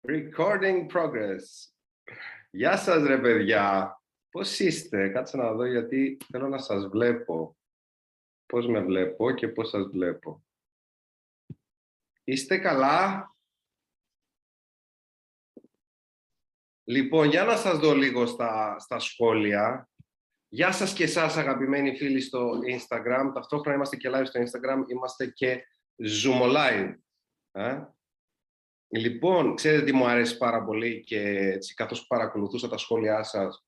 Recording progress. Γεια σας ρε παιδιά. Πώς είστε; Κάτσε να δω γιατί θέλω να σας βλέπω. Πώς με βλέπω και πώς σας βλέπω. Είστε καλά; Λοιπόν, για να σας δω λίγο στα, στα σχόλια. Γεια σας και εσάς αγαπημένοι φίλοι στο Instagram. Ταυτόχρονα είμαστε και live στο Instagram. Είμαστε και Zoom Live. Ε; Λοιπόν, ξέρετε τι μου αρέσει πάρα πολύ και έτσι, καθώς παρακολουθούσα τα σχόλιά σας,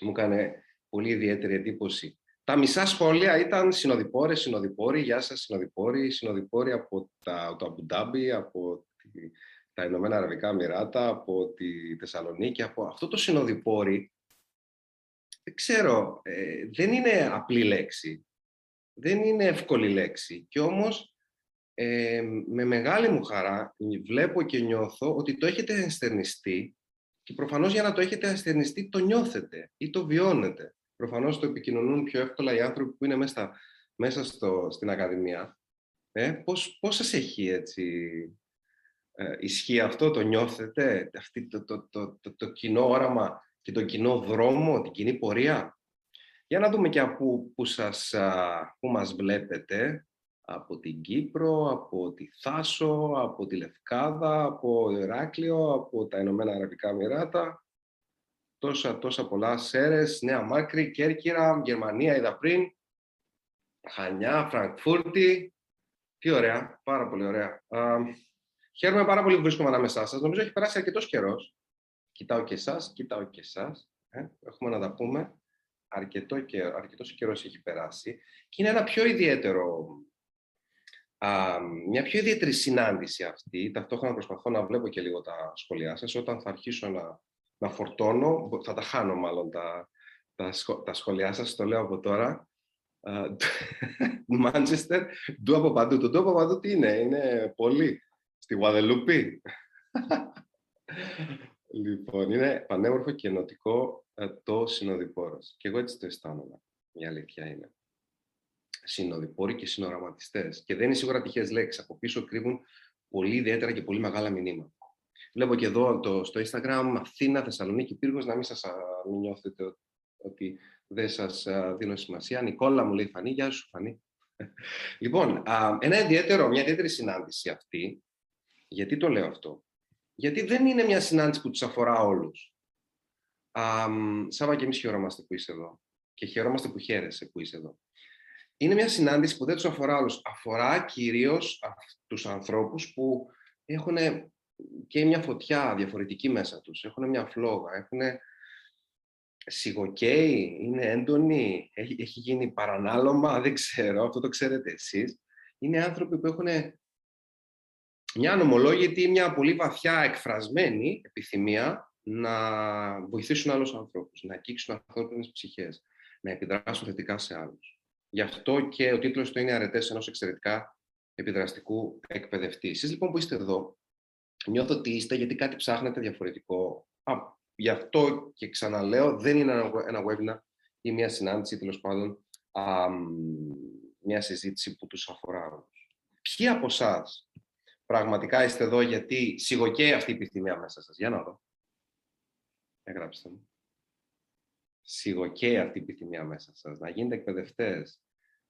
μου έκανε πολύ ιδιαίτερη εντύπωση. Τα μισά σχόλια ήταν συνοδοιπόρε, συνοδοιπόροι, γεια σας συνοδοιπόροι, συνοδοιπόροι από τα, το Αμπουντάμπι, από τη, τα Ηνωμένα Αραβικά Μοιράτα, από τη Θεσσαλονίκη, από αυτό το συνοδοιπόροι, δεν ξέρω, ε, δεν είναι απλή λέξη, δεν είναι εύκολη λέξη και όμως ε, με μεγάλη μου χαρά βλέπω και νιώθω ότι το έχετε ενστερνιστεί και προφανώς για να το έχετε ενστερνιστεί το νιώθετε ή το βιώνετε. Προφανώς το επικοινωνούν πιο εύκολα οι άνθρωποι που είναι μέσα, μέσα στο, στην Ακαδημία. Ε, πώς, πώς σας έχει έτσι, ε, ισχύει αυτό, το νιώθετε, αυτή, το, το, το, το, το κοινό όραμα και το κοινό δρόμο, την κοινή πορεία; Για να δούμε και από που, σας, που μας βλέπετε από την Κύπρο, από τη Θάσο, από τη Λευκάδα, από Ηράκλειο, από τα Ηνωμένα Αραβικά Μοιράτα. Τόσα, τόσα πολλά Σέρες, Νέα Μάκρη, Κέρκυρα, Γερμανία είδα πριν, Χανιά, Φραγκφούρτη. Τι ωραία, πάρα πολύ ωραία. Α, χαίρομαι πάρα πολύ που βρίσκομαι ανάμεσά σας. Νομίζω έχει περάσει αρκετός καιρός. Κοιτάω και εσάς, κοιτάω και εσάς. Ε, έχουμε να τα πούμε. Αρκετό και, αρκετός καιρός έχει περάσει. Και είναι ένα πιο ιδιαίτερο α, μια πιο ιδιαίτερη συνάντηση αυτή. Ταυτόχρονα προσπαθώ να βλέπω και λίγο τα σχόλιά σας. Όταν θα αρχίσω να, να φορτώνω, θα τα χάνω μάλλον τα, τα, τα σχόλιά σας, το λέω από τώρα. Μάντσεστερ, ντου από παντού. Το ντου από παντού τι είναι, είναι πολύ. Στη Γουαδελούπη. λοιπόν, είναι πανέμορφο και ενωτικό ε, το συνοδοιπόρος. Και εγώ έτσι το αισθάνομαι. Η αλήθεια είναι συνοδοιπόροι και συνοραματιστέ. Και δεν είναι σίγουρα τυχαίες λέξεις. Από πίσω κρύβουν πολύ ιδιαίτερα και πολύ μεγάλα μηνύματα. Βλέπω και εδώ το, στο Instagram Αθήνα, Θεσσαλονίκη, Πύργος, να μην σας μην νιώθετε ότι δεν σας δίνω σημασία. Νικόλα μου λέει Φανή, γεια σου Φανή. λοιπόν, ένα ιδιαίτερο, μια ιδιαίτερη συνάντηση αυτή, γιατί το λέω αυτό; Γιατί δεν είναι μια συνάντηση που τους αφορά όλους. Σάβα και εμείς χαιρόμαστε που είσαι εδώ. Και χαιρόμαστε που χαίρεσαι που είσαι εδώ είναι μια συνάντηση που δεν τους αφορά όλους. Αφορά κυρίως τους ανθρώπους που έχουν και μια φωτιά διαφορετική μέσα τους. Έχουν μια φλόγα, έχουν σιγοκαίοι, είναι έντονοι, έχει, έχει γίνει παρανάλωμα, δεν ξέρω, αυτό το ξέρετε εσείς. Είναι άνθρωποι που έχουν μια ανομολόγητη, μια πολύ βαθιά εκφρασμένη επιθυμία να βοηθήσουν άλλους ανθρώπους, να αγγίξουν ανθρώπινες ψυχές, να επιδράσουν θετικά σε άλλους. Γι' αυτό και ο τίτλος του είναι «Αρετές ενός εξαιρετικά επιδραστικού εκπαιδευτή». Εσείς λοιπόν που είστε εδώ, νιώθω ότι είστε γιατί κάτι ψάχνετε διαφορετικό. Α, γι' αυτό και ξαναλέω, δεν είναι ένα webinar ή μια συνάντηση, τέλος πάντων, α, μια συζήτηση που τους αφορά. Ποιοι από εσάς πραγματικά είστε εδώ γιατί σιγοκαίει αυτή η επιθυμία μέσα σας; Για να δω. Εγγράψτε μου σιγοκαίει αυτή η επιθυμία μέσα σας, να γίνετε εκπαιδευτές,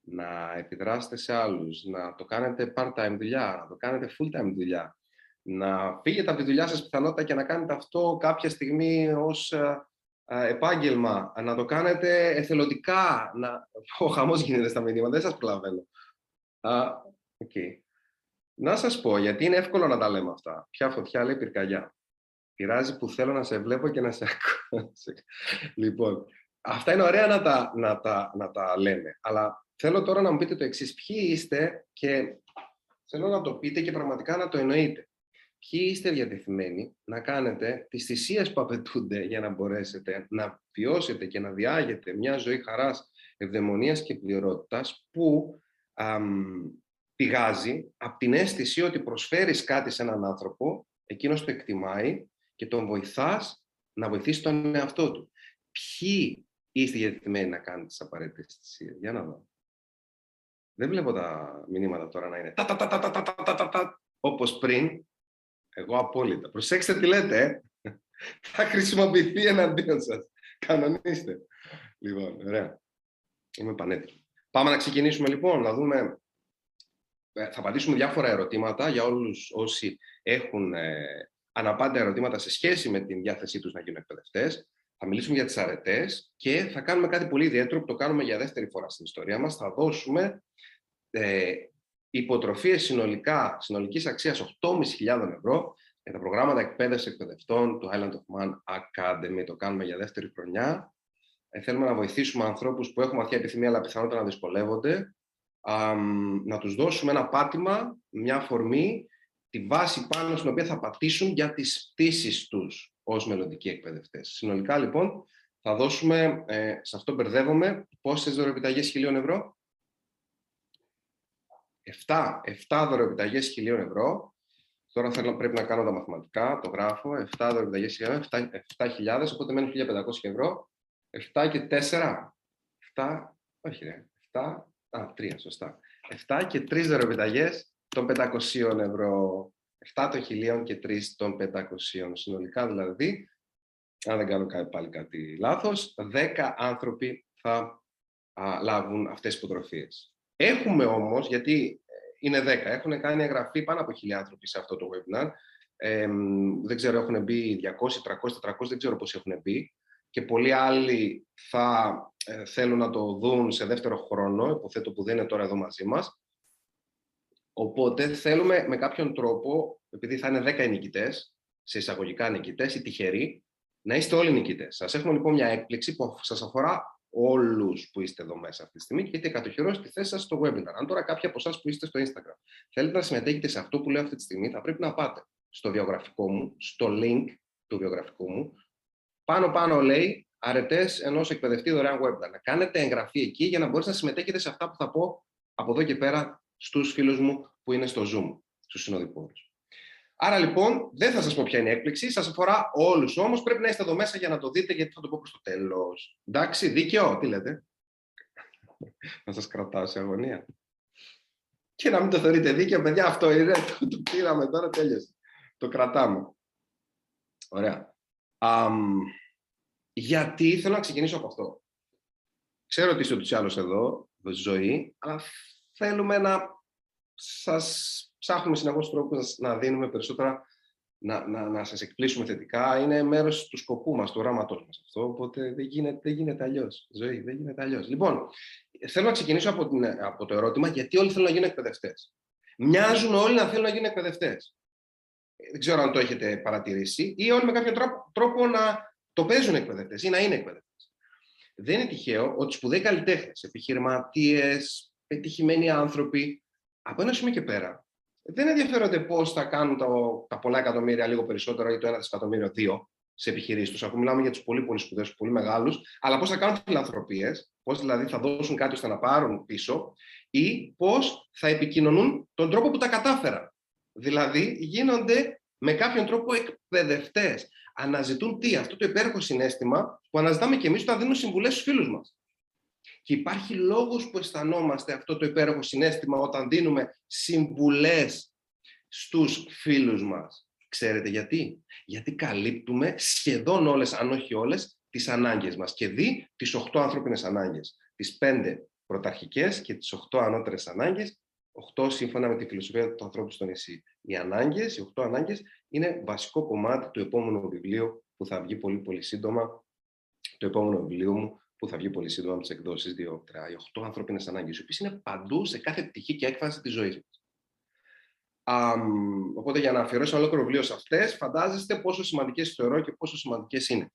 να επιδράσετε σε άλλους, να το κάνετε part-time δουλειά, να το κάνετε full-time δουλειά, να φύγετε από τη δουλειά σας πιθανότητα και να κάνετε αυτό κάποια στιγμή ως ε, ε, επάγγελμα, να το κάνετε εθελοντικά, να... Ο χαμός γίνεται στα μηνύματα, δεν σας προλαβαίνω. okay. Να σας πω, γιατί είναι εύκολο να τα λέμε αυτά. Ποια φωτιά λέει πυρκαγιά. Πειράζει που θέλω να σε βλέπω και να σε ακούω. λοιπόν, αυτά είναι ωραία να τα, να, τα, να τα λέμε. Αλλά θέλω τώρα να μου πείτε το εξής. Ποιοι είστε και θέλω να το πείτε και πραγματικά να το εννοείτε. Ποιοι είστε διατεθειμένοι να κάνετε τις θυσίες που απαιτούνται για να μπορέσετε να βιώσετε και να διάγετε μια ζωή χαράς, ευδαιμονίας και πληρότητας που αμ, πηγάζει από την αίσθηση ότι προσφέρεις κάτι σε έναν άνθρωπο, εκείνος το εκτιμάει και τον βοηθάς να βοηθήσει τον εαυτό του. Ποιοι είστε διατεθειμένοι να κάνετε τις απαραίτητες θυσίες. Για να δω. Δεν βλέπω τα μηνύματα τώρα να είναι τα τα τα τα τα τα τα τα όπως πριν. Εγώ απόλυτα. Προσέξτε τι λέτε, ε. Θα χρησιμοποιηθεί εναντίον σας. Κανονίστε. Λοιπόν, ωραία. Είμαι πανέτοιμο. Πάμε να ξεκινήσουμε λοιπόν, να δούμε. Ε, θα απαντήσουμε διάφορα ερωτήματα για όλους όσοι έχουν ε, αναπάντα ερωτήματα σε σχέση με την διάθεσή τους να γίνουν εκπαιδευτές. Θα μιλήσουμε για τις αρετές και θα κάνουμε κάτι πολύ ιδιαίτερο που το κάνουμε για δεύτερη φορά στην ιστορία μας. Θα δώσουμε ε, υποτροφίες συνολικά, συνολικής αξίας 8.500 ευρώ για τα προγράμματα εκπαίδευσης εκπαιδευτών του Island of Man Academy. Το κάνουμε για δεύτερη χρονιά. Ε, θέλουμε να βοηθήσουμε ανθρώπους που έχουν βαθιά επιθυμία αλλά πιθανότητα να δυσκολεύονται, α, να τους δώσουμε ένα πάτημα, μια αφορμή, τη βάση πάνω στην οποία θα πατήσουν για τις πτήσεις τους ως μελλοντικοί εκπαιδευτές. Συνολικά, λοιπόν, θα δώσουμε, ε, σε αυτό μπερδεύομαι, πόσες δωρεοπιταγές χιλίων ευρώ; 7, 7 δωρεοπιταγές χιλίων ευρώ. Τώρα θέλω, πρέπει να κάνω τα μαθηματικά, το γράφω. 7 δωρεοπιταγές χιλίων, 7.000, οπότε μένουν 1.500 ευρώ. 7 και 4. 7, όχι ρε, 7, α, 3, σωστά. 7 και 3 δωρεοπιταγές των 500 ευρώ. 7 των 1000 και 3 των 500. Συνολικά δηλαδή, αν δεν κάνω πάλι κάτι λάθος, 10 άνθρωποι θα α, λάβουν αυτές τις υποτροφίες. Έχουμε όμως, γιατί ε, είναι 10, έχουν κάνει εγγραφή πάνω από 1000 άνθρωποι σε αυτό το webinar. Ε, δεν ξέρω, έχουν μπει 200, 300, 400, δεν ξέρω πώς έχουν μπει και πολλοί άλλοι θα ε, θέλουν να το δουν σε δεύτερο χρόνο, υποθέτω που δεν είναι τώρα εδώ μαζί μας. Οπότε θέλουμε με κάποιον τρόπο, επειδή θα είναι 10 νικητές, σε εισαγωγικά νικητές ή τυχεροί, να είστε όλοι νικητές. Σας έχουμε λοιπόν μια έκπληξη που σας αφορά όλους που είστε εδώ μέσα αυτή τη στιγμή και έχετε κατοχυρώσει τη θέση σας στο webinar. Αν τώρα κάποιοι από εσάς που είστε στο Instagram θέλετε να συμμετέχετε σε αυτό που λέω αυτή τη στιγμή, θα πρέπει να πάτε στο βιογραφικό μου, στο link του βιογραφικού μου, πάνω-πάνω λέει αρετές ενός εκπαιδευτή δωρεάν webinar. Να κάνετε εγγραφή εκεί για να μπορέσετε να συμμετέχετε σε αυτά που θα πω από εδώ και πέρα στους φίλους μου που είναι στο Zoom, στους συνοδοιπόρους. Άρα λοιπόν, δεν θα σας πω ποια είναι η έκπληξη, σας αφορά όλους όμως. Πρέπει να είστε εδώ μέσα για να το δείτε, γιατί θα το πω προς το τέλος. Εντάξει, δίκαιο, τι λέτε. να σας κρατάω σε αγωνία. Και να μην το θεωρείτε δίκαιο, παιδιά, αυτό είναι. Το, το πήραμε τώρα, τέλειωσε. Το κρατάμε. Ωραία. Um, γιατί θέλω να ξεκινήσω από αυτό. Ξέρω ότι είστε ούτως ή άλλως εδώ, ζωή, αλλά θέλουμε να σας ψάχνουμε συνεχώς τρόπους να δίνουμε περισσότερα, να, να, να σας εκπλήσουμε θετικά. Είναι μέρος του σκοπού μας, του οράματός μας αυτό, οπότε δεν γίνεται, δεν γίνεται αλλιώς. Ζωή, δεν γίνεται αλλιώς. Λοιπόν, θέλω να ξεκινήσω από, την, από το ερώτημα γιατί όλοι θέλουν να γίνουν εκπαιδευτές. Μοιάζουν όλοι να θέλουν να γίνουν εκπαιδευτές. Δεν ξέρω αν το έχετε παρατηρήσει ή όλοι με κάποιο τρόπο, τρόπο να το παίζουν εκπαιδευτές ή να είναι εκπαιδευτές. Δεν είναι τυχαίο ότι σπουδαίοι καλλιτέχνες, επιχειρηματίες, πετυχημένοι άνθρωποι, από ένα σημείο και πέρα, δεν ενδιαφέρονται πώς θα κάνουν τα, τα πολλά εκατομμύρια λίγο περισσότερο ή το ένα δισεκατομμύριο δύο σε επιχειρήσεις τους. Αφού μιλάμε για τους πολύ, πολύ σπουδαίους, πολύ μεγάλους, αλλά πώς θα κάνουν φιλανθρωπίες, πώς δηλαδή θα δώσουν κάτι ώστε να πάρουν πίσω ή πώς θα επικοινωνούν τον τρόπο που τα κατάφεραν. Δηλαδή γίνονται με κάποιον τρόπο εκπαιδευτές αναζητούν τι, αυτό το υπέροχο συνέστημα που αναζητάμε και εμείς όταν δίνουμε συμβουλές στους φίλους μας. Και υπάρχει λόγος που αισθανόμαστε αυτό το υπέροχο συνέστημα όταν δίνουμε συμβουλές στους φίλους μας. Ξέρετε γιατί; Γιατί καλύπτουμε σχεδόν όλες, αν όχι όλες, τις ανάγκες μας. Και δει τις 8 ανθρώπινες ανάγκες. Τις 5 πρωταρχικές και τις 8 ανώτερες ανάγκες 8 σύμφωνα με τη φιλοσοφία του ανθρώπου στο νησί. Οι ανάγκες, οι 8 ανάγκες, είναι βασικό κομμάτι του επόμενου βιβλίου που θα βγει πολύ πολύ σύντομα. Το επόμενο βιβλίο μου που θα βγει πολύ σύντομα με τις εκδόσεις Διόπτρα. Οι 8 ανθρώπινες ανάγκες, οι οποίες είναι παντού σε κάθε πτυχή και έκφραση της ζωής μας. Um, οπότε για να αφιερώσω ένα ολόκληρο βιβλίο σε αυτές, φαντάζεστε πόσο σημαντικές θεωρώ και πόσο σημαντικές είναι.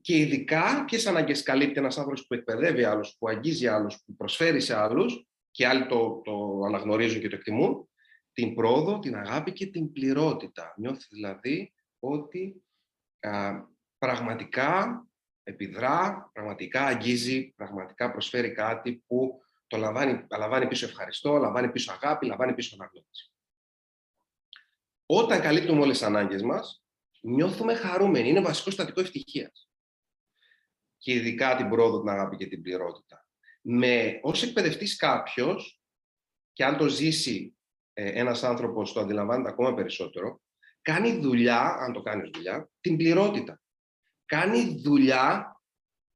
Και ειδικά ποιες ανάγκες καλύπτει ένας άνθρωπος που εκπαιδεύει άλλους, που αγγίζει άλλους, που προσφέρει σε άλλους, και άλλοι το, το αναγνωρίζουν και το εκτιμούν, την πρόοδο, την αγάπη και την πληρότητα. Νιώθεις δηλαδή ότι α, πραγματικά επιδρά, πραγματικά αγγίζει, πραγματικά προσφέρει κάτι που το λαμβάνει, λαμβάνει πίσω ευχαριστώ, λαμβάνει πίσω αγάπη, λαμβάνει πίσω αναγνώριση. Όταν καλύπτουμε όλες τις ανάγκες μας, νιώθουμε χαρούμενοι. Είναι βασικό στατικό ευτυχίας. Και ειδικά την πρόοδο, την αγάπη και την πληρότητα με ως εκπαιδευτής κάποιος, και αν το ζήσει ε, ένας άνθρωπος το αντιλαμβάνεται ακόμα περισσότερο, κάνει δουλειά, αν το κάνεις δουλειά, την πληρότητα. Κάνει δουλειά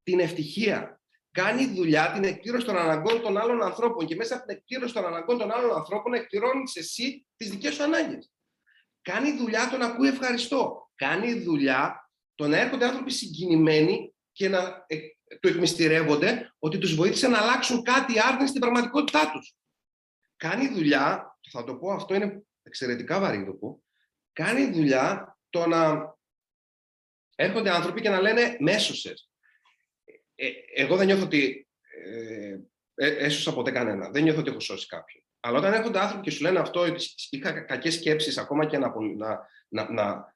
την ευτυχία. Κάνει δουλειά την εκπλήρωση των αναγκών των άλλων ανθρώπων και μέσα από την εκπλήρωση των αναγκών των άλλων ανθρώπων εκπληρώνεις εσύ τις δικές σου ανάγκες. Κάνει δουλειά το να ακούει ευχαριστώ. Κάνει δουλειά το να έρχονται άνθρωποι συγκινημένοι και να ε, το εκμυστηρεύονται ότι τους βοήθησε να αλλάξουν κάτι άρνη στην πραγματικότητά τους. Κάνει δουλειά, θα το πω, αυτό είναι εξαιρετικά βαρύ το πω, κάνει δουλειά το να έρχονται άνθρωποι και να λένε μέσωσες. Ε, εγώ δεν νιώθω ότι ε, ε, έσωσα ποτέ κανένα. Δεν νιώθω ότι έχω σώσει κάποιον. Αλλά όταν έρχονται άνθρωποι και σου λένε αυτό, ότι είχα κακές σκέψεις ακόμα και να, να, να, να,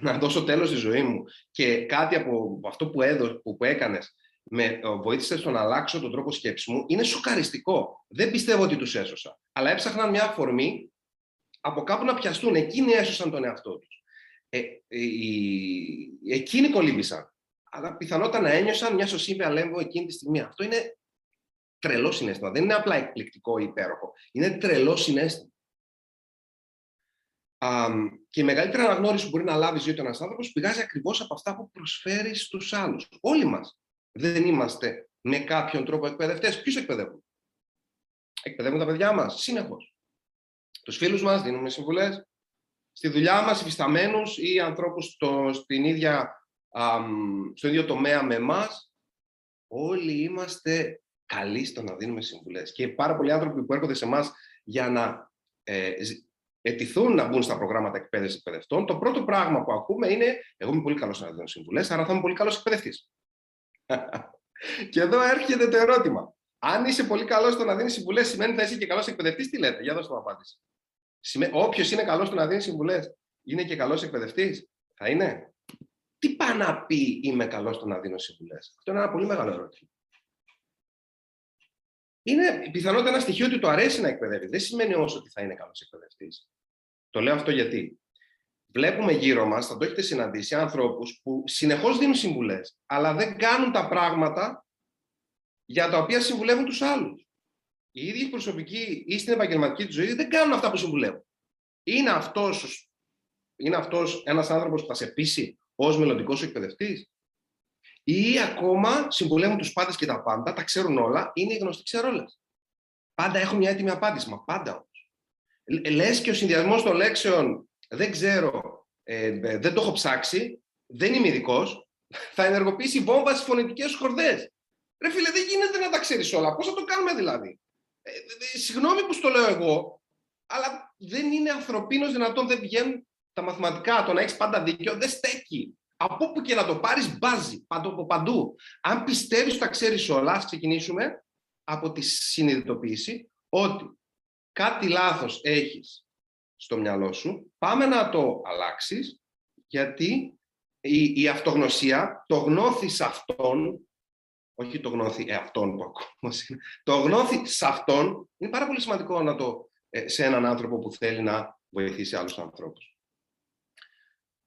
να δώσω τέλος στη ζωή μου και κάτι από αυτό που, έδω, που, που έκανες με βοήθησε στο να αλλάξω τον τρόπο σκέψης μου, είναι σοκαριστικό. Δεν πιστεύω ότι τους έσωσα. Αλλά έψαχναν μια αφορμή από κάπου να πιαστούν. Εκείνοι έσωσαν τον εαυτό τους. Ε, εκείνοι κολύμπησαν. Αλλά πιθανότατα να ένιωσαν μια σωσή με αλέμβο εκείνη τη στιγμή. Αυτό είναι τρελό συνέστημα. Δεν είναι απλά εκπληκτικό ή υπέροχο. Είναι τρελό συνέστημα. και η μεγαλύτερη αναγνώριση που μπορεί να λάβει η ζωή του ένας άνθρωπος πηγάζει ακριβώς από αυτά που προσφέρει στους άλλους. Όλοι μας δεν είμαστε με κάποιον τρόπο εκπαιδευτές. Ποιους εκπαιδεύουν, Εκπαιδεύουν τα παιδιά μας συνεχώς. Τους φίλους μας δίνουμε συμβουλές. Στη δουλειά μας, υφισταμένους ή ανθρώπους στην ίδια, στο ίδιο τομέα με εμάς, όλοι είμαστε καλοί στο να δίνουμε συμβουλές. Και πάρα πολλοί άνθρωποι που έρχονται σε εμάς για να ε, ετηθούν να μπουν στα προγράμματα εκπαίδευσης εκπαιδευτών, το πρώτο πράγμα που ακούμε είναι: Εγώ είμαι πολύ καλός να δίνω συμβουλές, άρα θα είμαι πολύ καλός εκπαιδευτής. και εδώ έρχεται το ερώτημα. Αν είσαι πολύ καλός στο να δίνεις συμβουλές, σημαίνει ότι θα είσαι και καλός εκπαιδευτής, τι λέτε, για δώστε μου απάντηση. Όποιος είναι καλός στο να δίνει συμβουλές, είναι και καλός εκπαιδευτής, θα είναι. Τι πάει να πει είμαι καλός στο να δίνω συμβουλές. Αυτό είναι ένα πολύ μεγάλο ερώτημα. Είναι πιθανότατα ένα στοιχείο ότι του αρέσει να εκπαιδεύει. Δεν σημαίνει όσο ότι θα είναι καλός εκπαιδευτής. Το λέω αυτό γιατί βλέπουμε γύρω μας, θα το έχετε συναντήσει, ανθρώπους που συνεχώς δίνουν συμβουλές, αλλά δεν κάνουν τα πράγματα για τα οποία συμβουλεύουν τους άλλους. Οι ίδιοι προσωπικοί ή στην επαγγελματική τους ζωή δεν κάνουν αυτά που συμβουλεύουν. Είναι αυτός, είναι αυτός ένας άνθρωπος που θα σε πείσει ως μελλοντικός σου εκπαιδευτής; Ή ακόμα συμβουλεύουν τους πάντες και τα πάντα, τα ξέρουν όλα, είναι οι γνωστοί ξερόλες. Πάντα έχουν μια έτοιμη απάντηση, μα πάντα όμως. Λες και ο συνδυασμός των λέξεων δεν ξέρω, ε, ε, δεν το έχω ψάξει, δεν είμαι ειδικός, θα ενεργοποιήσει βόμβα στις φωνητικές χορδές. Ρε φίλε, δεν γίνεται να τα ξέρεις όλα. Πώς θα το κάνουμε δηλαδή; Ε, συγγνώμη που στο λέω εγώ, αλλά δεν είναι ανθρωπίνω δυνατόν, δεν βγαίνουν τα μαθηματικά. Το να έχεις πάντα δίκιο δεν στέκει. Από όπου και να το πάρεις, μπάζει παντού, παντού. Αν πιστεύεις ότι τα ξέρεις όλα, ας ξεκινήσουμε από τη συνειδητοποίηση ότι κάτι λάθος έχεις στο μυαλό σου, πάμε να το αλλάξεις, γιατί η, η αυτογνωσία, το γνώθεις αυτόν, όχι το γνώθει εαυτόν που ακόμα, το γνώθει σε αυτόν, είναι πάρα πολύ σημαντικό να το, ε, σε έναν άνθρωπο που θέλει να βοηθήσει άλλους ανθρώπους.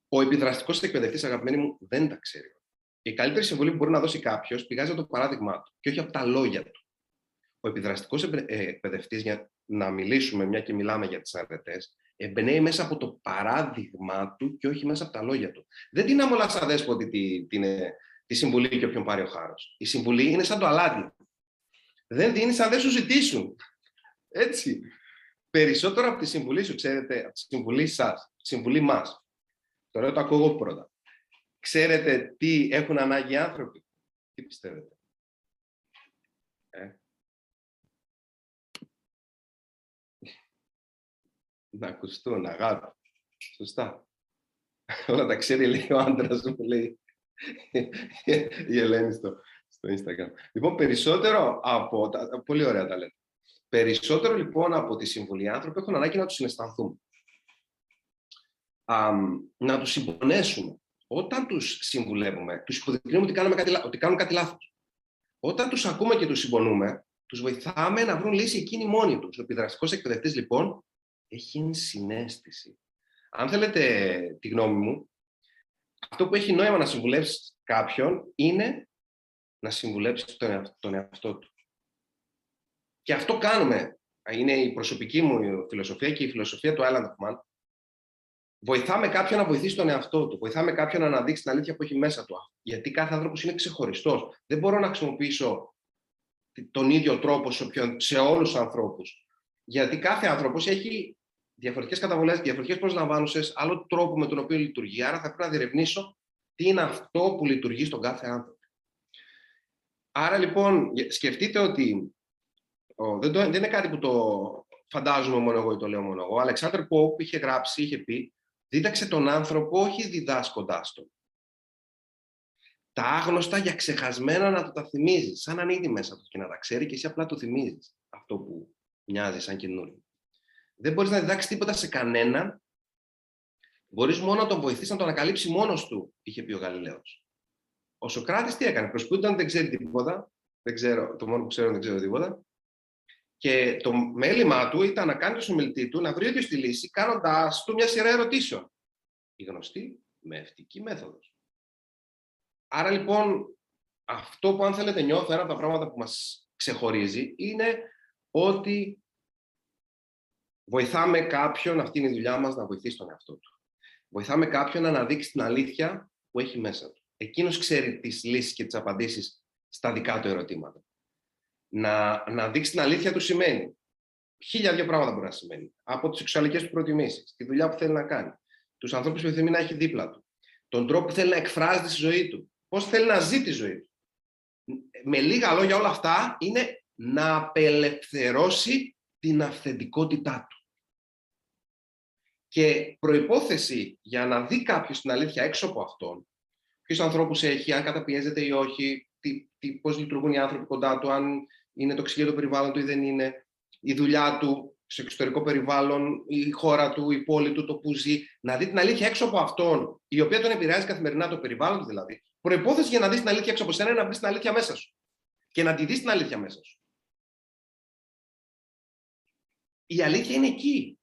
Ο επιδραστικός εκπαιδευτής, αγαπημένοι μου, δεν τα ξέρει. Η καλύτερη συμβουλή που μπορεί να δώσει κάποιος πηγάζει από το παράδειγμά του και όχι από τα λόγια του. Ο επιδραστικός ε, εκπαιδευτής, για να μιλήσουμε, μια και μιλάμε για τις αρετές, εμπνέει μέσα από το παράδειγμα του και όχι μέσα από τα λόγια του. Δεν την άμολα σαν δέσποτη τη, τη, τη συμβουλή και όποιον πάρει ο χάρος. Η συμβουλή είναι σαν το αλάτι. Δεν δίνεις αν δεν σου ζητήσουν. Έτσι. Περισσότερο από τη συμβουλή σου, ξέρετε, από τη συμβουλή σας, τη συμβουλή μας. Τώρα το ακούω εγώ πρώτα. Ξέρετε τι έχουν ανάγκη οι άνθρωποι; Τι πιστεύετε; Ε; να ακουστούν, αγάπη. Σωστά. Όλα τα ξέρει, λέει ο άντρας μου, λέει η Ελένη στο, στο Instagram. Λοιπόν, περισσότερο από. Τα, πολύ ωραία τα λέτε. Περισσότερο λοιπόν από τη συμβουλή άνθρωποι έχουν ανάγκη να τους συναισθανθούν. Α, να τους συμπονέσουμε. Όταν τους συμβουλεύουμε, τους υποδεικνύουμε ότι, κάνουμε κάτι, ότι κάνουν κάτι λάθος. Όταν τους ακούμε και τους συμπονούμε, τους βοηθάμε να βρουν λύση εκείνοι μόνοι τους. Ο επιδραστικός εκπαιδευτής, λοιπόν, έχει ενσυναίσθηση. Αν θέλετε τη γνώμη μου, αυτό που έχει νόημα να συμβουλεύσει κάποιον είναι να συμβουλέψεις τον, εαυτό, τον εαυτό του. Και αυτό κάνουμε είναι η προσωπική μου φιλοσοφία και η φιλοσοφία του Island of Man, βοηθάμε κάποιον να βοηθήσει τον εαυτό του. Βοηθάμε κάποιον να αναδείξει την αλήθεια που έχει μέσα του. Γιατί κάθε άνθρωπος είναι ξεχωριστός. Δεν μπορώ να χρησιμοποιήσω τον ίδιο τρόπο σε, σε όλους τους ανθρώπους. Γιατί κάθε άνθρωπος έχει διαφορετικές καταβολές, διαφορετικές προσλαμβάνουσες, άλλο τρόπο με τον οποίο λειτουργεί. Άρα θα πρέπει να διερευνήσω τι είναι αυτό που λειτουργεί στον κάθε άνθρωπο. Άρα λοιπόν, σκεφτείτε ότι δεν, το, δεν είναι κάτι που το φαντάζομαι μόνο εγώ ή το λέω μόνο εγώ. Ο Αλεξάνδρ Πόπ είχε γράψει, είχε πει, δίδαξε τον άνθρωπο όχι διδάσκοντάς τον. Τα άγνωστα για ξεχασμένα να του τα θυμίζεις, σαν να είναι ήδη μέσα του και να τα ξέρει και εσύ απλά του θυμίζεις αυτό που μοιάζει σαν καινούριο. Δεν μπορείς να διδάξεις τίποτα σε κανέναν. Μπορείς μόνο να τον βοηθήσει να το ανακαλύψεις μόνος του, είχε πει ο Γαλιλαίος. Ο Σοκράτης τι έκανε, προσποιούνταν δεν ξέρει τίποτα. Δεν ξέρω, το μόνο που ξέρω δεν ξέρω τίποτα. Και το μέλημά του ήταν να κάνει το συμμελητή του να βρει ίδιο τη λύση, κάνοντά του μια σειρά ερωτήσεων. Η γνωστή μευτική μέθοδος. Άρα λοιπόν, αυτό που αν θέλετε νιώθω, ένα από τα πράγματα που μας ξεχωρίζει, είναι ότι βοηθάμε κάποιον, αυτή είναι η δουλειά μας, να βοηθήσει τον εαυτό του. Βοηθάμε κάποιον να αναδείξει την αλήθεια που έχει μέσα του. Εκείνος ξέρει τις λύσεις και τις απαντήσεις στα δικά του ερωτήματα να, να δείξει την αλήθεια του σημαίνει. Χίλια δύο πράγματα μπορεί να σημαίνει. Από τις σεξουαλικές του προτιμήσεις, τη δουλειά που θέλει να κάνει, τους ανθρώπους που επιθυμεί να έχει δίπλα του, τον τρόπο που θέλει να εκφράζεται στη ζωή του, πώς θέλει να ζει τη ζωή του. Με λίγα λόγια, όλα αυτά είναι να απελευθερώσει την αυθεντικότητά του. Και προϋπόθεση για να δει κάποιος την αλήθεια έξω από αυτόν, ποιους ανθρώπους έχει, αν καταπιέζεται ή όχι, τι, τι, πώς λειτουργούν οι άνθρωποι κοντά του, αν είναι τοξική το περιβάλλον του ή δεν είναι, η δουλειά του σε εξωτερικό περιβάλλον, η χώρα του, η πόλη του, το που ζει, να δει την αλήθεια έξω από αυτόν, η οποία τον επηρεάζει καθημερινά το περιβάλλον του δηλαδή. Προπόθεση για να δεις την αλήθεια έξω από σένα είναι να βρεις την αλήθεια μέσα σου. Και να τη δεις την αλήθεια μέσα σου. Η αλήθεια είναι εκεί.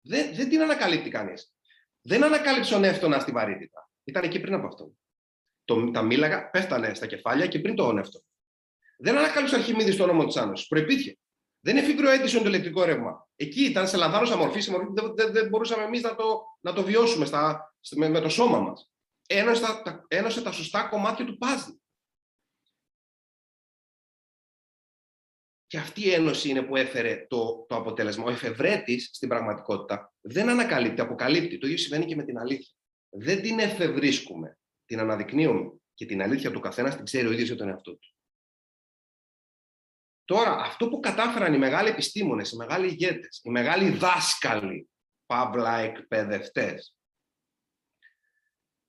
Δεν, δεν την ανακαλύπτει κανείς. Δεν ανακάλυψε ο Νεύτωνα στη βαρύτητα. Ήταν εκεί πριν από αυτό. Το, τα μίλαγα πέφτανε στα κεφάλια και πριν το όνευτο. Δεν ανακάλυψε ο Αρχιμίδης το όνομα τη Άνωση. Προπήρχε. Δεν εφήβρε ο Έντισον το ηλεκτρικό ρεύμα. Εκεί ήταν σε λανθάνουσα μορφή, σε μορφή δεν, δεν, δεν μπορούσαμε εμείς να το, να το βιώσουμε στα, με, με το σώμα μας. Ένωσε τα, ένωσε τα σωστά κομμάτια του πάζι. Και αυτή η ένωση είναι που έφερε το, το αποτέλεσμα. Ο εφευρέτης στην πραγματικότητα δεν ανακαλύπτει, αποκαλύπτει. Το ίδιο συμβαίνει και με την αλήθεια. Δεν την εφευρίσκουμε την αναδεικνύουμε και την αλήθεια του καθένας την ξέρει ο ίδιος για τον εαυτό του. Τώρα, αυτό που κατάφεραν οι μεγάλοι επιστήμονες, οι μεγάλοι ηγέτες, οι μεγάλοι δάσκαλοι, παύλα εκπαιδευτές.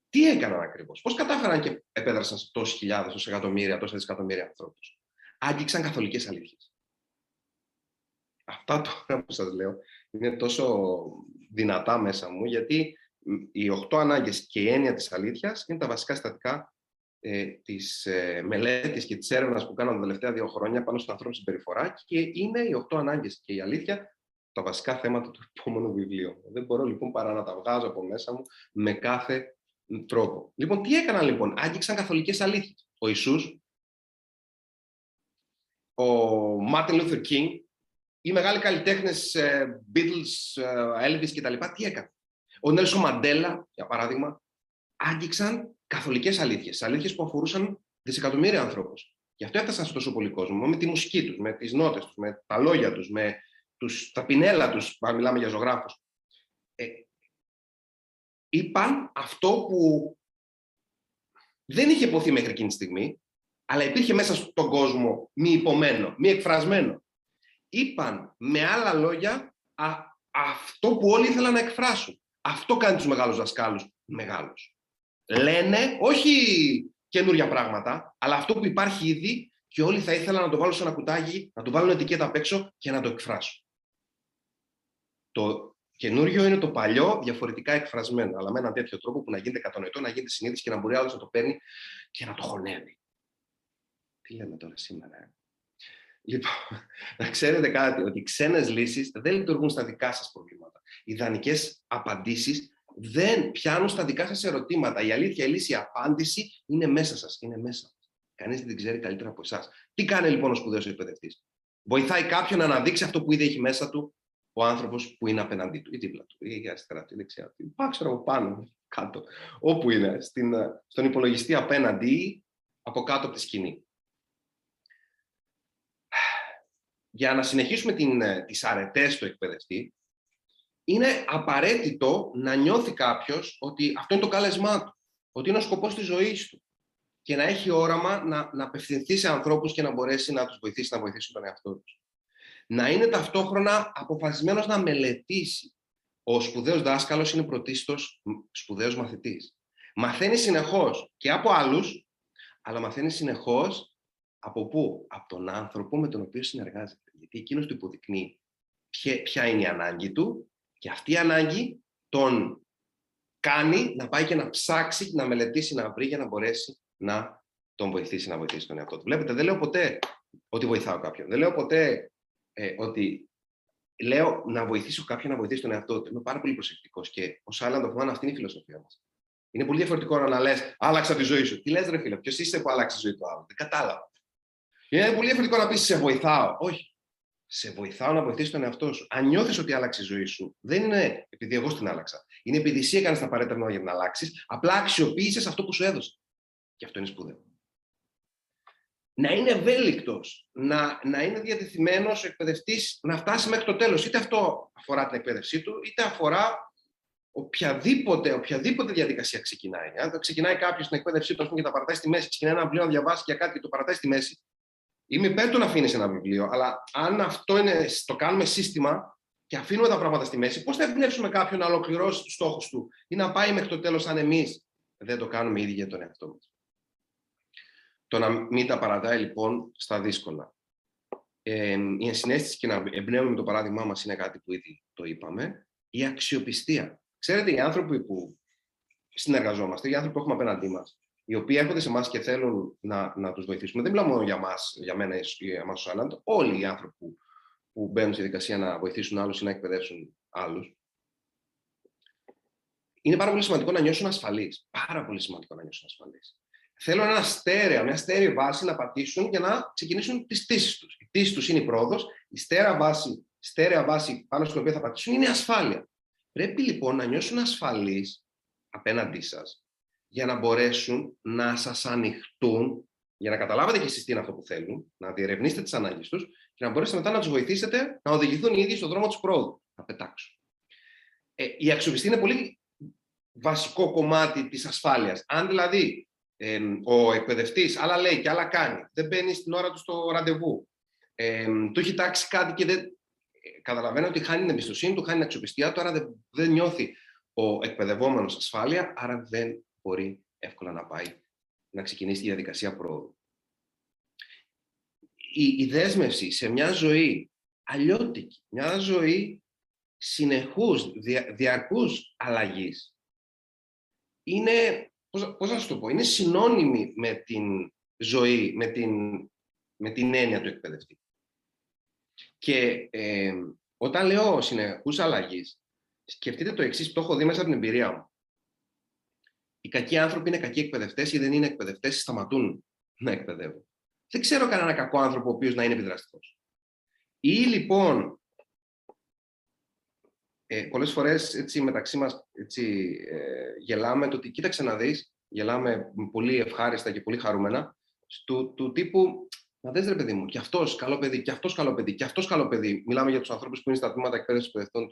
τι έκαναν ακριβώς, πώς κατάφεραν και επέδρασαν σε τόσες χιλιάδες, τόσες εκατομμύρια, τόσες δισεκατομμύρια ανθρώπους; Άγγιξαν καθολικές αλήθειες. Αυτά τώρα που σας λέω είναι τόσο δυνατά μέσα μου, γιατί οι οχτώ ανάγκες και η έννοια της αλήθειας είναι τα βασικά συστατικά ε, της ε, μελέτης και της έρευνας που κάναμε τα τελευταία δύο χρόνια πάνω στην ανθρώπινη συμπεριφορά και είναι οι οχτώ ανάγκες και η αλήθεια τα βασικά θέματα του επόμενου βιβλίου. Δεν μπορώ λοιπόν παρά να τα βγάζω από μέσα μου με κάθε τρόπο. Λοιπόν, τι έκαναν λοιπόν, άγγιξαν καθολικές αλήθειες. Ο Ιησούς, ο Μάρτιν Λούθερ Κίνγκ, οι μεγάλοι καλλιτέχνες, ε, Beatles, ε, Elvis κτλ. Τι έκαναν; Ο Νέλσον Μαντέλα, για παράδειγμα, άγγιξαν καθολικές αλήθειες. Αλήθειες που αφορούσαν δισεκατομμύρια ανθρώπους. Γι' αυτό έφτασαν σε τόσο πολύ κόσμο. Με τη μουσική τους, με τις νότες τους, με τα λόγια τους, με τους, τα πινέλα τους, αν μιλάμε για ζωγράφους. Ε, είπαν αυτό που δεν είχε υποθεί μέχρι εκείνη τη στιγμή, αλλά υπήρχε μέσα στον κόσμο μη υπομένο, μη εκφρασμένο. Είπαν με άλλα λόγια αυτό που όλοι ήθελαν να εκφράσουν. Αυτό κάνει τους μεγάλους δασκάλους μεγάλους. Λένε όχι καινούργια πράγματα, αλλά αυτό που υπάρχει ήδη και όλοι θα ήθελαν να το βάλουν σε ένα κουτάκι, να το βάλουν ετικέτα απ' έξω και να το εκφράσουν. Το καινούριο είναι το παλιό διαφορετικά εκφρασμένο, αλλά με έναν τέτοιο τρόπο που να γίνεται κατανοητό, να γίνεται συνείδηση και να μπορεί άλλος να το παίρνει και να το χωνεύει. Τι λέμε τώρα σήμερα, ε; Λοιπόν, να ξέρετε κάτι, ότι οι ξένες λύσεις δεν λειτουργούν στα δικά σας προβλήματα. Οι ιδανικές απαντήσεις δεν πιάνουν στα δικά σας ερωτήματα. Η αλήθεια, η λύση, η απάντηση είναι μέσα σας, είναι μέσα. Κανείς δεν την ξέρει καλύτερα από εσάς. Τι κάνει λοιπόν ο σπουδαίος εκπαιδευτής; Βοηθάει κάποιον να αναδείξει αυτό που ήδη έχει μέσα του ο άνθρωπος που είναι απέναντί του, ή δίπλα του, ή αριστερά του, ή δεξιά του. Πάω ξέρω πάνω, κάτω, όπου είναι, στην, στον υπολογιστή απέναντι ή από κάτω από τη σκηνή. Για να συνεχίσουμε την, τις αρετές του εκπαιδευτή, είναι απαραίτητο να νιώθει κάποιος ότι αυτό είναι το κάλεσμά του, ότι είναι ο σκοπός της ζωής του και να έχει όραμα να, να απευθυνθεί σε ανθρώπους και να μπορέσει να τους βοηθήσει να βοηθήσουν τον εαυτό τους. Να είναι ταυτόχρονα αποφασισμένος να μελετήσει. Ο σπουδαίος δάσκαλος είναι πρωτίστως σπουδαίος μαθητής. Μαθαίνει συνεχώς και από άλλους, αλλά μαθαίνει συνεχώς από πού; Από τον άνθρωπο με τον οποίο συνεργάζεται. Γιατί εκείνος του υποδεικνύει ποια είναι η ανάγκη του και αυτή η ανάγκη τον κάνει να πάει και να ψάξει, να μελετήσει, να βρει για να μπορέσει να τον βοηθήσει να βοηθήσει τον εαυτό του. Βλέπετε, δεν λέω ποτέ ότι βοηθάω κάποιον. Δεν λέω ποτέ ε, ότι λέω να βοηθήσω κάποιον να βοηθήσει τον εαυτό του. Είμαι πάρα πολύ προσεκτικός και ω άλλο το αυτή είναι η φιλοσοφία μας. Είναι πολύ διαφορετικό να λες: Άλλαξα τη ζωή σου. Τι λες, ρε φίλε, ποιος είσαι που άλλαξε τη ζωή του άλλου. Δεν κατάλαβα. Είναι πολύ διαφορετικό να πεις: Σε βοηθάω. Όχι σε βοηθάω να βοηθήσει τον εαυτό σου. Αν νιώθεις ότι άλλαξε η ζωή σου, δεν είναι επειδή εγώ την άλλαξα. Είναι επειδή εσύ έκανες τα απαραίτητα για να την αλλάξεις, απλά αξιοποίησες αυτό που σου έδωσε. Και αυτό είναι σπουδαίο. Να είναι ευέλικτος, να, να είναι διατεθειμένος ο εκπαιδευτής να φτάσει μέχρι το τέλος. Είτε αυτό αφορά την εκπαίδευσή του, είτε αφορά οποιαδήποτε, οποιαδήποτε διαδικασία ξεκινάει. Αν ξεκινάει κάποιος στην εκπαίδευσή του και τα παρατάει στη μέση, ξεκινάει ένα βιβλίο να διαβάσει για κάτι και το παρατάει στη μέση, Είμαι υπέρ του να αφήνεις ένα βιβλίο, αλλά αν αυτό είναι, το κάνουμε σύστημα και αφήνουμε τα πράγματα στη μέση, πώς θα εμπνεύσουμε κάποιον να ολοκληρώσει τους στόχους του ή να πάει μέχρι το τέλος, αν εμείς; Δεν το κάνουμε ήδη για τον εαυτό μας. Το να μην τα παρατάει λοιπόν στα δύσκολα. Ε, η ενσυναίσθηση και να εμπνέουμε το παράδειγμά μας είναι κάτι που ήδη το είπαμε. Η αξιοπιστία. Ξέρετε, οι άνθρωποι που συνεργαζόμαστε, οι άνθρωποι που έχουμε απέναντί μας, οι οποίοι έρχονται σε εμάς και θέλουν να, να τους βοηθήσουμε. Δεν μιλάω μόνο για, μας, για μένα ή για εμάς τους Άλλαντ. Όλοι οι άνθρωποι που, που μπαίνουν στη δικασία να βοηθήσουν άλλους ή να εκπαιδεύσουν άλλους. Είναι πάρα πολύ σημαντικό να νιώσουν ασφαλείς. Πάρα πολύ σημαντικό να νιώσουν ασφαλείς. Θέλουν ένα στέρεα, μια στέρεη βάση να πατήσουν για να ξεκινήσουν τις τήσει τους. Η τήση τους είναι η πρόοδος, η στέρεα βάση, στέρεα βάση πάνω στην οποία θα πατήσουν είναι η ασφάλεια. Πρέπει λοιπόν να νιώσουν ασφαλείς απέναντί σας για να μπορέσουν να σας ανοιχτούν, για να καταλάβετε και εσείς τι είναι αυτό που θέλουν, να διερευνήσετε τις ανάγκες τους και να μπορέσετε μετά να τους βοηθήσετε να οδηγηθούν οι ίδιοι στον δρόμο της πρόοδου, να πετάξουν. Ε, η αξιοπιστία είναι πολύ βασικό κομμάτι της ασφάλειας. Αν δηλαδή ε, ο εκπαιδευτής άλλα λέει και άλλα κάνει, δεν μπαίνει στην ώρα του στο ραντεβού, ε, του έχει τάξει κάτι και δεν... Καταλαβαίνει ότι χάνει την εμπιστοσύνη του, χάνει την αξιοπιστία του, άρα δεν, δεν νιώθει ο εκπαιδευόμενος ασφάλεια, άρα δεν μπορεί εύκολα να πάει να ξεκινήσει τη διαδικασία πρόοδου. Η, η δέσμευση σε μια ζωή αλλιώτικη, μια ζωή συνεχούς, δια, διαρκούς αλλαγής, είναι, πώς, πώς να σου το πω, είναι συνώνυμη με την ζωή, με την, με την έννοια του εκπαιδευτή. Και ε, όταν λέω συνεχούς αλλαγής, σκεφτείτε το εξής, το έχω δει μέσα από την εμπειρία μου οι κακοί άνθρωποι είναι κακοί εκπαιδευτές ή δεν είναι εκπαιδευτές ή σταματούν να εκπαιδεύουν. Δεν ξέρω κανένα κακό άνθρωπο ο οποίος να είναι επιδραστικός. Ή λοιπόν, ε, πολλές φορές έτσι, μεταξύ μας έτσι, ε, γελάμε το ότι κοίταξε να δεις, γελάμε πολύ ευχάριστα και πολύ χαρούμενα, του, του τύπου, να δες ρε παιδί μου, και αυτός καλό παιδί, και αυτός καλό παιδί, και αυτός καλό παιδί. Μιλάμε για τους ανθρώπους που είναι στα τμήματα εκπαίδευσης εκπαιδευτών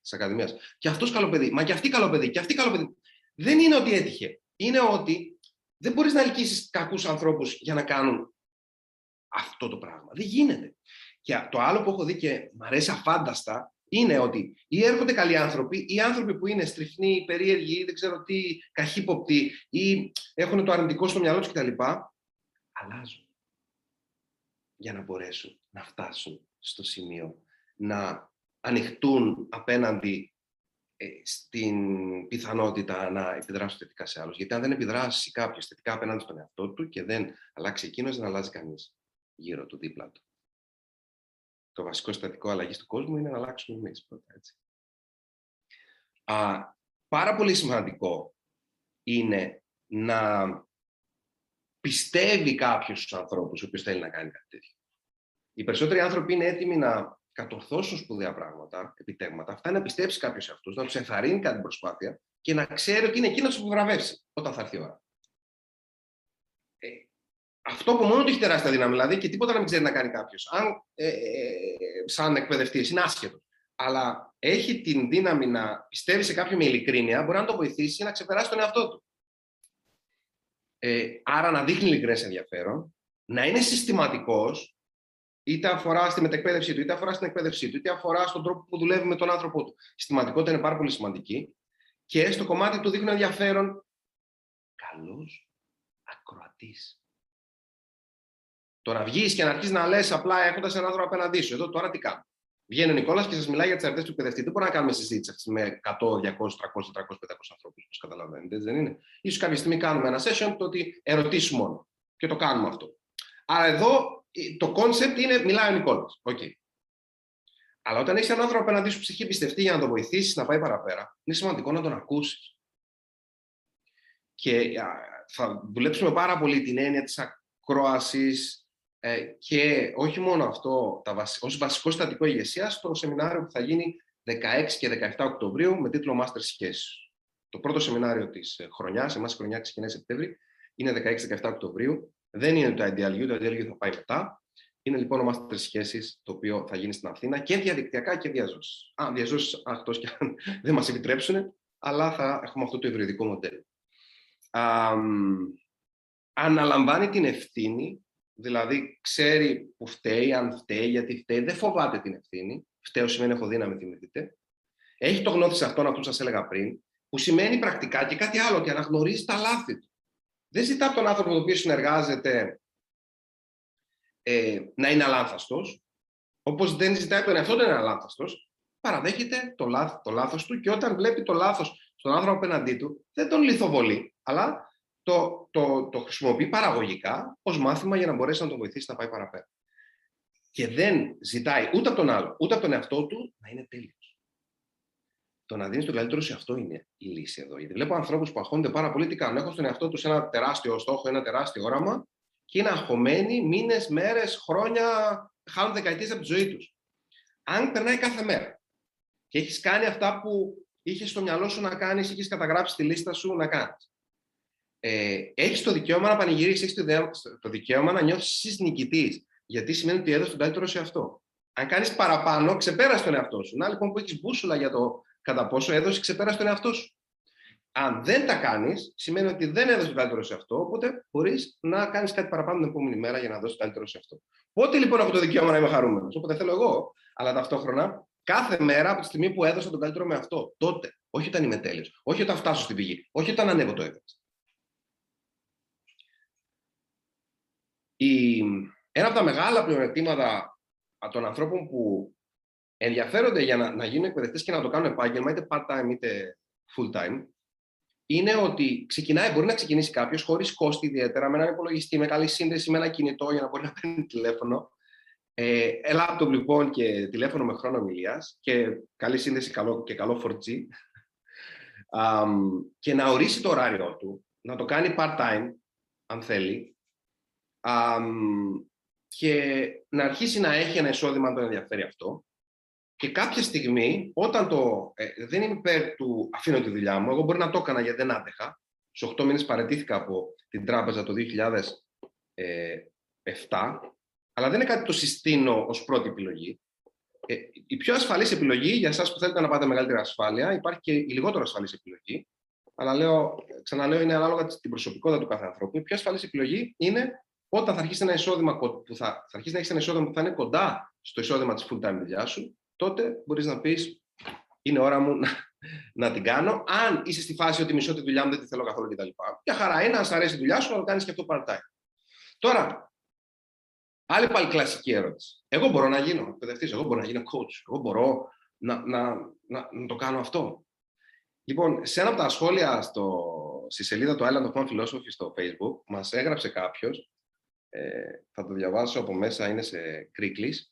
της Ακαδημίας. Και αυτός καλό παιδί, μα και αυτή καλό παιδί, και αυτή καλό παιδί δεν είναι ότι έτυχε. Είναι ότι δεν μπορείς να ελκύσεις κακούς ανθρώπους για να κάνουν αυτό το πράγμα. Δεν γίνεται. Και το άλλο που έχω δει και μου αρέσει αφάνταστα είναι ότι ή έρχονται καλοί άνθρωποι, ή άνθρωποι που είναι στριφνοί, περίεργοι, ή δεν ξέρω τι, καχύποπτοι, ή έχουν το αρνητικό στο μυαλό τους κτλ. Αλλάζουν για να μπορέσουν να φτάσουν στο σημείο να ανοιχτούν απέναντι ε, στην πιθανότητα να επιδράσουν θετικά σε άλλους. Γιατί αν δεν επιδράσει κάποιος θετικά απέναντι στον εαυτό του και δεν αλλάξει εκείνος, δεν αλλάζει κανείς γύρω του δίπλα του. Το βασικό συστατικό αλλαγής του κόσμου είναι να αλλάξουμε εμείς πρώτα. Έτσι. Α, πάρα πολύ σημαντικό είναι να πιστεύει κάποιος στους ανθρώπους ο οποίος θέλει να κάνει κάτι τέτοιο. Οι περισσότεροι άνθρωποι είναι έτοιμοι να κατορθώσουν σπουδαία πράγματα, επιτέγματα, αυτά να πιστέψει κάποιος σε αυτούς, να τους ενθαρρύνει κάτι την προσπάθεια και να ξέρει ότι είναι εκείνος που βραβεύσει όταν θα έρθει η ώρα. Ε, αυτό που μόνο του έχει τεράστια δύναμη, δηλαδή και τίποτα να μην ξέρει να κάνει κάποιος. Αν ε, ε, σαν εκπαιδευτής είναι άσχετος, αλλά έχει την δύναμη να πιστεύει σε κάποιον με ειλικρίνεια, μπορεί να το βοηθήσει να ξεπεράσει τον εαυτό του. Ε, άρα να δείχνει ειλικρινές ενδιαφέρον, να είναι συστηματικός, είτε αφορά στη μετεκπαίδευσή του, είτε αφορά στην εκπαίδευσή του, είτε αφορά στον τρόπο που δουλεύει με τον άνθρωπό του. Η συστηματικότητα είναι πάρα πολύ σημαντική. Και στο κομμάτι του δείχνει ενδιαφέρον, καλός ακροατής. Το να βγεις και να αρχίσεις να λες απλά έχοντας έναν άνθρωπο απέναντί σου. Εδώ τώρα τι κάνω. Βγαίνει ο Νικόλας και σας μιλάει για τις αρετέ του εκπαιδευτή. Δεν μπορούμε να κάνουμε συζήτηση αυτή με 100, 200, 300, 400, 500 ανθρώπους, όπως καταλαβαίνετε. Δεν είναι. σω κάποια στιγμή κάνουμε ένα session το ότι ερωτήσεις μόνο. Και το κάνουμε αυτό. Άρα εδώ το concept είναι μιλάει ο Νικόλας. Okay. Αλλά όταν έχεις έναν άνθρωπο απέναντί σου ψυχή πιστευτή για να τον βοηθήσεις να πάει παραπέρα, είναι σημαντικό να τον ακούσεις. Και θα δουλέψουμε πάρα πολύ την έννοια της ακρόασης ε, και όχι μόνο αυτό, τα βασ... ως βασικό στατικό ηγεσίας στο σεμινάριο που θα γίνει 16 και 17 Οκτωβρίου με τίτλο Master Σχέσεις. Το πρώτο σεμινάριο της ε, χρονιάς, εμάς η χρονιά ξεκινάει Σεπτέμβρη, είναι 16-17 Οκτωβρίου. Δεν είναι το IDLU, το IDLU θα πάει μετά. Είναι λοιπόν ο Master Σχέσεις, το οποίο θα γίνει στην Αθήνα και διαδικτυακά και διαζώσεις. Α, διαζώσεις, αυτός και αν δεν μας επιτρέψουν, αλλά θα έχουμε αυτό το υβριδικό μοντέλο. Α, αναλαμβάνει την ευθύνη Δηλαδή, ξέρει που φταίει, αν φταίει, γιατί φταίει, δεν φοβάται την ευθύνη. Φταίω σημαίνει έχω δύναμη, θυμηθείτε. Έχει το γνώθι σε αυτόν, αυτό σας έλεγα πριν, που σημαίνει πρακτικά και κάτι άλλο, ότι αναγνωρίζει τα λάθη του. Δεν ζητά από τον άνθρωπο με τον οποίο συνεργάζεται ε, να είναι αλάνθαστος, όπως δεν ζητάει τον εαυτό του να είναι αλάνθαστος, παραδέχεται το, λάθ, το λάθος του και όταν βλέπει το λάθος στον άνθρωπο απέναντί του, δεν τον λιθοβολεί, αλλά το, το, το χρησιμοποιεί παραγωγικά ως μάθημα για να μπορέσει να τον βοηθήσει να πάει παραπέρα. Και δεν ζητάει ούτε από τον άλλο, ούτε από τον εαυτό του να είναι τέλειος. Το να δίνεις τον καλύτερο σε αυτό είναι η λύση εδώ. Γιατί βλέπω ανθρώπους που αγχώνονται πάρα πολύ τι κάνουν. Έχουν στον εαυτό τους ένα τεράστιο στόχο, ένα τεράστιο όραμα και είναι αγχωμένοι μήνες, μέρες, χρόνια, χάνουν δεκαετίες από τη ζωή τους. Αν περνάει κάθε μέρα και έχεις κάνει αυτά που είχες στο μυαλό σου να κάνεις, είχες καταγράψει τη λίστα σου να κάνεις ε, έχεις το δικαίωμα να πανηγυρίσεις, έχεις το δικαίωμα να νιώθεις νικητής. Γιατί σημαίνει ότι έδωσες τον καλύτερο σε αυτό. Αν κάνεις παραπάνω, ξεπέρασε τον εαυτό σου. Να λοιπόν που έχεις μπούσουλα για το κατά πόσο έδωσε, ξεπέρασε τον εαυτό σου. Αν δεν τα κάνεις, σημαίνει ότι δεν έδωσε τον καλύτερο σε αυτό, οπότε μπορείς να κάνεις κάτι παραπάνω την επόμενη μέρα για να δώσεις τον καλύτερο σε αυτό. Πότε λοιπόν έχω το δικαίωμα να είμαι χαρούμενος, όποτε θέλω εγώ, αλλά ταυτόχρονα κάθε μέρα από τη στιγμή που έδωσα τον καλύτερο με αυτό. Τότε. Όχι όταν είμαι τέλειος. Όχι όταν φτάσω στην πηγή. Όχι όταν ανέβω το έβρεσ. Η, ένα από τα μεγάλα πλεονεκτήματα των ανθρώπων που ενδιαφέρονται για να, να γίνουν εκπαιδευτές και να το κάνουν επάγγελμα, είτε part-time είτε full-time, είναι ότι ξεκινάει, μπορεί να ξεκινήσει κάποιος χωρίς κόστη ιδιαίτερα, με έναν υπολογιστή, με καλή σύνδεση, με ένα κινητό για να μπορεί να παίρνει τηλέφωνο. Ε, laptop λοιπόν και τηλέφωνο με χρόνο ομιλίας και καλή σύνδεση καλό, και καλό 4G. Um, και να ορίσει το ωράριο του, να το κάνει part-time, αν θέλει, και να αρχίσει να έχει ένα εισόδημα αν τον ενδιαφέρει αυτό. Και κάποια στιγμή, όταν το. Ε, δεν είμαι υπέρ του αφήνω τη δουλειά μου, εγώ μπορεί να το έκανα γιατί δεν άτεχα. Στου 8 μήνες παρετήθηκα από την τράπεζα το 2007, αλλά δεν είναι κάτι που το συστήνω ως πρώτη επιλογή. Ε, η πιο ασφαλής επιλογή για εσάς που θέλετε να πάτε μεγαλύτερη ασφάλεια, υπάρχει και η λιγότερο ασφαλής επιλογή. Αλλά λέω, ξαναλέω, είναι ανάλογα την προσωπικότητα του κάθε ανθρώπου. Η πιο ασφαλής επιλογή είναι όταν θα αρχίσει ένα εισόδημα που θα, θα αρχίσει να έχεις ένα εισόδημα που θα είναι κοντά στο εισόδημα της full time δουλειάς σου, τότε μπορείς να πεις: Είναι ώρα μου να, να την κάνω. Αν είσαι στη φάση ότι μισώ τη δουλειά μου, δεν τη θέλω καθόλου κτλ. Για χαρά είναι, αν σου αρέσει η δουλειά σου, να το κάνεις και αυτό part-time. Τώρα, άλλη πάλι κλασική ερώτηση. Εγώ μπορώ να γίνω εκπαιδευτής, εγώ μπορώ να γίνω coach, εγώ μπορώ να, να, να, να το κάνω αυτό. Λοιπόν, σε ένα από τα σχόλια στο, στη σελίδα του Island of One Philosophy στο Facebook, μας έγραψε κάποιος ε, θα το διαβάσω από μέσα, είναι σε κρίκλης,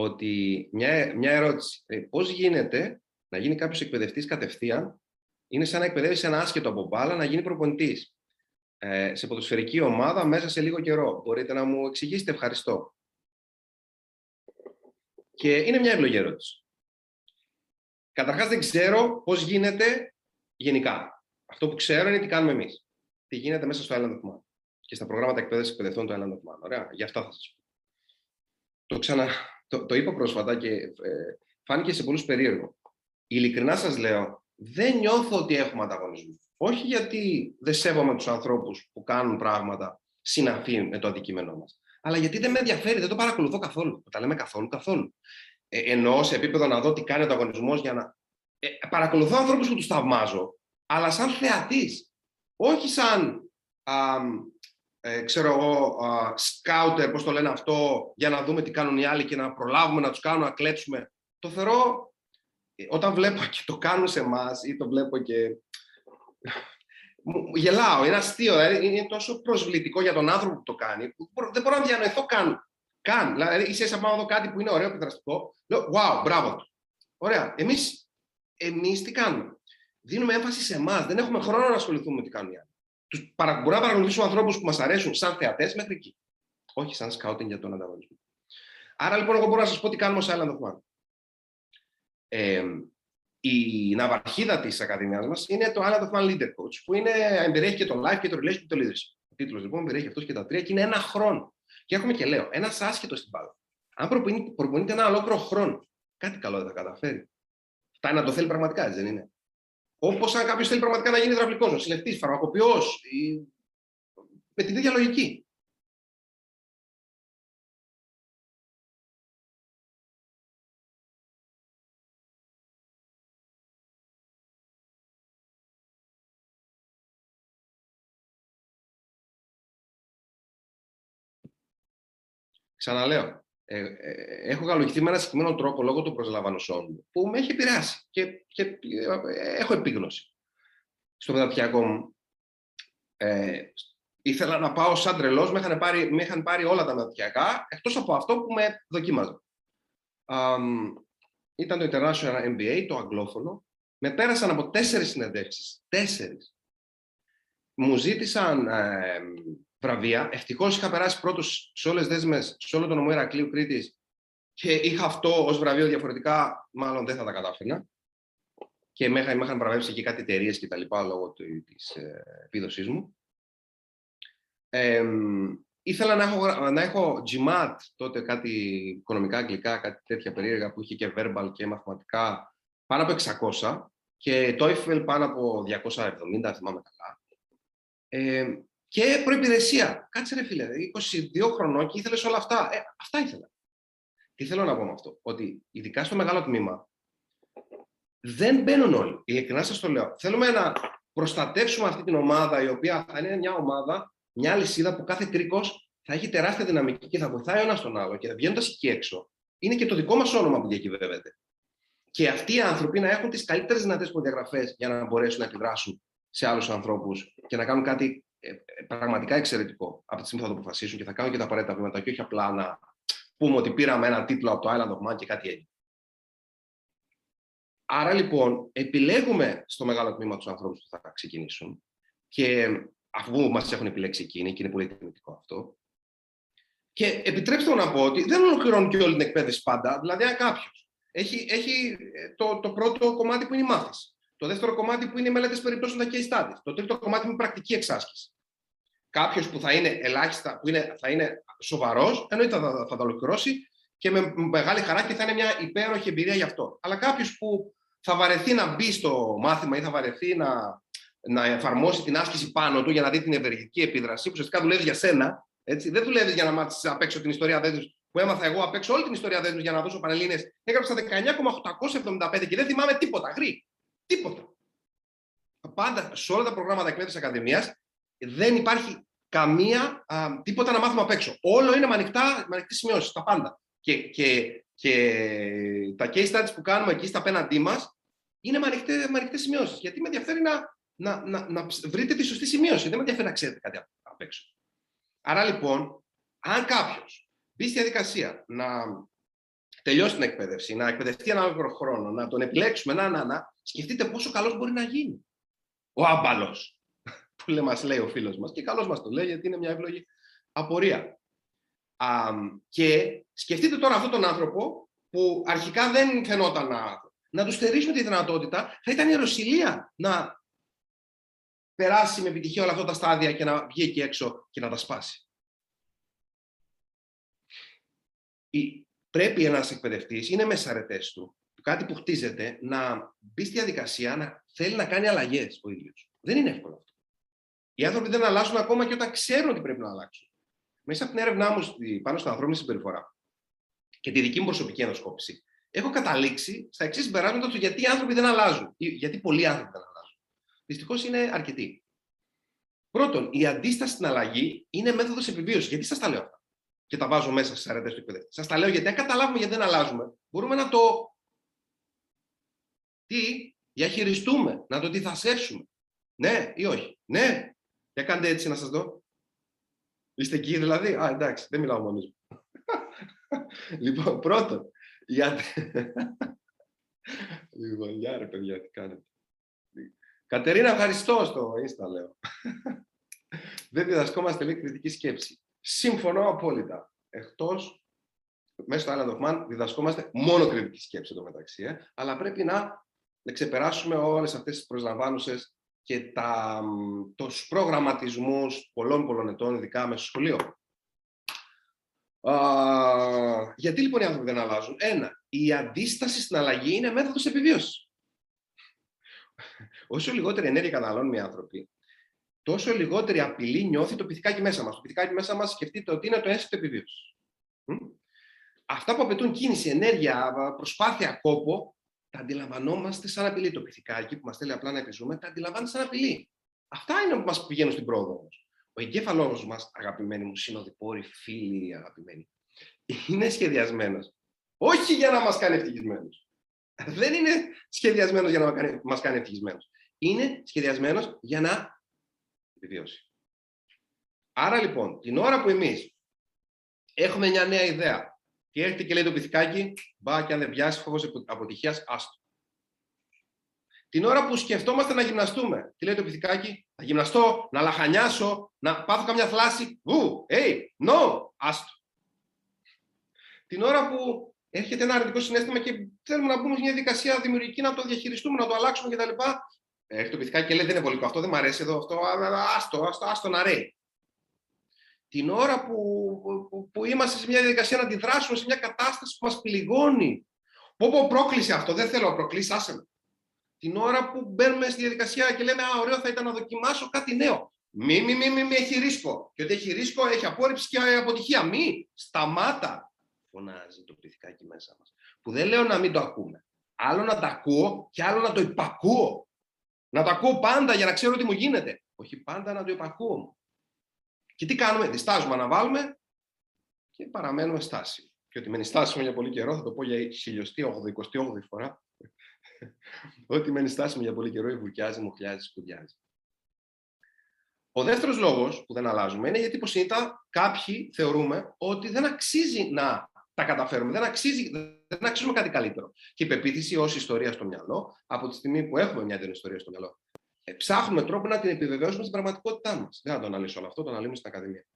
ότι μια, μια ερώτηση, ε, πώς γίνεται να γίνει κάποιος εκπαιδευτής κατευθείαν, είναι σαν να εκπαιδεύεις ένα άσχετο από μπάλα να γίνει προπονητής ε, σε ποδοσφαιρική ομάδα μέσα σε λίγο καιρό. Μπορείτε να μου εξηγήσετε, ευχαριστώ. Και είναι μια ευλογή ερώτηση. Καταρχάς δεν ξέρω πώς γίνεται γενικά. Αυτό που ξέρω είναι τι κάνουμε εμείς. Τι γίνεται μέσα στο Island of Man και στα προγράμματα εκπαίδευσης εκπαιδευτών του Island of Man. Ωραία, γι' αυτά θα σας πω. Το, ξανα... το, το είπα πρόσφατα και ε, φάνηκε σε πολλούς περίεργο. Ειλικρινά σας λέω, δεν νιώθω ότι έχουμε ανταγωνισμό. Όχι γιατί δεν σέβομαι τους ανθρώπους που κάνουν πράγματα συναφή με το αντικείμενό μας. Αλλά γιατί δεν με ενδιαφέρει, δεν το παρακολουθώ καθόλου. Τα λέμε καθόλου, καθόλου. Ε, εννοώ σε επίπεδο να δω τι κάνει ο ανταγωνισμός για να. Ε, παρακολουθώ ανθρώπους που τους θαυμάζω, αλλά σαν θεατής. Όχι σαν α, ε, ξέρω εγώ, σκάουτερ, πώς το λένε αυτό, για να δούμε τι κάνουν οι άλλοι και να προλάβουμε να τους κάνουμε, να κλέψουμε. Το θεωρώ, ε, όταν βλέπω και το κάνουν σε εμάς ή το βλέπω και... Γελάω, είναι αστείο, δηλαδή είναι τόσο προσβλητικό για τον άνθρωπο που το κάνει, που δεν μπορώ να διανοηθώ καν. Καν. Δηλαδή, είσαι σαν πάνω κάτι που είναι ωραίο, επιδραστικό. Λέω, wow, μπράβο του. Ωραία. Εμείς, εμείς τι κάνουμε; Δίνουμε έμφαση σε εμάς. Δεν έχουμε χρόνο να ασχοληθούμε με τι κάνουν οι άλλοι. Τους παρα, μπορούμε να παρακολουθήσουμε ανθρώπους που μας αρέσουν σαν θεατές μέχρι εκεί. Όχι σαν σκάουτινγκ για τον ανταγωνισμό. Άρα λοιπόν, εγώ μπορώ να σας πω τι κάνουμε σε Island of Man. Ε, η ναυαρχίδα της Ακαδημίας μας είναι το Island of Man Leader Coach, που είναι, περιέχει και το life και το relationship και το leadership. Ο τίτλος λοιπόν περιέχει αυτός και τα τρία και είναι ένα χρόνο. Και έχουμε και λέω, ένας άσχετος στην μπάλα. Αν προπονείται ένα ολόκληρο χρόνο, κάτι καλό δεν θα καταφέρει. Φτάνει να το θέλει πραγματικά, έτσι δεν είναι; Όπως αν κάποιος θέλει πραγματικά να γίνει υδραυλικός, νοσηλευτή, φαρμακοποιός, με την ίδια λογική. Ξαναλέω, ε, ε, έχω γαλογηθεί με ένα συγκεκριμένο τρόπο λόγω του προσλαμβανωσών μου που με έχει επηρεάσει και, και ε, έχω επίγνωση. Στο μεταπτυχιακό μου ε, ήθελα να πάω σαν τρελός, με, είχαν πάρει, με είχαν πάρει όλα τα μεταπτυχιακά εκτός από αυτό που με δοκίμαζε. ήταν το International MBA, το αγγλόφωνο. Με πέρασαν από τέσσερις συνεντεύξεις. Τέσσερις. Μου ζήτησαν βραβεία. Ευτυχώς είχα περάσει πρώτος σε όλες τις δέσμες, σε όλο τον νομό Ηρακλείου Κρήτης και είχα αυτό ως βραβείο διαφορετικά, μάλλον δεν θα τα κατάφερνα. Και με είχαν βραβεύσει και κάτι εταιρείες και τα λοιπά λόγω της ε, επίδοσής μου. Ε, ήθελα να έχω, να έχω GMAT, τότε κάτι οικονομικά αγγλικά, κάτι τέτοια περίεργα που είχε και verbal και μαθηματικά πάνω από 600 και το TOEFL πάνω από 270, θυμάμαι καλά. Ε, και προπηρεσία. Κάτσε ρε φίλε, 22 χρονών και ήθελες όλα αυτά. Ε, αυτά ήθελα. Τι θέλω να πω με αυτό, ότι ειδικά στο μεγάλο τμήμα δεν μπαίνουν όλοι. Ειλικρινά σας το λέω. Θέλουμε να προστατεύσουμε αυτή την ομάδα, η οποία θα είναι μια ομάδα, μια λυσίδα που κάθε κρίκο θα έχει τεράστια δυναμική και θα βοηθάει ο ένας τον άλλο. Και βγαίνοντας εκεί έξω, είναι και το δικό μας όνομα που διακυβεύεται. Και αυτοί οι άνθρωποι να έχουν τις καλύτερες δυνατές προδιαγραφές για να μπορέσουν να επιδράσουν σε άλλους ανθρώπους και να κάνουν κάτι ε, ε, πραγματικά εξαιρετικό από τη στιγμή που θα το αποφασίσουν και θα κάνουν και τα απαραίτητα βήματα και όχι απλά να πούμε ότι πήραμε ένα τίτλο από το Island of Man και κάτι έγινε. Άρα λοιπόν επιλέγουμε στο μεγάλο τμήμα τους ανθρώπους που θα ξεκινήσουν και αφού μας έχουν επιλέξει εκείνοι και είναι πολύ τιμητικό αυτό. Και επιτρέψτε μου να πω ότι δεν ολοκληρώνουν και όλη την εκπαίδευση πάντα. Δηλαδή, αν κάποιος έχει, έχει ε, το, το πρώτο κομμάτι που είναι η μάθηση. Το δεύτερο κομμάτι που είναι οι μελέτες περιπτώσεων, τα case studies. Το τρίτο κομμάτι που είναι πρακτική εξάσκηση. Κάποιος που θα είναι ελάχιστα, που είναι, θα είναι σοβαρός, εννοείται θα, θα, θα τα ολοκληρώσει και με μεγάλη χαρά και θα είναι μια υπέροχη εμπειρία γι' αυτό. Αλλά κάποιος που θα βαρεθεί να μπει στο μάθημα ή θα βαρεθεί να, να εφαρμόσει την άσκηση πάνω του για να δει την ευεργετική επίδραση, που ουσιαστικά δουλεύεις για σένα. Έτσι. Δεν δουλεύεις για να μάθεις απ' έξω την ιστορία δέσμευση που έμαθα εγώ απ' έξω όλη την ιστορία δέσμευση για να δώσω πανελίνε. Έγραψα 19,875 και δεν θυμάμαι τίποτα. Γρή. Τίποτα. Πάντα σε όλα τα προγράμματα εκπαίδευσης Ακαδημίας δεν υπάρχει καμία α, τίποτα να μάθουμε απ' έξω. Όλο είναι με ανοιχτά, ανοιχτές σημειώσεις, τα πάντα. Και, και, και τα case studies που κάνουμε εκεί στα απέναντί μας είναι με ανοιχτέ σημειώσεις. Γιατί με ενδιαφέρει να, να, να, να βρείτε τη σωστή σημείωση. Δεν με ενδιαφέρει να ξέρετε κάτι απ' έξω. Άρα λοιπόν, αν κάποιος μπει στη διαδικασία να τελειώσει την εκπαίδευση, να εκπαιδευτεί ένα άλλο χρόνο, να τον επιλέξουμε, να, να, να, σκεφτείτε πόσο καλός μπορεί να γίνει. Ο άμπαλος, που λέει, μας λέει ο φίλος μας. Και καλώς μας το λέει, γιατί είναι μια εύλογη απορία. Α, και σκεφτείτε τώρα αυτόν τον άνθρωπο που αρχικά δεν φαινόταν να, να του στερήσουμε τη δυνατότητα, θα ήταν η Ρωσιλία να περάσει με επιτυχία όλα αυτά τα στάδια και να βγει εκεί έξω και να τα σπάσει. Πρέπει ένας εκπαιδευτής, είναι μέσα αρετές του, κάτι που χτίζεται, να μπει στη διαδικασία να θέλει να κάνει αλλαγές ο ίδιος. Δεν είναι εύκολο αυτό. Οι άνθρωποι δεν αλλάζουν ακόμα και όταν ξέρουν ότι πρέπει να αλλάξουν. Μέσα από την έρευνά μου πάνω στην ανθρώπινη συμπεριφορά και τη δική μου προσωπική ενδοσκόπηση, έχω καταλήξει στα εξής συμπεράσματα του γιατί οι άνθρωποι δεν αλλάζουν. Γιατί πολλοί άνθρωποι δεν αλλάζουν. Δυστυχώς είναι αρκετοί. Πρώτον, η αντίσταση στην αλλαγή είναι μέθοδος επιβίωσης. Γιατί σας τα λέω αυτά; Και τα βάζω μέσα στις αρετές του εκπαιδευτή. Σας τα λέω γιατί αν καταλάβουμε γιατί δεν αλλάζουμε, μπορούμε να το. Τι, διαχειριστούμε, να το αντιθασέψουμε. Ναι ή όχι; Ναι. Για κάντε έτσι να σας δω. Είστε εκεί δηλαδή; Α, εντάξει, δεν μιλάω μόνος μου. λοιπόν, πρώτον, γιατί... λοιπόν, για ρε παιδιά, τι κάνετε. Κατερίνα, ευχαριστώ στο Insta, λέω. Δεν διδασκόμαστε λέει κριτική σκέψη. Συμφωνώ απόλυτα. Εκτός, μέσα στο Island of Man, διδασκόμαστε μόνο κριτική σκέψη εδώ μεταξύ. Ε. Αλλά πρέπει να, να ξεπεράσουμε όλες αυτές τις προσλαμβάνουσες και τα, τους προγραμματισμούς πολλών πολλών ετών, ειδικά μέσα στο σχολείο. Α, γιατί λοιπόν οι άνθρωποι δεν αλλάζουν; Ένα, η αντίσταση στην αλλαγή είναι μέθοδος επιβίωσης. Όσο λιγότερη ενέργεια καταναλώνουν οι άνθρωποι, τόσο λιγότερη απειλή νιώθει το πυθικάκι μέσα μας. Το πυθικάκι μέσα μας σκεφτείτε ότι είναι το αίσθητο επιβίωσης. Αυτά που απαιτούν κίνηση, ενέργεια, προσπάθεια, κόπο, τα αντιλαμβανόμαστε σαν απειλή. Το πυθικάκι που μας θέλει απλά να επιζούμε, τα αντιλαμβάνεται σαν απειλή. Αυτά είναι που μας πηγαίνουν στην πρόοδο όμως. Ο εγκέφαλός μας, αγαπημένοι μου συνοδοιπόροι, φίλοι, αγαπημένοι, είναι σχεδιασμένος όχι για να μας κάνει ευτυχισμένους. Δεν είναι σχεδιασμένος για να μας κάνει ευτυχισμένους. Είναι σχεδιασμένος για να επιβιώσει. Άρα λοιπόν, την ώρα που εμείς έχουμε μια νέα ιδέα και έρχεται και λέει το πυθικάκι, μπα και αν δεν πιάσεις φόβος αποτυχίας, άστο. Την ώρα που σκεφτόμαστε να γυμναστούμε, τι λέει το πυθικάκι, θα γυμναστώ, να λαχανιάσω, να πάθω καμιά θλάση, βου, hey, no, άστο. Την ώρα που έρχεται ένα αρνητικό συνέστημα και θέλουμε να μπούμε σε μια διαδικασία δημιουργική, να το διαχειριστούμε, να το αλλάξουμε κτλ. Έρχεται το πυθικάκι και λέει δεν είναι πολύ αυτό δεν μου αρέσει εδώ, αυτό, άστο, άστο, άστο να ρέει την ώρα που, που, που, είμαστε σε μια διαδικασία να αντιδράσουμε σε μια κατάσταση που μας πληγώνει. Πω πω πρόκληση αυτό, δεν θέλω να προκλήσεις, άσε με. Την ώρα που μπαίνουμε στη διαδικασία και λέμε «Α, ωραίο θα ήταν να δοκιμάσω κάτι νέο». Μη, μη, μη, μη, μη έχει ρίσκο. Και ότι έχει ρίσκο έχει απόρριψη και αποτυχία. Μη, σταμάτα, φωνάζει το πληθυκάκι μέσα μας. Που δεν λέω να μην το ακούμε. Άλλο να τα ακούω και άλλο να το υπακούω. Να το ακούω πάντα για να ξέρω τι μου γίνεται. Όχι πάντα να το υπακούω. Και τι κάνουμε, διστάζουμε να βάλουμε και παραμένουμε στάση. Και ότι μένει στάσιμο για πολύ καιρό, θα το πω για χιλιοστή, 88η φορά. ότι μένει στάσιμο για πολύ καιρό, η βουλιάζει, μοχλιάζει, σκουδιάζει. Ο δεύτερος λόγος που δεν αλλάζουμε είναι γιατί υποσυνείδητα κάποιοι θεωρούμε ότι δεν αξίζει να τα καταφέρουμε, δεν αξίζει, δεν αξίζουμε κάτι καλύτερο. Και η πεποίθηση ως ιστορία στο μυαλό, από τη στιγμή που έχουμε μια τέτοια ιστορία στο μυαλό, ε, ψάχνουμε τρόπο να την επιβεβαιώσουμε στην πραγματικότητά μας. Δεν θα το αναλύσω όλο αυτό, το αναλύουμε στην Ακαδημία,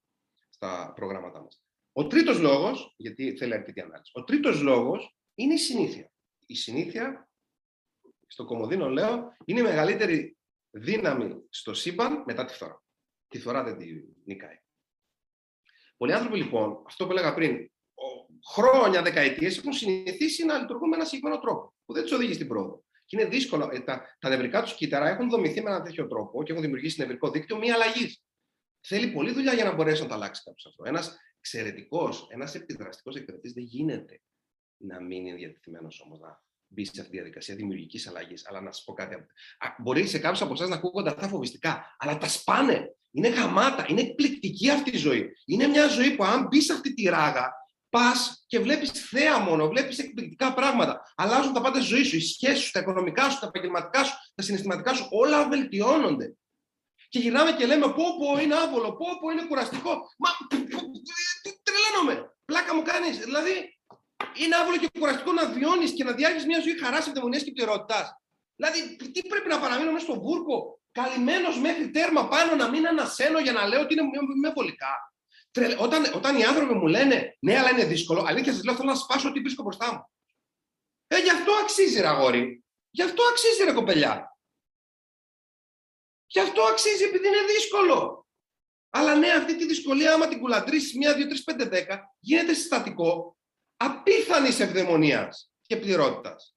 στα προγράμματά μας. Ο τρίτος λόγος, γιατί θέλει αρκετή ανάλυση, ο τρίτος λόγος είναι η συνήθεια. Η συνήθεια, στο Κομοδίνο λέω, είναι η μεγαλύτερη δύναμη στο σύμπαν μετά τη φθορά. Τη φθορά δεν τη νικάει. Πολλοί άνθρωποι λοιπόν, αυτό που έλεγα πριν, χρόνια, δεκαετίες έχουν συνηθίσει να λειτουργούν με ένα συγκεκριμένο τρόπο που δεν τους οδηγεί στην πρόοδο. Και είναι δύσκολο. Ε, τα, τα νευρικά τους κύτταρα έχουν δομηθεί με έναν τέτοιο τρόπο και έχουν δημιουργήσει νευρικό δίκτυο μία αλλαγής. Θέλει πολλή δουλειά για να μπορέσει να τα αλλάξει κάποιος αυτό. Ένας εξαιρετικός, ένας επιδραστικός εκπαιδευτή δεν γίνεται να μην είναι διατεθειμένος όμως να μπει σε αυτή τη διαδικασία δημιουργικής αλλαγής. Αλλά να σας πω κάτι. Μπορεί σε κάποιους από εσάς να ακούγονται αυτά φοβιστικά, αλλά τα σπάνε. Είναι γαμάτα. Είναι εκπληκτική αυτή η ζωή. Είναι μια ζωή που αν μπει σε αυτή τη ράγα, πας και βλέπεις θέα μόνο, βλέπεις εκπληκτικά πράγματα. Αλλάζουν τα πάντα στη ζωή σου, οι σχέσεις σου, τα οικονομικά σου, τα επαγγελματικά σου, τα συναισθηματικά σου, όλα βελτιώνονται. Και γυρνάμε και λέμε: Πω, πω, είναι άβολο, πω, πω, είναι κουραστικό. Μα τρελαίνομαι. Πλάκα μου κάνεις. Δηλαδή, είναι άβολο και κουραστικό να βιώνεις και να διάγει μια ζωή χαράς, ευδαιμονίας και πληρότητα. Δηλαδή, τι πρέπει να παραμείνω μέσα στον βούρκο, καλυμμένος μέχρι τέρμα πάνω, να μην ανασένω για να λέω ότι είναι με βολικά. Όταν, όταν οι άνθρωποι μου λένε ναι, αλλά είναι δύσκολο, αλήθεια σας λέω, θέλω να σπάσω ό,τι βρίσκω μπροστά μου. Ε, γι' αυτό αξίζει, ρε αγόρι. Γι' αυτό αξίζει, ρε κοπελιά. Γι' αυτό αξίζει, επειδή είναι δύσκολο. Αλλά ναι, αυτή τη δυσκολία, άμα την κουλαντρήσει μία, δύο, τρεις, πέντε, δέκα, γίνεται συστατικό απίθανης ευδαιμονίας και πληρότητας.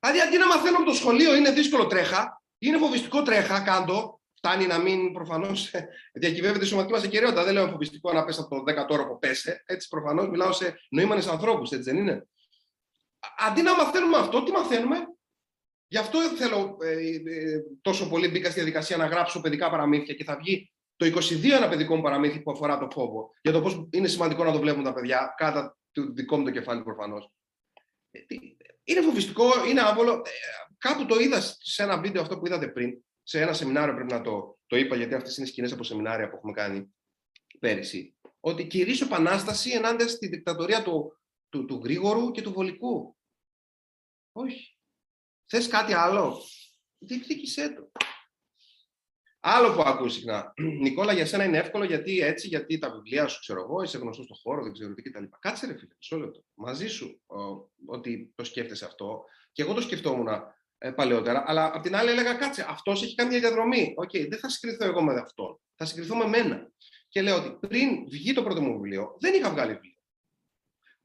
Δηλαδή, αντί να μαθαίνω από το σχολείο είναι δύσκολο τρέχα, είναι φοβιστικό τρέχα, κάτω, Φτάνει να μην προφανώς διακυβεύεται η σωματική μας ακαιρεότητα. Δεν λέω φοβιστικό να πέσει από το 10 τόρο που πέσε. Έτσι προφανώς μιλάω σε νοήμανες ανθρώπους, έτσι δεν είναι. Αντί να μαθαίνουμε αυτό, τι μαθαίνουμε; Γι' αυτό θέλω ε, ε, τόσο πολύ μπήκα στη διαδικασία να γράψω παιδικά παραμύθια και θα βγει το 22 ένα παιδικό μου παραμύθι που αφορά το φόβο. Για το πώς είναι σημαντικό να το βλέπουν τα παιδιά, κατά το δικό μου το κεφάλι προφανώς. Ε, είναι φοβιστικό, είναι άβολο. Ε, κάπου το είδα σε ένα βίντεο αυτό που είδατε πριν σε ένα σεμινάριο πρέπει να το, το είπα, γιατί αυτές είναι σκηνές από σεμινάρια που έχουμε κάνει πέρυσι, ότι κηρύσσω επανάσταση ενάντια στη δικτατορία του, του, του γρήγορου και του βολικού. Όχι. Θες κάτι άλλο; Διεκδίκησέ το. Άλλο που ακούω συχνά. Νικόλα, για σένα είναι εύκολο γιατί έτσι, γιατί τα βιβλία σου ξέρω εγώ, είσαι γνωστός στον χώρο, δεν ξέρω τι κτλ. Κάτσε ρε φίλε, μισό λεπτό. Μαζί σου ότι το σκέφτεσαι αυτό. Και εγώ το σκεφτόμουν ε, παλαιότερα, αλλά απ' την άλλη έλεγα κάτσε, αυτός έχει κάνει μια διαδρομή. Okay, δεν θα συγκριθώ εγώ με αυτόν. Θα συγκριθώ με μένα. Και λέω ότι πριν βγει το πρώτο μου βιβλίο, δεν είχα βγάλει βιβλίο.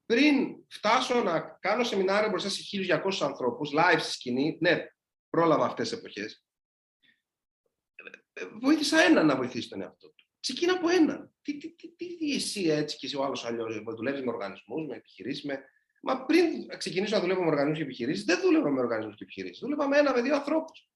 Πριν φτάσω να κάνω σεμινάριο μπροστά σε 1.200 ανθρώπους, live στη σκηνή, ναι, πρόλαβα αυτές τις εποχές. Βοήθησα έναν να βοηθήσει τον εαυτό του. Ξεκίνα από έναν. Τι, τι, τι, τι, εσύ έτσι και εσύ ο άλλος αλλιώς. Δουλεύεις με οργανισμούς, με επιχειρήσεις, με Μα πριν ξεκινήσω να δουλεύω με οργανισμούς και επιχειρήσεις, δεν δούλευα με οργανισμούς και επιχειρήσεις. Δούλευα με ένα, με δύο ανθρώπους.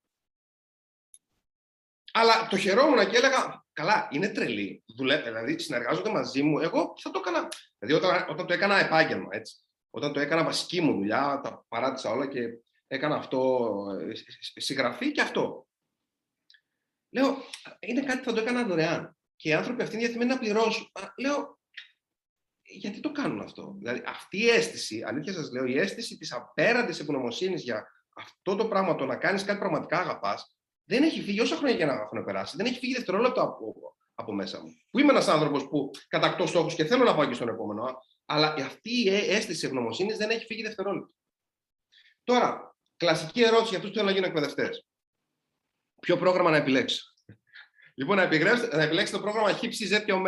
Αλλά το χαιρόμουν και έλεγα, καλά, είναι τρελή. Δουλεύει, δηλαδή συνεργάζονται μαζί μου. Εγώ θα το έκανα. Δηλαδή όταν, όταν το έκανα επάγγελμα, έτσι. Όταν το έκανα βασική μου δουλειά, τα παράτησα όλα και έκανα αυτό, ε, συγγραφή και αυτό. Λέω, είναι κάτι που θα το έκανα δωρεάν. Και οι άνθρωποι αυτοί είναι διαθυμένοι να πληρώσουν. Λέω, γιατί το κάνουν αυτό. Δηλαδή, αυτή η αίσθηση, αλήθεια σας λέω, η αίσθηση της απέραντης ευγνωμοσύνης για αυτό το πράγμα, το να κάνεις κάτι πραγματικά αγαπάς, δεν έχει φύγει όσα χρόνια για να έχουν περάσει. Δεν έχει φύγει δευτερόλεπτο από, από μέσα μου. Που είμαι ένας άνθρωπος που κατακτώ στόχους και θέλω να πάω και στον επόμενο, αλλά αυτή η αίσθηση ευγνωμοσύνης δεν έχει φύγει δευτερόλεπτο. Τώρα, κλασική ερώτηση για αυτούς που θέλουν να γίνουν εκπαιδευτές. Ποιο πρόγραμμα να επιλέξω. Λοιπόν, να επιλέξετε το πρόγραμμα Χ, Z και Ω.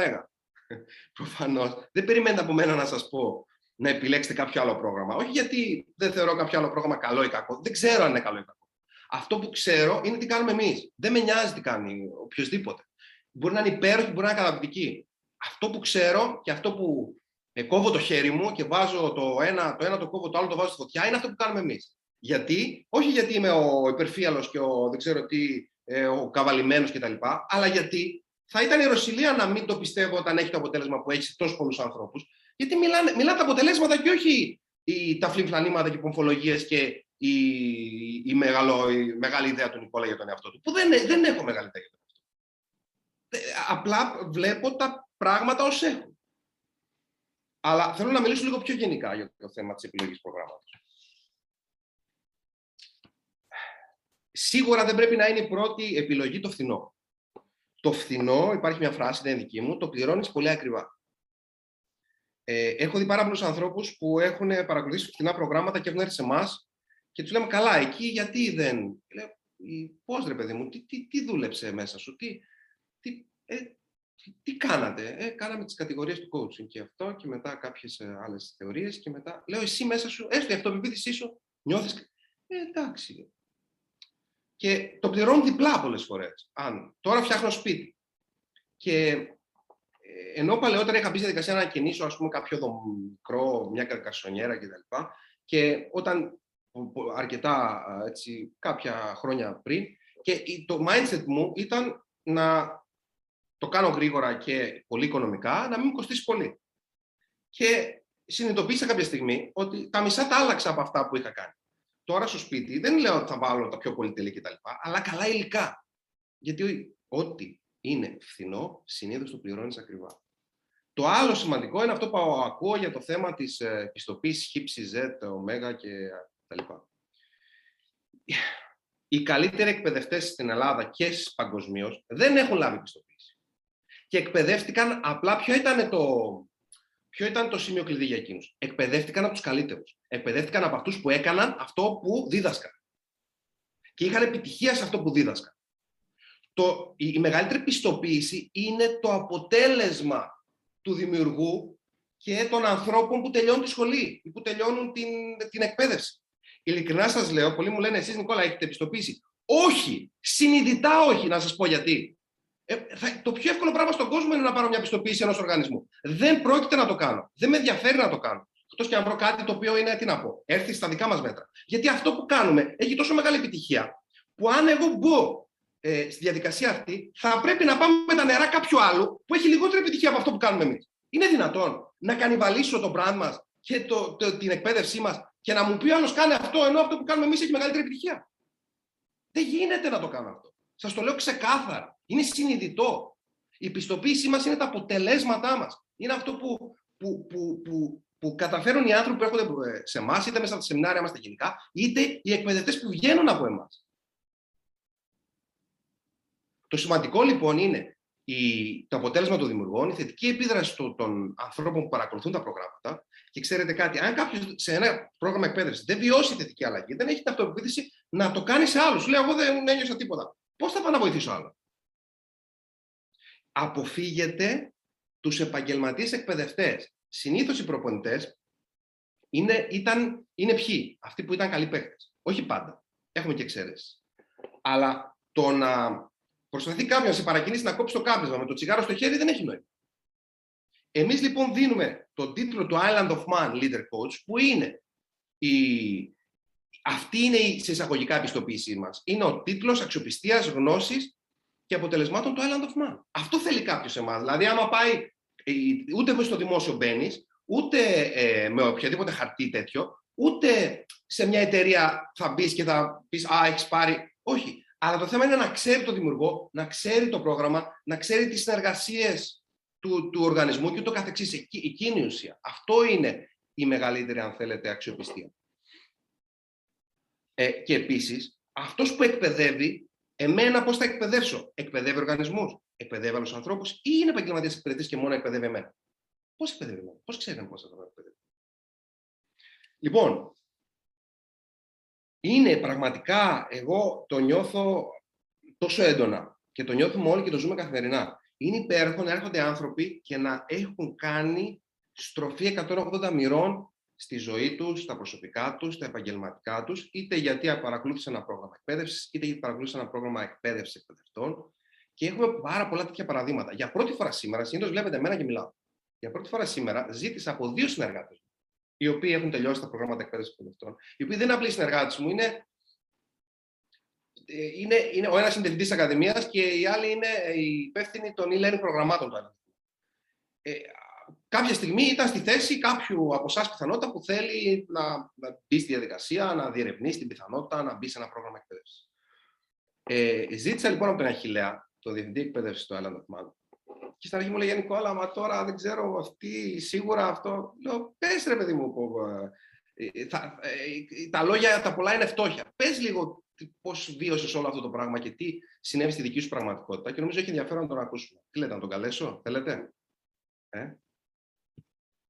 Προφανώς. Δεν περιμένετε από μένα να σας πω να επιλέξετε κάποιο άλλο πρόγραμμα. Όχι γιατί δεν θεωρώ κάποιο άλλο πρόγραμμα καλό ή κακό. Δεν ξέρω αν είναι καλό ή κακό. Αυτό που ξέρω είναι τι κάνουμε εμείς. Δεν με νοιάζει τι κάνει οποιοδήποτε. Μπορεί να είναι υπέροχη, μπορεί να είναι καταπληκτική. Αυτό που ξέρω και αυτό που ε, κόβω το χέρι μου και βάζω το ένα, το ένα το κόβω, το άλλο το βάζω στη φωτιά, είναι αυτό που κάνουμε εμείς. Γιατί, όχι γιατί είμαι ο υπερφύαλος και ο δεν ξέρω τι, ε, ο καβαλημένος κτλ. Αλλά γιατί θα ήταν η Ρωσιλία να μην το πιστεύω όταν έχει το αποτέλεσμα που έχει σε τόσους πολλούς ανθρώπους. Γιατί μιλάνε, μιλάνε τα αποτελέσματα και όχι οι, τα φλιμφλανήματα και οι πομφολογίες και η, η, μεγάλο, η, μεγάλη ιδέα του Νικόλα για τον εαυτό του. Που δεν, δεν έχω μεγάλη ιδέα για τον εαυτό του. Ε, απλά βλέπω τα πράγματα ως έχουν. Αλλά θέλω να μιλήσω λίγο πιο γενικά για το θέμα της επιλογής προγράμματος. Σίγουρα δεν πρέπει να είναι η πρώτη επιλογή το φθηνό το φθηνό, υπάρχει μια φράση, δεν είναι δική μου, το πληρώνεις πολύ ακριβά. Ε, έχω δει πάρα πολλούς ανθρώπους που έχουν παρακολουθήσει φθηνά προγράμματα και έχουν έρθει σε εμάς και τους λέμε καλά, εκεί γιατί δεν; Λέω, Πώς ρε παιδί μου, τι, τι, τι δούλεψε μέσα σου, τι, τι, ε, τι, κάνατε. Ε, κάναμε τις κατηγορίες του coaching και αυτό και μετά κάποιες άλλες θεωρίες και μετά. Λέω, εσύ μέσα σου, έστω η αυτοπεποίθησή σου, νιώθεις. Ε, εντάξει, και το πληρώνουν διπλά πολλές φορές. Αν τώρα φτιάχνω σπίτι. Και ε, ενώ παλαιότερα είχα μπει στη διαδικασία να κινήσω ας πούμε, κάποιο μικρό, μια καρκασονιέρα κτλ. Και όταν αρκετά έτσι, κάποια χρόνια πριν, και το mindset μου ήταν να το κάνω γρήγορα και πολύ οικονομικά, να μην μου κοστίσει πολύ. Και συνειδητοποίησα κάποια στιγμή ότι τα μισά τα άλλαξα από αυτά που είχα κάνει τώρα στο σπίτι δεν λέω ότι θα βάλω τα πιο πολυτελή κτλ. Αλλά καλά υλικά. Γιατί ό,τι είναι φθηνό, συνήθως το πληρώνεις ακριβά. Το άλλο σημαντικό είναι αυτό που ακούω για το θέμα της ε, πιστοποίησης χύψης Z, ω και τα λοιπά. Οι καλύτεροι εκπαιδευτές στην Ελλάδα και παγκοσμίως δεν έχουν λάβει πιστοποίηση. Και εκπαιδεύτηκαν απλά ποιο ήταν το, ποιο ήταν το σημείο κλειδί για εκείνους; Εκπαιδεύτηκαν από τους καλύτερους. Εκπαιδεύτηκαν από αυτούς που έκαναν αυτό που δίδασκαν. Και είχαν επιτυχία σε αυτό που δίδασκαν. Το, η, η μεγαλύτερη πιστοποίηση είναι το αποτέλεσμα του δημιουργού και των ανθρώπων που τελειώνουν τη σχολή ή που τελειώνουν την, την εκπαίδευση. Ειλικρινά σας λέω, πολλοί μου λένε εσείς Νικόλα, έχετε πιστοποίηση. Όχι, συνειδητά όχι, να σας πω γιατί. Ε, θα, το πιο εύκολο πράγμα στον κόσμο είναι να πάρω μια πιστοποίηση ενός οργανισμού. Δεν πρόκειται να το κάνω. Δεν με ενδιαφέρει να το κάνω. Εκτός και αν βρω κάτι το οποίο είναι, τι να πω, έρθει στα δικά μας μέτρα. Γιατί αυτό που κάνουμε έχει τόσο μεγάλη επιτυχία, που αν εγώ μπω ε, στη διαδικασία αυτή, θα πρέπει να πάμε με τα νερά κάποιου άλλου που έχει λιγότερη επιτυχία από αυτό που κάνουμε εμείς. Είναι δυνατόν να κανιβαλίσω το brand μας και το, το, την εκπαίδευσή μας και να μου πει ο άλλος κάνει αυτό, ενώ αυτό που κάνουμε εμείς έχει μεγαλύτερη επιτυχία. Δεν γίνεται να το κάνω αυτό. Σας το λέω ξεκάθαρα. Είναι συνειδητό. Η πιστοποίησή μας είναι τα αποτελέσματά μας. Είναι αυτό που, που, που, που, που καταφέρουν οι άνθρωποι που έρχονται σε εμάς, είτε μέσα από τα σεμινάρια μας τα γενικά, είτε οι εκπαιδευτές που βγαίνουν από εμάς. Το σημαντικό λοιπόν είναι η, το αποτέλεσμα των δημιουργών, η θετική επίδραση των, ανθρώπων που παρακολουθούν τα προγράμματα. Και ξέρετε κάτι, αν κάποιος σε ένα πρόγραμμα εκπαίδευσης δεν βιώσει θετική αλλαγή, δεν έχει ταυτοποίηση να το κάνει σε άλλους. Λέει, Εγώ δεν ένιωσα τίποτα. Πώς θα πάω να βοηθήσω άλλο. Αποφύγετε τους επαγγελματίες εκπαιδευτές. Συνήθως οι προπονητές είναι, ήταν, είναι ποιοι, αυτοί που ήταν καλοί παίκτες. Όχι πάντα. Έχουμε και εξαίρεση. Αλλά το να Προσπαθεί κάποιος να σε παρακινήσει να κόψει το κάπνισμα με το τσιγάρο στο χέρι, δεν έχει νόημα. Εμείς λοιπόν δίνουμε τον τίτλο του Island of Man Leader Coach, που είναι η... αυτή είναι η σε εισαγωγικά επιστοποίησή μας. Είναι ο τίτλος αξιοπιστίας, γνώσης και αποτελεσμάτων του Island of Man. Αυτό θέλει κάποιος εμάς. Δηλαδή, άμα πάει, ε, ούτε εγώ στο δημόσιο μπαίνεις, ούτε ε, με οποιοδήποτε χαρτί τέτοιο, ούτε σε μια εταιρεία θα μπεις και θα πεις Α, έχεις πάρει. Όχι. Αλλά το θέμα είναι να ξέρει το δημιουργό, να ξέρει το πρόγραμμα, να ξέρει τις συνεργασίες του, του οργανισμού και το καθεξής. Εκείνη η ουσία. Αυτό είναι η μεγαλύτερη, αν θέλετε, αξιοπιστία. Ε, και επίσης, αυτός που εκπαιδεύει, εμένα πώς θα εκπαιδεύσω; Εκπαιδεύει οργανισμούς, εκπαιδεύει άλλους ανθρώπους ή είναι επαγγελματίας εκπαιδευτής και μόνο εκπαιδεύει εμένα; Πώς εκπαιδεύει εμένα, πώς ξέρει πώς θα το εκπαιδεύει; Λοιπόν, είναι πραγματικά, εγώ το νιώθω τόσο έντονα και το νιώθουμε όλοι και το ζούμε καθημερινά. Είναι υπέροχο να έρχονται άνθρωποι και να έχουν κάνει στροφή 180 μοιρών στη ζωή τους, στα προσωπικά τους, στα επαγγελματικά τους, είτε γιατί παρακολούθησαν ένα πρόγραμμα εκπαίδευσης, είτε γιατί παρακολούθησαν ένα πρόγραμμα εκπαίδευσης εκπαιδευτών. Και έχουμε πάρα πολλά τέτοια παραδείγματα. Για πρώτη φορά σήμερα, συνήθως βλέπετε εμένα και μιλάω. Για πρώτη φορά σήμερα ζήτησα από δύο συνεργάτες οι οποίοι έχουν τελειώσει τα προγράμματα εκπαίδευσης εκπαιδευτών, οι οποίοι δεν είναι απλοί συνεργάτες μου, είναι, είναι, είναι ο ένας είναι διευθυντή Ακαδημίας και οι άλλοι είναι οι υπεύθυνοι των e-learning προγραμμάτων του ε, κάποια στιγμή ήταν στη θέση κάποιου από εσάς πιθανότητα που θέλει να, να μπει στη διαδικασία, να διερευνήσει την πιθανότητα να μπει σε ένα πρόγραμμα εκπαίδευσης. Ε, ζήτησα λοιπόν από τον Αχηλέα, το διευθυντή εκπαίδευσης του Island of Man, και στην αρχή μου λέει Νικόλα, μα τώρα δεν ξέρω αυτή, σίγουρα αυτό. Λέω, πες ρε παιδί μου, πω, ε, ε, θα, ε, τα λόγια τα πολλά είναι φτώχεια. Πες λίγο πώς βίωσες όλο αυτό το πράγμα και τι συνέβη στη δική σου πραγματικότητα και νομίζω έχει ενδιαφέρον να τον ακούσουμε. Τι λέτε, να τον καλέσω, θέλετε; Ε;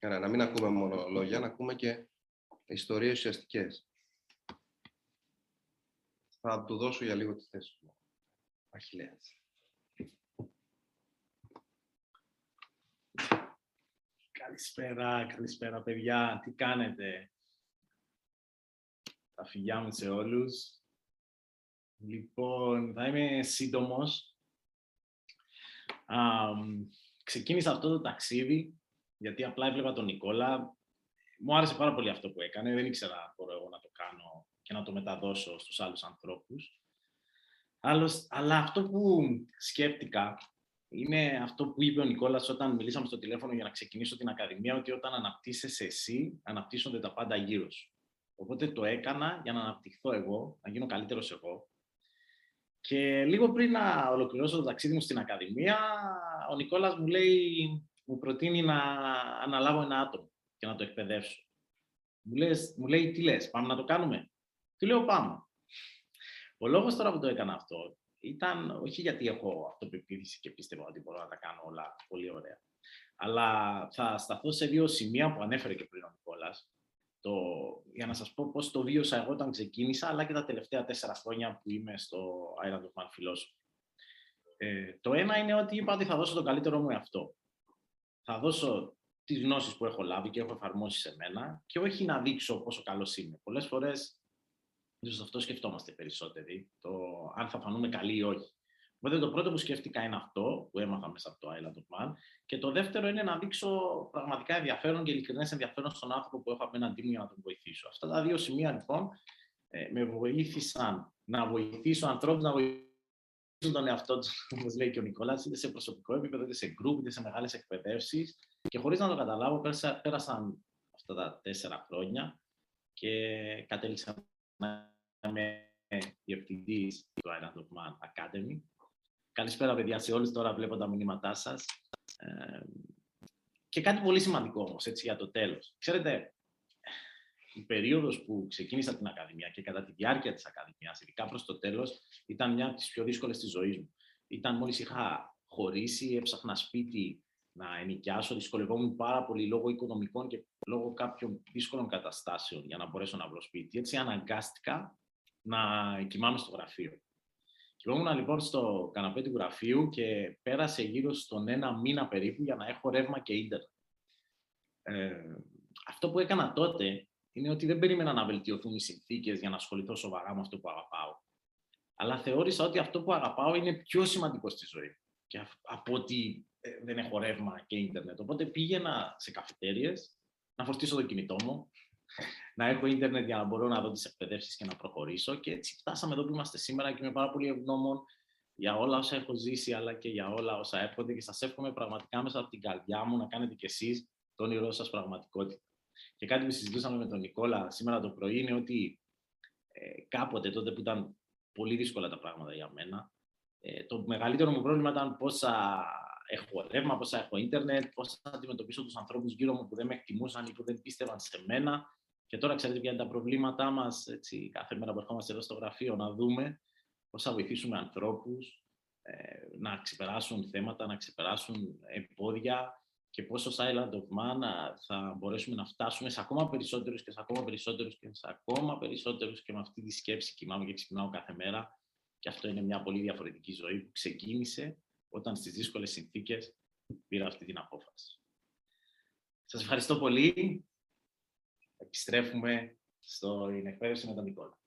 Άρα, να μην ακούμε μόνο λόγια, να ακούμε και ιστορίες ουσιαστικές. Θα του δώσω για λίγο τη θέση του. Αχιλέας. Καλησπέρα, καλησπέρα παιδιά. Τι κάνετε; Τα φιλιά μου σε όλους. Λοιπόν, θα είμαι σύντομος. ξεκίνησα αυτό το ταξίδι, γιατί απλά έβλεπα τον Νικόλα. Μου άρεσε πάρα πολύ αυτό που έκανε. Δεν ήξερα αν μπορώ εγώ να το κάνω και να το μεταδώσω στους άλλους ανθρώπους. αλλά αυτό που σκέφτηκα είναι αυτό που είπε ο Νικόλας όταν μιλήσαμε στο τηλέφωνο για να ξεκινήσω την Ακαδημία, ότι όταν αναπτύσσεσαι εσύ, αναπτύσσονται τα πάντα γύρω σου. Οπότε το έκανα για να αναπτυχθώ εγώ, να γίνω καλύτερος εγώ. Και λίγο πριν να ολοκληρώσω το ταξίδι μου στην Ακαδημία, ο Νικόλας μου λέει, μου προτείνει να αναλάβω ένα άτομο και να το εκπαιδεύσω. Μου, λες, μου λέει, τι λες, πάμε να το κάνουμε; Του λέω, πάμε. Ο λόγος τώρα που το έκανα αυτό ήταν όχι γιατί έχω αυτοπεποίθηση και πίστευα ότι μπορώ να τα κάνω όλα πολύ ωραία. Αλλά θα σταθώ σε δύο σημεία που ανέφερε και πριν ο Νικόλας, το, για να σας πω πώς το βίωσα εγώ όταν ξεκίνησα, αλλά και τα τελευταία τέσσερα χρόνια που είμαι στο Island of Man Philosophy. Ε, το ένα είναι ότι είπα ότι θα δώσω το καλύτερό μου εαυτό. Θα δώσω τις γνώσεις που έχω λάβει και έχω εφαρμόσει σε μένα και όχι να δείξω πόσο καλός είμαι. Πολλές φορές, ίσως αυτό σκεφτόμαστε περισσότεροι, το αν θα φανούμε καλοί ή όχι. Οπότε το πρώτο που σκέφτηκα είναι αυτό που έμαθα μέσα από το Island of Man. Και το δεύτερο είναι να δείξω πραγματικά ενδιαφέρον και ειλικρινές ενδιαφέρον στον άνθρωπο που έχω απέναντί μου για να τον βοηθήσω. Αυτά τα δύο σημεία λοιπόν ε, με βοήθησαν να βοηθήσω ανθρώπους να βοηθήσουν τον εαυτό τους, όπως λέει και ο Νικόλας, είτε σε προσωπικό επίπεδο, είτε σε γκρουπ, είτε σε μεγάλες εκπαιδεύσεις. Και χωρίς να το καταλάβω, πέρασα, πέρασαν αυτά τα τέσσερα χρόνια και κατέληξα να είμαι διευθυντής του Island of Man Academy Καλησπέρα, παιδιά, σε όλους. Τώρα βλέπω τα μηνύματά σας. Ε, και κάτι πολύ σημαντικό όμως, έτσι, για το τέλος. Ξέρετε, η περίοδος που ξεκίνησα την Ακαδημία και κατά τη διάρκεια της Ακαδημίας, ειδικά προς το τέλος, ήταν μια από τις πιο δύσκολες της ζωής μου. Ήταν μόλις είχα χωρίσει, έψαχνα σπίτι να ενοικιάσω, δυσκολευόμουν πάρα πολύ λόγω οικονομικών και λόγω κάποιων δύσκολων καταστάσεων για να μπορέσω να βρω σπίτι. Έτσι αναγκάστηκα να κοιμάμαι στο γραφείο. Κοιμόμουν λοιπόν στο καναπέ του γραφείου και πέρασε γύρω στον ένα μήνα περίπου για να έχω ρεύμα και ίντερνετ. Ε, αυτό που έκανα τότε είναι ότι δεν περίμενα να βελτιωθούν οι συνθήκες για να ασχοληθώ σοβαρά με αυτό που αγαπάω. Αλλά θεώρησα ότι αυτό που αγαπάω είναι πιο σημαντικό στη ζωή και από ότι ε, δεν έχω ρεύμα και ίντερνετ. Οπότε πήγαινα σε καφετέριες να φορτίσω το κινητό μου, να έχω ίντερνετ για να μπορώ να δω τις εκπαιδεύσεις και να προχωρήσω. Και έτσι φτάσαμε εδώ που είμαστε σήμερα και είμαι πάρα πολύ ευγνώμων για όλα όσα έχω ζήσει, αλλά και για όλα όσα έρχονται. Και σας εύχομαι πραγματικά μέσα από την καρδιά μου να κάνετε κι εσείς το όνειρό σας πραγματικότητα. Και κάτι που συζητούσαμε με τον Νικόλα σήμερα το πρωί είναι ότι ε, κάποτε τότε που ήταν πολύ δύσκολα τα πράγματα για μένα, ε, το μεγαλύτερο μου πρόβλημα ήταν πόσα έχω ρεύμα, πόσα έχω ίντερνετ, πώς θα αντιμετωπίσω τους ανθρώπους γύρω μου που δεν με εκτιμούσαν ή που δεν πίστευαν σε μένα. Και τώρα ξέρετε ποια είναι τα προβλήματά μας, κάθε μέρα που ερχόμαστε εδώ στο γραφείο, να δούμε πώς θα βοηθήσουμε ανθρώπους ε, να ξεπεράσουν θέματα, να ξεπεράσουν εμπόδια και πώς στο Silent of Man θα μπορέσουμε να φτάσουμε σε ακόμα περισσότερους και σε ακόμα περισσότερους και σε ακόμα περισσότερους και με αυτή τη σκέψη κοιμάμαι και ξυπνάω κάθε μέρα. Και αυτό είναι μια πολύ διαφορετική ζωή που ξεκίνησε όταν στις δύσκολες συνθήκες πήρα αυτή την απόφαση. Σας ευχαριστώ πολύ. Επιστρέφουμε στο εκπαίδευση με τον Νικόλα.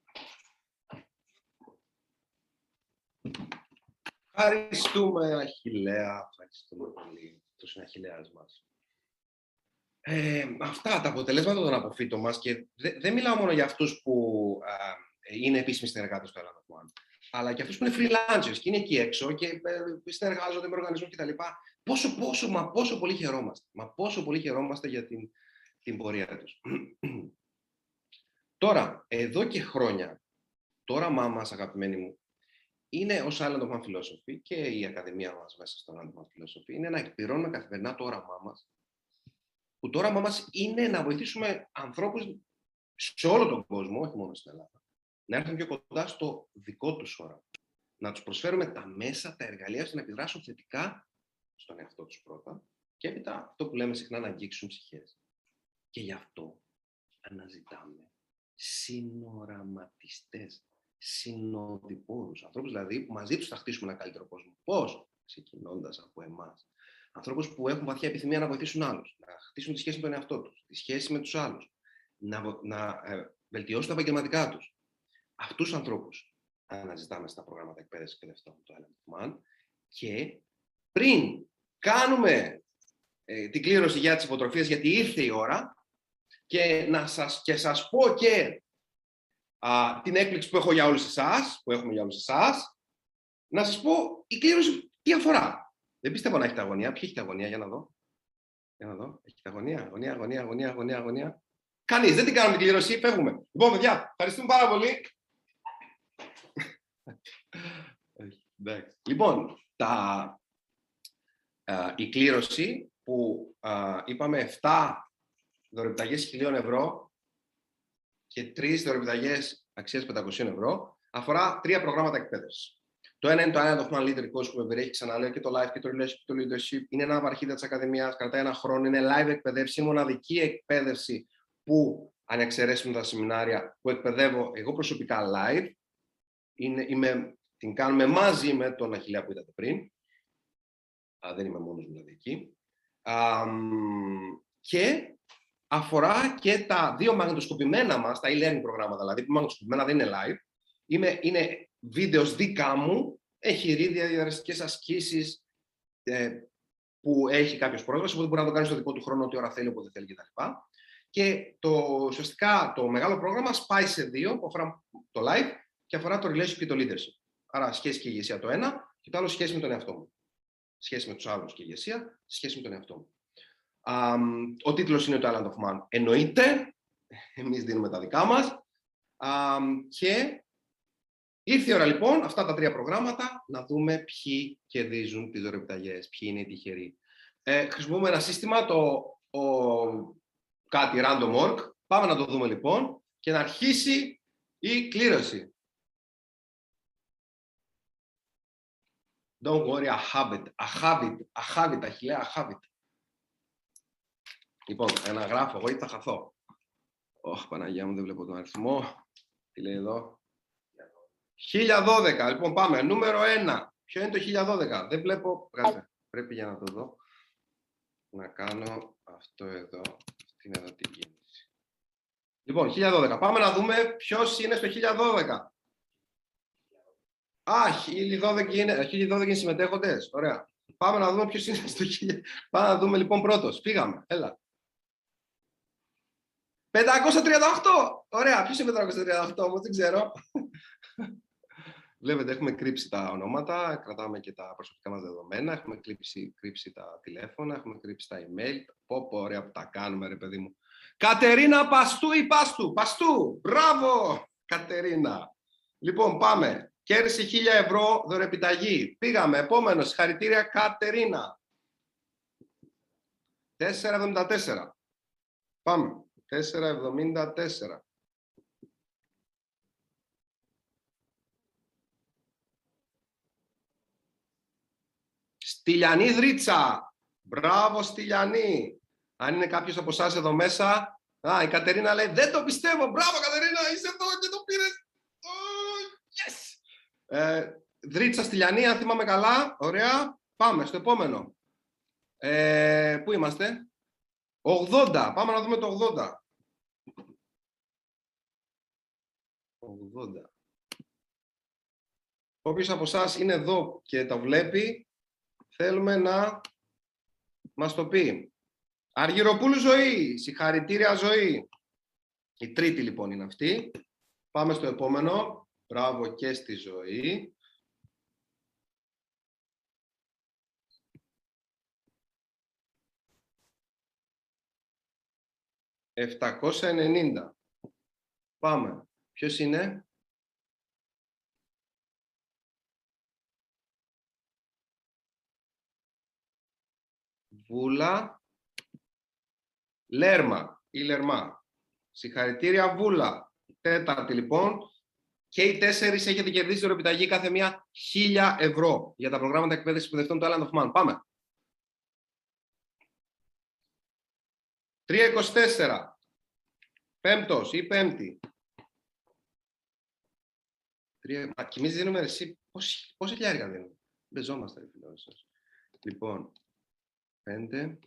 Ευχαριστούμε, Αχιλέα. Ευχαριστούμε πολύ το συναχιλέας μας. Ε, αυτά τα αποτελέσματα των αποφύτων μας και δεν μιλάω μόνο για αυτούς που είναι επίσημοι συνεργάτες του Ελλάδα αλλά και αυτούς που είναι freelancers και είναι εκεί έξω και ε, συνεργάζονται με οργανισμούς κτλ. Πόσο, πόσο, μα πόσο πολύ χαιρόμαστε. Μα πόσο πολύ χαιρόμαστε για την, την πορεία τους. Τώρα, εδώ και χρόνια, το όραμά μας, αγαπημένοι μου, είναι ως Island of Man Philosophy και η Ακαδημία μας μέσα στο Island of Man Philosophy, είναι να εκπληρώνουμε καθημερινά το όραμά μας. Που το όραμά μας είναι να βοηθήσουμε ανθρώπους σε όλο τον κόσμο, όχι μόνο στην Ελλάδα, να έρθουν πιο κοντά στο δικό τους όραμα. Να τους προσφέρουμε τα μέσα, τα εργαλεία ώστε να επιδράσουν θετικά στον εαυτό τους πρώτα και έπειτα αυτό που λέμε συχνά να αγγίξουν ψυχές. Και γι' αυτό αναζητάμε συνοραματιστέ, συνοδοιπόρους, ανθρώπους δηλαδή που μαζί τους θα χτίσουμε ένα καλύτερο κόσμο. Πώς, ξεκινώντας από εμάς. Ανθρώπους που έχουν βαθιά επιθυμία να βοηθήσουν άλλους, να χτίσουν τη σχέση με τον εαυτό τους, τη σχέση με τους άλλους, να, να ε, βελτιώσουν τα επαγγελματικά τους, Αυτούς τους ανθρώπους αναζητάμε στα προγράμματα εκπαίδευσης εκπαιδευτών του Element και πριν κάνουμε ε, την κλήρωση για τις υποτροφίες, γιατί ήρθε η ώρα, και να σας, και σας πω και α, την έκπληξη που έχω για όλους εσάς, που έχουμε για όλους εσάς, να σας πω η κλήρωση τι αφορά. Δεν πιστεύω να έχει τα αγωνία. Ποια έχει τα αγωνία, για να δω. Για να δω. Έχει τα αγωνία, αγωνία, αγωνία, αγωνία, αγωνία, αγωνία. Κανείς, δεν την κάνουμε την κλήρωση, φεύγουμε. Λοιπόν, παιδιά, ευχαριστούμε πάρα πολύ. Λοιπόν, τα, η κλήρωση που είπαμε 7 δωρεπιταγές χιλίων ευρώ και 3 δωρεπιταγές αξίας 500 ευρώ αφορά τρία προγράμματα εκπαίδευσης. Το ένα είναι το Island of Man Leader Course που με περιέχει, ξαναλέω, και το Life και το Relationship και το Leadership. Είναι ένα από αρχίδια της Ακαδημίας, κρατάει ένα χρόνο, είναι live εκπαίδευση, είναι μοναδική εκπαίδευση που, αν εξαιρέσουμε τα σεμινάρια, που εκπαιδεύω εγώ προσωπικά live. Είναι, είμαι, την κάνουμε μαζί με τον Αχιλιά που είδατε πριν. Α, δεν είμαι μόνος δηλαδή εκεί. Α, και αφορά και τα δύο μαγνητοσκοπημένα μας, τα e-learning προγράμματα, δηλαδή που μαγνητοσκοπημένα δεν είναι live. Είναι, είναι βίντεος δικά μου, έχει ρίδια, διαδραστικές ασκήσεις ε, που έχει κάποιος πρόσβαση, οπότε μπορεί να το κάνει στο δικό του χρόνο, ό,τι ώρα θέλει, όποτε θέλει κτλ. Και το, ουσιαστικά το μεγάλο πρόγραμμα σπάει σε δύο, που αφορά το live και αφορά το relationship και το leadership. Άρα σχέση και ηγεσία το ένα και το άλλο σχέση με τον εαυτό μου. Σχέση με τους άλλους και ηγεσία, σχέση με τον εαυτό μου. Um, ο τίτλος είναι το Island of Man. Εννοείται, εμείς δίνουμε τα δικά μας. Um, και ήρθε η ώρα λοιπόν, αυτά τα τρία προγράμματα, να δούμε ποιοι κερδίζουν τις δωρεπιταγές, ποιοι είναι οι τυχεροί. Ε, χρησιμοποιούμε ένα σύστημα, το ο, κάτι random org. Πάμε να το δούμε λοιπόν και να αρχίσει η κλήρωση. Don't worry, I have it. I have it. I have it. I have it. Λοιπόν, ένα γράφω εγώ ή θα χαθώ; Ωχ, Παναγία μου, δεν βλέπω τον αριθμό. Τι λέει εδώ; 1012. Λοιπόν, πάμε. Νούμερο 1. Ποιο είναι το 1012. Δεν βλέπω. Κάτσε. Πρέπει για να το δω. Να κάνω αυτό εδώ. Αυτή είναι εδώ την κίνηση. Λοιπόν, 1012. Πάμε να δούμε ποιος είναι στο 1012. Α, 1012 είναι, 1012 είναι συμμετέχοντες. Ωραία. Πάμε να δούμε ποιος είναι στο 1000. Πάμε να δούμε λοιπόν πρώτος. Φύγαμε. Έλα. 538! Ωραία, ποιος είναι 538 όμως, δεν ξέρω. Βλέπετε, έχουμε κρύψει τα ονόματα, κρατάμε και τα προσωπικά μας δεδομένα, έχουμε κρύψει, κρύψει τα τηλέφωνα, έχουμε κρύψει τα email. Πω, πω, ωραία που τα κάνουμε, ρε παιδί μου. Κατερίνα Παστού ή Πάστου, Παστού, μπράβο, Κατερίνα. Λοιπόν, πάμε. Κέρδισε 1000 ευρώ δωρεπιταγή. Πήγαμε, επόμενος, συγχαρητήρια Κατερίνα. 4,74. Πάμε. 4,74. Στυλιανή Δρίτσα. Μπράβο Στυλιανή. Αν είναι κάποιος από εσάς εδώ μέσα. Α, η Κατερίνα λέει, δεν το πιστεύω. Μπράβο Κατερίνα, είσαι εδώ και το πήρες. Oh, yes. Ε, Δρίτσα Στυλιανή, αν θυμάμαι καλά. Ωραία. Πάμε στο επόμενο. Ε, πού είμαστε; 80. Πάμε να δούμε το 80. 80. Όποιος από εσάς είναι εδώ και το βλέπει, θέλουμε να μας το πει. Αργυροπούλου ζωή, συγχαρητήρια ζωή. Η τρίτη λοιπόν είναι αυτή. Πάμε στο επόμενο. Μπράβο και στη ζωή. 790. Πάμε. Ποιος είναι; Βούλα Λέρμα ή Λερμά. Συγχαρητήρια Βούλα. Τέταρτη λοιπόν. Και οι τέσσερις έχετε κερδίσει δωρεπιταγή κάθε μία χίλια ευρώ για τα προγράμματα εκπαίδευσης σπουδευτών του Island of Man. Πάμε. 3.24. Πέμπτος ή πέμπτη. Τρία... Μα και εμείς δίνουμε εσύ πόση, πόση χιλιάρικα δίνουμε. Μπεζόμαστε, ρε φίλε. Λοιπόν, πέντε.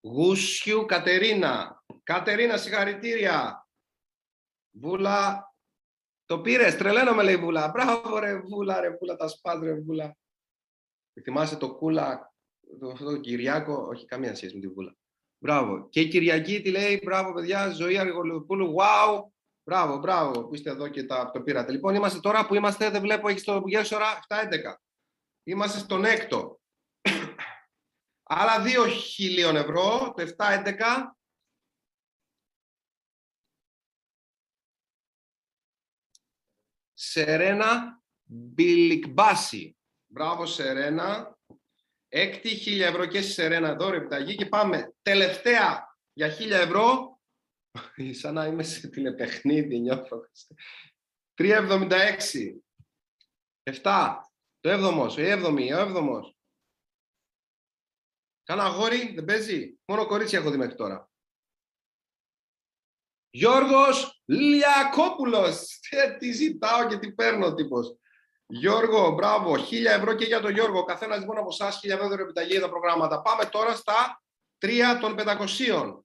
Γούσιου Κατερίνα. Κατερίνα, συγχαρητήρια. Βούλα, το πήρες, τρελαίνω με λέει Βούλα. Μπράβο ρε Βούλα, ρε Βούλα, τα σπάς ρε Βούλα. Θυμάσαι το κούλα, το, αυτό το Κυριάκο, όχι καμία σχέση με τη Βούλα. Μπράβο. Και η Κυριακή τη λέει, μπράβο παιδιά, ζωή Αργολοπούλου, wow. Μπράβο, μπράβο που είστε εδώ και τα, το πήρατε. Λοιπόν, είμαστε τώρα που είμαστε, δεν βλέπω, έχεις το γεύση ώρα 7-11. Είμαστε στον έκτο. Άλλα δύο χιλίων ευρώ, το 7-11. Σερένα Μπιλικμπάση. Μπράβο, Σερένα. Έκτη, χίλια ευρώ και στη Σερένα εδώ, επιταγή. Και πάμε τελευταία για χίλια ευρώ. Σαν να είμαι σε τηλεπαιχνίδι, νιώθω. 3,76. Εφτά. Το έβδομος, η έβδομη, ο έβδομος. Κάνα αγόρι, δεν παίζει. Μόνο κορίτσια έχω δει μέχρι τώρα. Γιώργος Λιακόπουλος. Τι ζητάω και τι παίρνω ο τύπος. Γιώργο, μπράβο. Χίλια ευρώ και για τον Γιώργο. Καθένας λοιπόν από εσάς χίλια ευρώ επιταγή για τα προγράμματα. Πάμε τώρα στα 3 των 500.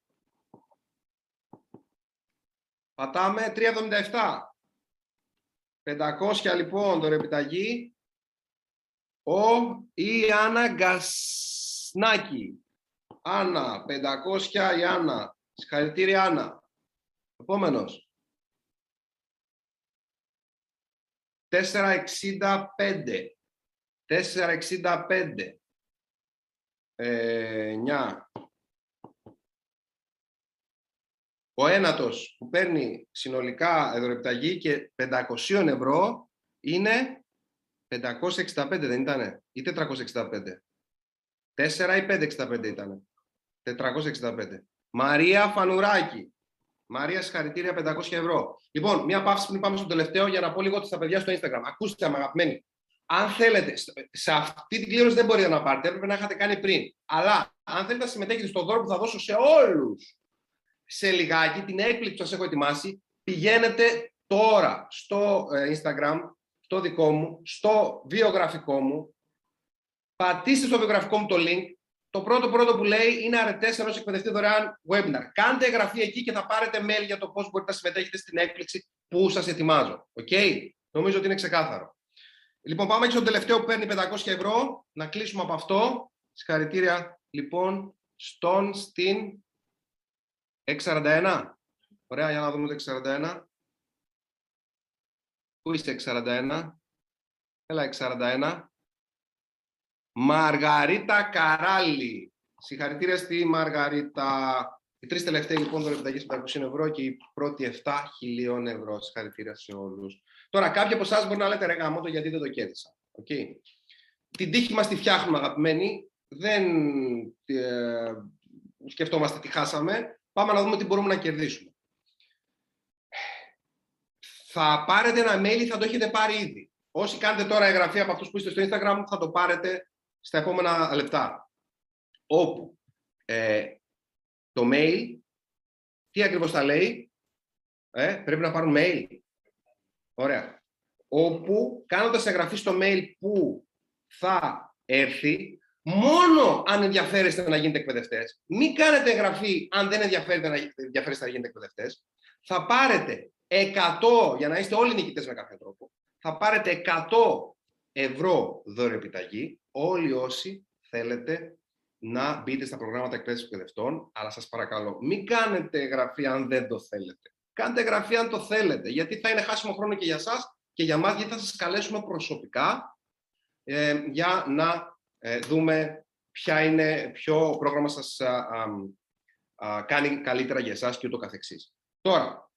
Πατάμε 3,77. 500 λοιπόν τώρα επιταγή. Ο ή Άννα Γκασνάκη. Άννα, 500 η Άννα. Συγχαρητήρια Άννα. Επόμενος. 465. 465. Ε, 9. Ο ένατος που παίρνει συνολικά εδωρεπταγή και 500 ευρώ είναι 565 δεν ήτανε ή 465. 4 ή 565 ήτανε. 465. Μαρία Φανουράκη. Μαρία, συγχαρητήρια 500 ευρώ. Λοιπόν, μία παύση πριν πάμε στο τελευταίο για να πω λίγο στα παιδιά στο Instagram. Ακούστε, αγαπημένοι. Αν θέλετε, σε αυτή την κλήρωση δεν μπορείτε να πάρετε, έπρεπε να είχατε κάνει πριν. Αλλά αν θέλετε να συμμετέχετε στο δώρο που θα δώσω σε όλους σε λιγάκι, την έκπληξη που σας έχω ετοιμάσει, πηγαίνετε τώρα στο ε, Instagram, στο δικό μου, στο βιογραφικό μου, πατήστε στο βιογραφικό μου το link το πρώτο πρώτο που λέει είναι αρετές ενός εκπαιδευτή δωρεάν webinar. Κάντε εγγραφή εκεί και θα πάρετε mail για το πώς μπορείτε να συμμετέχετε στην έκπληξη που σας ετοιμάζω. Οκ; Νομίζω ότι είναι ξεκάθαρο. Λοιπόν, πάμε και στο τελευταίο που παίρνει 500 ευρώ. Να κλείσουμε από αυτό. Συγχαρητήρια λοιπόν στον στην 641. Ωραία, για να δούμε το 641. Πού είσαι 641. Έλα 641. Μαργαρίτα Καράλη. Συγχαρητήρια στη Μαργαρίτα. Οι τρεις τελευταίοι λοιπόν δωρεάν επιταγή 500 ευρώ και η πρώτη 7 χιλίων ευρώ. Συγχαρητήρια σε όλους. Τώρα, κάποιοι από εσάς μπορεί να λέτε ρε γάμο γιατί δεν το κέρδισα. Okay. Την τύχη μας τη φτιάχνουμε, αγαπημένοι. Δεν ε, σκεφτόμαστε τι χάσαμε. Πάμε να δούμε τι μπορούμε να κερδίσουμε. Θα πάρετε ένα mail, θα το έχετε πάρει ήδη. Όσοι κάνετε τώρα εγγραφή από αυτούς που είστε στο Instagram, θα το πάρετε στα επόμενα λεπτά. Όπου ε, το mail, τι ακριβώς θα λέει, ε, πρέπει να πάρουν mail. Ωραία. Όπου κάνοντας εγγραφή στο mail που θα έρθει, μόνο αν ενδιαφέρεστε να γίνετε εκπαιδευτές, μην κάνετε εγγραφή αν δεν ενδιαφέρεστε να, ενδιαφέρεστε να γίνετε εκπαιδευτές, θα πάρετε 100, για να είστε όλοι νικητές με κάποιο τρόπο, θα πάρετε 100 ευρώ δώρο επιταγή όλοι όσοι θέλετε να μπείτε στα προγράμματα εκπαίδευσης εκπαιδευτών, αλλά σας παρακαλώ, μην κάνετε εγγραφή αν δεν το θέλετε. Κάντε εγγραφή αν το θέλετε, γιατί θα είναι χάσιμο χρόνο και για σας και για μας, γιατί θα σας καλέσουμε προσωπικά ε, για να ε, δούμε ποια είναι, ποιο πρόγραμμα σας κάνει καλύτερα για εσάς και ούτω καθεξής. Τώρα,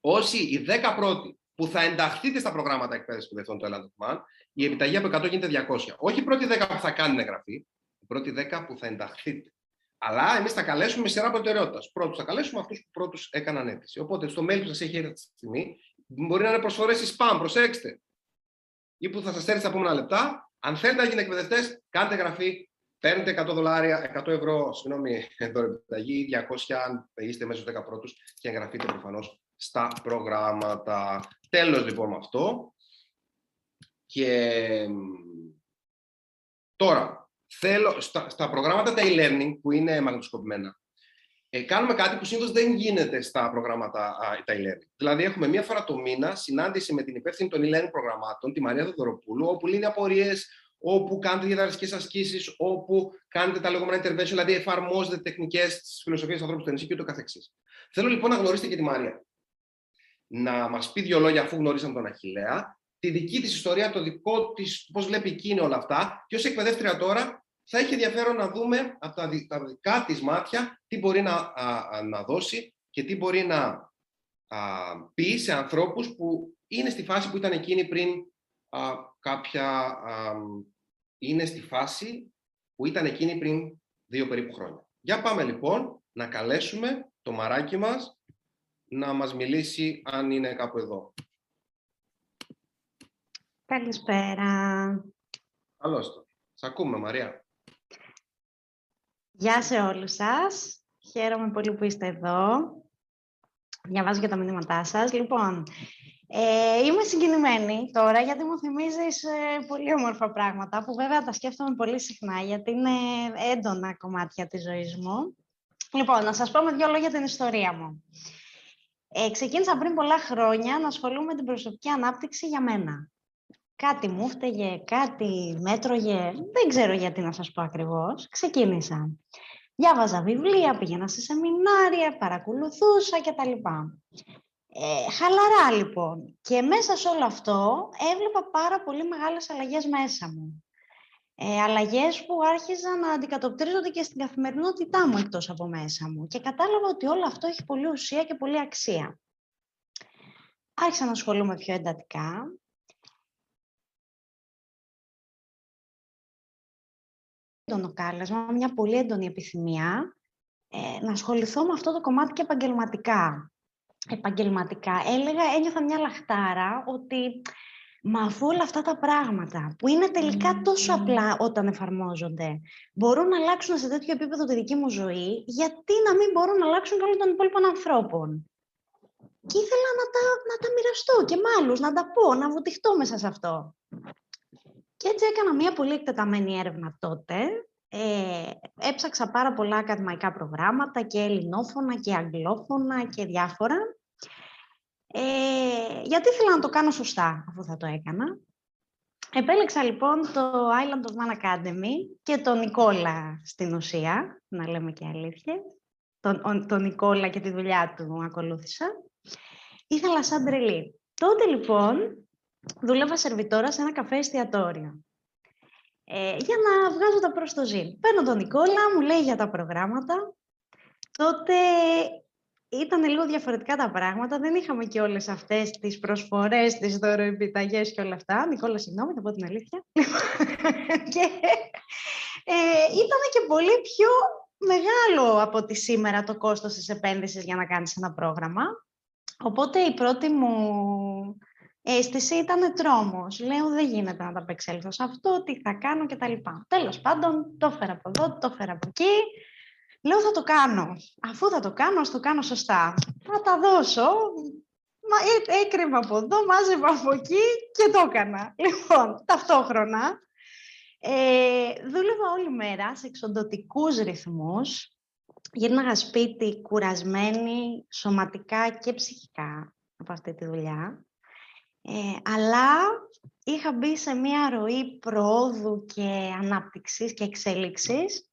όσοι οι 10 πρώτοι που θα ενταχθείτε στα προγράμματα εκπαίδευσης εκπαιδευτών του Ελλάδα η επιταγή από 100 γίνεται 200. Όχι οι πρώτοι 10 που θα κάνουν εγγραφή, οι πρώτοι 10 που θα ενταχθείτε. Αλλά εμείς θα καλέσουμε με σειρά προτεραιότητας. Πρώτους θα καλέσουμε αυτούς που πρώτους έκαναν αίτηση. Οπότε στο mail που σας έχει έρθει τη στιγμή μπορεί να είναι προσφορές ή spam, προσέξτε. Ή που θα σας έρθει στα επόμενα λεπτά. Αν θέλετε να γίνετε εκπαιδευτές, κάντε εγγραφή. Παίρνετε 100 δολάρια, 100 ευρώ, συγγνώμη, επιταγή, 200 αν είστε μέσα στους 10 πρώτους και εγγραφείτε προφανώς στα προγράμματα. Τέλος λοιπόν με αυτό. Και τώρα, θέλω, στα, στα προγράμματα τα e-learning που είναι μαγνητοσκοπημένα, ε, κάνουμε κάτι που συνήθως δεν γίνεται στα προγράμματα τα e-learning. Δηλαδή, έχουμε μία φορά το μήνα συνάντηση με την υπεύθυνη των e-learning προγραμμάτων, τη Μαρία Δοδωροπούλου, όπου λύνει απορίες, όπου κάνετε διαδραστικέ ασκήσεις, όπου κάνετε τα λεγόμενα intervention, δηλαδή εφαρμόζετε τεχνικές της φιλοσοφίας του ανθρώπου του νησί και ούτω καθεξής. Θέλω λοιπόν να γνωρίσετε και τη Μαρία. Να μας πει δύο λόγια αφού γνωρίσαμε τον Αχηλέα τη δική της ιστορία, το δικό της, πώς βλέπει εκείνη όλα αυτά και ως εκπαιδεύτρια τώρα θα έχει ενδιαφέρον να δούμε από τα, δικά της μάτια τι μπορεί να, να δώσει και τι μπορεί να πει σε ανθρώπους που είναι στη φάση που ήταν εκείνη πριν κάποια... είναι στη φάση που ήταν εκείνη πριν δύο περίπου χρόνια. Για πάμε λοιπόν να καλέσουμε το μαράκι μας να μας μιλήσει αν είναι κάπου εδώ. Καλησπέρα. Καλώς το. Σ' ακούμε, Μαρία. Γεια σε όλους σας. Χαίρομαι πολύ που είστε εδώ. Διαβάζω και τα μηνύματά σας. Λοιπόν, ε, είμαι συγκινημένη τώρα γιατί μου θυμίζεις ε, πολύ όμορφα πράγματα που βέβαια τα σκέφτομαι πολύ συχνά γιατί είναι έντονα κομμάτια της ζωής μου. Λοιπόν, να σας πω με δύο λόγια την ιστορία μου. Ε, ξεκίνησα πριν πολλά χρόνια να ασχολούμαι με την προσωπική ανάπτυξη για μένα. Κάτι μου φταίγε, κάτι μέτρωγε, δεν ξέρω γιατί να σας πω ακριβώς. Ξεκίνησα. Διάβαζα βιβλία, πήγαινα σε σεμινάρια, παρακολουθούσα κτλ. Ε, χαλαρά λοιπόν. Και μέσα σε όλο αυτό έβλεπα πάρα πολύ μεγάλες αλλαγές μέσα μου. Ε, αλλαγές που άρχιζαν να αντικατοπτρίζονται και στην καθημερινότητά μου εκτός από μέσα μου. Και κατάλαβα ότι όλο αυτό έχει πολύ ουσία και πολύ αξία. Άρχισα να ασχολούμαι πιο εντατικά. Έντονο κάλεσμα, μια πολύ έντονη επιθυμία ε, να ασχοληθώ με αυτό το κομμάτι και επαγγελματικά επαγγελματικά, έλεγα, ένιωθα μια λαχτάρα ότι Μα αφού όλα αυτά τα πράγματα που είναι τελικά τόσο απλά όταν εφαρμόζονται, μπορούν να αλλάξουν σε τέτοιο επίπεδο τη δική μου ζωή, γιατί να μην μπορούν να αλλάξουν και όλων των υπόλοιπων ανθρώπων; Και ήθελα να τα, να τα μοιραστώ και με άλλους, να τα πω, να βουτυχτώ μέσα σε αυτό. Και έτσι έκανα μια πολύ εκτεταμένη έρευνα τότε. Ε, έψαξα πάρα πολλά ακαδημαϊκά προγράμματα και ελληνόφωνα και αγγλόφωνα και διάφορα. Ε, γιατί ήθελα να το κάνω σωστά, αφού θα το έκανα. Επέλεξα λοιπόν το Island of Man Academy και τον Νικόλα στην ουσία, να λέμε και αλήθεια. Τον, τον Νικόλα και τη δουλειά του ακολούθησα. Ήθελα σαν τρελή. Τότε λοιπόν δούλευα σερβιτόρα σε ένα καφέ εστιατόριο. Ε, για να βγάζω τα προς το ζήν. Παίρνω τον Νικόλα, μου λέει για τα προγράμματα. Τότε ήταν λίγο διαφορετικά τα πράγματα. Δεν είχαμε και όλες αυτές τις προσφορές, τις δωροεπιταγές και όλα αυτά. Νικόλα, συγγνώμη, θα πω την αλήθεια. και ε, ήταν και πολύ πιο μεγάλο από ότι σήμερα το κόστος της επένδυσης για να κάνεις ένα πρόγραμμα. Οπότε η πρώτη μου αίσθηση ήταν τρόμος. Λέω δεν γίνεται να τα απεξέλθω σε αυτό, τι θα κάνω κτλ. Τέλος πάντων, το έφερα από εδώ, το έφερα από εκεί. Λέω θα το κάνω. Αφού θα το κάνω, ας το κάνω σωστά. Θα τα δώσω. Μα, ε, έκρυβα από εδώ, μάζευα από εκεί και το έκανα. Λοιπόν, ταυτόχρονα. Ε, δούλευα όλη μέρα σε εξοντοτικούς ρυθμούς. Γύρναγα σπίτι κουρασμένη σωματικά και ψυχικά από αυτή τη δουλειά. Ε, αλλά είχα μπει σε μια ροή προόδου και ανάπτυξης και εξέλιξης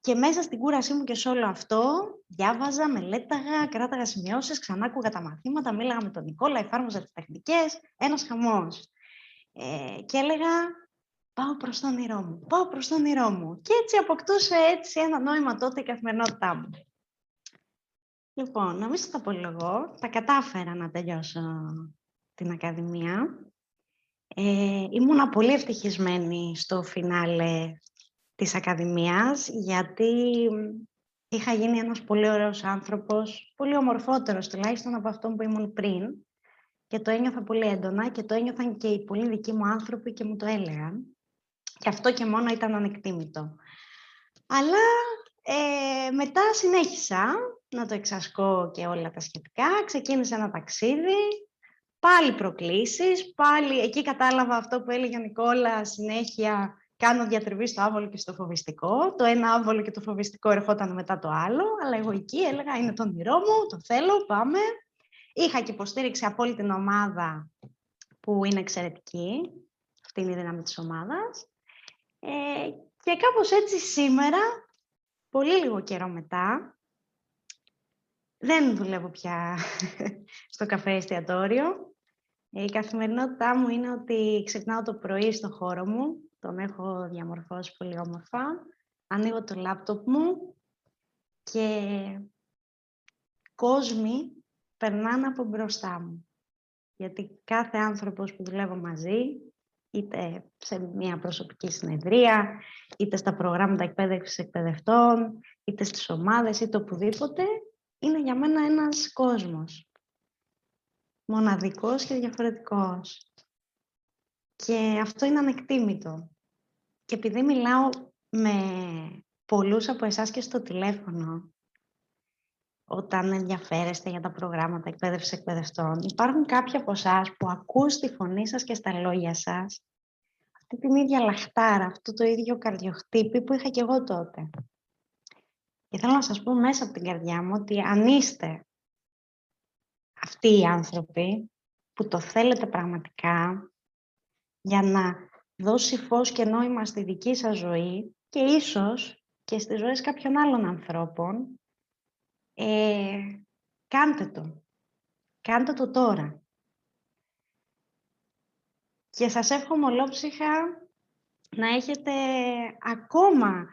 και μέσα στην κούρασή μου και σε όλο αυτό, διάβαζα, μελέταγα, κράταγα σημειώσεις, ξανά άκουγα τα μαθήματα, μίλαγα με τον Νικόλα, εφάρμοζα τις τεχνικές, ένας χαμός. Ε, και έλεγα, πάω προς το όνειρό μου, πάω προς το όνειρό μου. Και έτσι αποκτούσε έτσι ένα νόημα τότε η καθημερινότητά μου. Λοιπόν, να μην σα τα πολυλογώ, τα κατάφερα να τελειώσω την Ακαδημία. Ε, ήμουνα πολύ ευτυχισμένη στο φινάλε της Ακαδημίας, γιατί είχα γίνει ένας πολύ ωραίος άνθρωπος, πολύ ομορφότερος τουλάχιστον από αυτό που ήμουν πριν και το ένιωθα πολύ έντονα και το ένιωθαν και οι πολύ δικοί μου άνθρωποι και μου το έλεγαν. Και αυτό και μόνο ήταν ανεκτήμητο. Αλλά ε, μετά συνέχισα να το εξασκώ και όλα τα σχετικά. Ξεκίνησα ένα ταξίδι, πάλι προκλήσεις, πάλι εκεί κατάλαβα αυτό που έλεγε ο Νικόλας συνέχεια κάνω διατριβή στο άβολο και στο φοβιστικό. Το ένα άβολο και το φοβιστικό ερχόταν μετά το άλλο, αλλά εγώ εκεί έλεγα είναι το όνειρό μου, το θέλω, πάμε. Είχα και υποστήριξη από όλη την ομάδα που είναι εξαιρετική. Αυτή είναι η δύναμη της ομάδας. Ε, και κάπως έτσι σήμερα, πολύ λίγο καιρό μετά, δεν δουλεύω πια στο καφέ εστιατόριο. Η καθημερινότητά μου είναι ότι ξυπνάω το πρωί στο χώρο μου, τον έχω διαμορφώσει πολύ όμορφα. Ανοίγω το λάπτοπ μου και κόσμοι περνάνε από μπροστά μου. Γιατί κάθε άνθρωπος που δουλεύω μαζί, είτε σε μια προσωπική συνεδρία, είτε στα προγράμματα εκπαίδευσης εκπαιδευτών, είτε στις ομάδες, είτε οπουδήποτε, είναι για μένα ένας κόσμος. Μοναδικός και διαφορετικός. Και αυτό είναι ανεκτήμητο. Και επειδή μιλάω με πολλούς από εσάς και στο τηλέφωνο, όταν ενδιαφέρεστε για τα προγράμματα εκπαίδευσης εκπαιδευτών, υπάρχουν κάποιοι από εσάς που ακούς τη φωνή σας και στα λόγια σας αυτή την ίδια λαχτάρα, αυτό το ίδιο καρδιοχτύπη που είχα και εγώ τότε. Και θέλω να σας πω μέσα από την καρδιά μου ότι αν είστε αυτοί οι άνθρωποι που το θέλετε πραγματικά για να δώσει φως και νόημα στη δική σας ζωή και ίσως και στις ζωές κάποιων άλλων ανθρώπων, ε, κάντε το. Κάντε το τώρα. Και σας εύχομαι ολόψυχα να έχετε ακόμα ε,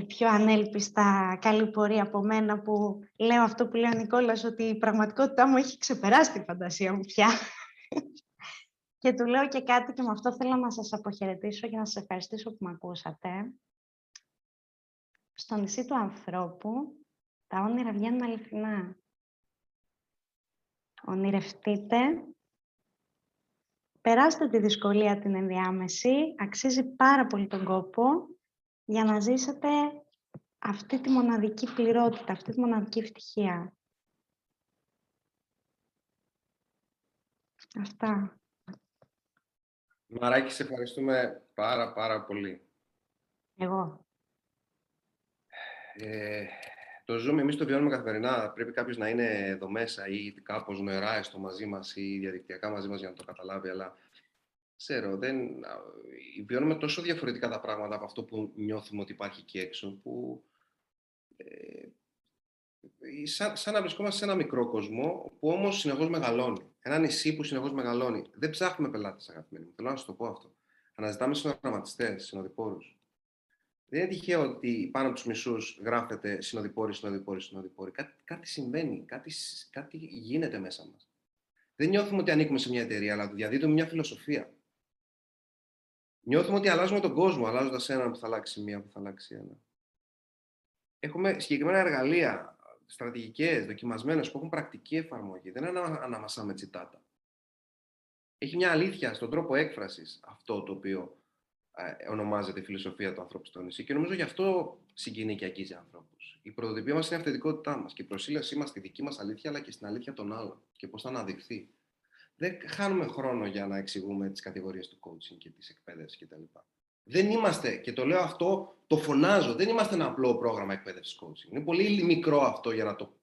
πιο ανέλπιστα καλή πορεία από μένα που λέω αυτό που λέει ο Νικόλας ότι η πραγματικότητά μου έχει ξεπεράσει τη φαντασία μου πια. και του λέω και κάτι και με αυτό θέλω να σας αποχαιρετήσω και να σας ευχαριστήσω που με ακούσατε. Στο νησί του ανθρώπου τα όνειρα βγαίνουν αληθινά. Ονειρευτείτε, περάστε τη δυσκολία την ενδιάμεση, αξίζει πάρα πολύ τον κόπο για να ζήσετε αυτή τη μοναδική πληρότητα, αυτή τη μοναδική ευτυχία. Αυτά. Μαράκη, σε ευχαριστούμε πάρα πάρα πολύ. Εγώ. Ε, το Zoom εμείς το βιώνουμε καθημερινά. Πρέπει κάποιος να είναι εδώ μέσα ή κάπως νοερά έστω μαζί μας ή διαδικτυακά μαζί μας για να το καταλάβει, αλλά ξέρω, δεν, βιώνουμε τόσο διαφορετικά τα πράγματα από αυτό που νιώθουμε ότι υπάρχει εκεί έξω, που ε, σαν, σαν να βρισκόμαστε σε ένα μικρό κόσμο που όμως συνεχώς μεγαλώνει. Ένα νησί που συνεχώς μεγαλώνει. Δεν ψάχνουμε πελάτες, αγαπημένοι μου. Θέλω να σας το πω αυτό. Αναζητάμε συνοδραματιστές, συνοδοιπόρους. Δεν είναι τυχαίο ότι πάνω από τους μισούς γράφεται συνοδοιπόροι, συνοδοιπόροι, συνοδοιπόροι. Κάτι, κάτι συμβαίνει, κάτι, κάτι γίνεται μέσα μας. Δεν νιώθουμε ότι ανήκουμε σε μια εταιρεία, αλλά διαδίδουμε μια φιλοσοφία. Νιώθουμε ότι αλλάζουμε τον κόσμο, αλλάζοντας έναν που θα αλλάξει μία, που θα αλλάξει ένα. Έχουμε συγκεκριμένα εργαλεία, στρατηγικές, δοκιμασμένες, που έχουν πρακτική εφαρμογή. Δεν είναι αναμασάμε τσιτάτα. Έχει μια αλήθεια στον τρόπο έκφρασης αυτό το οποίο ε, ονομάζεται η φιλοσοφία του ανθρώπου στο νησί. Και νομίζω γι' αυτό συγκινεί και αγγίζει ανθρώπους. Η πρωτοτυπία μας είναι η αυθεντικότητά μας και η προσήλωσή μας στη δική μας αλήθεια, αλλά και στην αλήθεια των άλλων και πώς θα αναδειχθεί. Δεν χάνουμε χρόνο για να εξηγούμε τις κατηγορίες του coaching και της εκπαίδευσης κτλ. Δεν είμαστε, και το λέω αυτό, το φωνάζω, δεν είμαστε ένα απλό πρόγραμμα εκπαίδευσης coaching. Είναι πολύ μικρό αυτό για να το,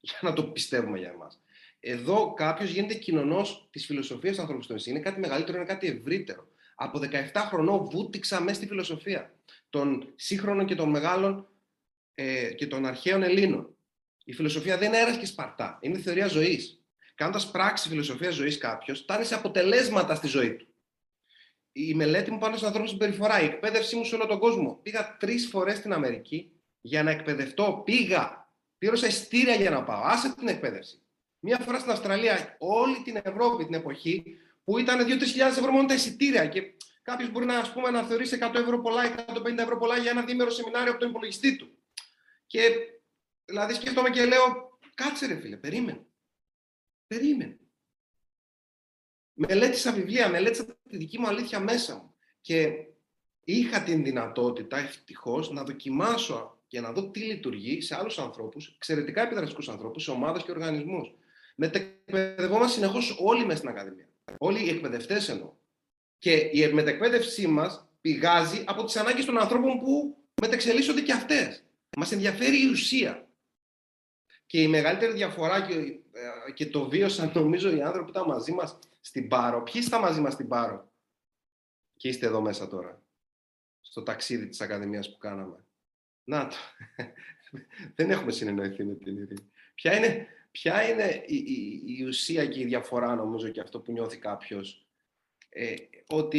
για να το πιστεύουμε για εμάς. Εδώ κάποιος γίνεται κοινωνός της φιλοσοφίας του ανθρώπου στο νησί. Είναι κάτι μεγαλύτερο, είναι κάτι ευρύτερο από 17 χρονών βούτυξα μέσα στη φιλοσοφία των σύγχρονων και των μεγάλων ε, και των αρχαίων Ελλήνων. Η φιλοσοφία δεν είναι και Σπαρτά. Είναι θεωρία ζωής. Κάνοντας πράξη φιλοσοφίας ζωής κάποιος, φτάνει σε αποτελέσματα στη ζωή του. Η μελέτη μου πάνω στον ανθρώπινη συμπεριφορά, η εκπαίδευσή μου σε όλο τον κόσμο. Πήγα τρεις φορές στην Αμερική για να εκπαιδευτώ. Πήγα. Πλήρωσα ειστήρια για να πάω. Άσε την εκπαίδευση. Μία φορά στην Αυστραλία, όλη την Ευρώπη την εποχή, που ήταν 2-3 ευρώ μόνο τα εισιτήρια. Και κάποιος μπορεί να, ας πούμε, να θεωρήσει 100 ευρώ πολλά ή 150 ευρώ πολλά για ένα δίμερο σεμινάριο από τον υπολογιστή του. Και δηλαδή σκέφτομαι και λέω, κάτσε ρε φίλε, περίμενε. Περίμενε. Μελέτησα βιβλία, μελέτησα τη δική μου αλήθεια μέσα μου. Και είχα την δυνατότητα ευτυχώς να δοκιμάσω και να δω τι λειτουργεί σε άλλους ανθρώπους, εξαιρετικά επιδραστικούς ανθρώπους, σε ομάδες και οργανισμούς. Μετεκπαιδευόμαστε συνεχώς όλοι μέσα στην Ακαδημία. Όλοι οι εκπαιδευτές εννοώ. Και η μετεκπαίδευσή μας πηγάζει από τις ανάγκες των ανθρώπων που μεταξελίσσονται και αυτές. Μας ενδιαφέρει η ουσία. Και η μεγαλύτερη διαφορά και, ε, και το βίωσαν νομίζω οι άνθρωποι που ήταν μαζί μας στην Πάρο. Ποιοι ήταν μαζί μας στην Πάρο; Και είστε εδώ μέσα τώρα, στο ταξίδι της Ακαδημίας που κάναμε. Να το. Δεν έχουμε συνεννοηθεί με την Ειρήνη. Ποια είναι, Ποια είναι η, η, η, ουσία και η διαφορά, νομίζω, και αυτό που νιώθει κάποιος; Ε, ότι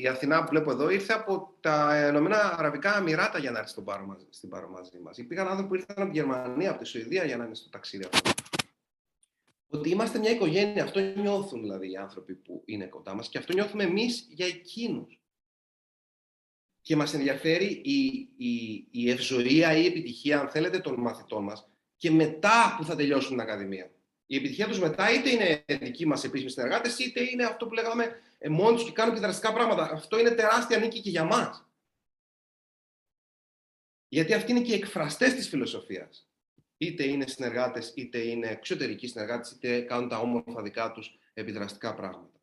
η Αθηνά που βλέπω εδώ ήρθε από τα Ηνωμένα Αραβικά Αμυράτα για να έρθει στον πάρο, στην Πάρο μαζί μας. Υπήρχαν άνθρωποι που ήρθαν από τη Γερμανία, από τη Σουηδία για να είναι στο ταξίδι αυτό. Ότι είμαστε μια οικογένεια. Αυτό νιώθουν δηλαδή οι άνθρωποι που είναι κοντά μας και αυτό νιώθουμε εμείς για εκείνους. Και μας ενδιαφέρει η, η, η ευζοία ή η επιτυχία, αν θέλετε, των μαθητών μας και μετά που θα τελειώσουν την Ακαδημία. Η επιτυχία τους μετά είτε είναι δικοί μας επίσημοι συνεργάτες, είτε είναι αυτό που λέγαμε ε, μόνοι τους και κάνουν και δραστικά πράγματα. Αυτό είναι τεράστια νίκη και για μας. Γιατί αυτοί είναι και οι εκφραστές της φιλοσοφίας. Είτε είναι συνεργάτες, είτε είναι εξωτερικοί συνεργάτες, είτε κάνουν τα όμορφα δικά τους επιδραστικά πράγματα.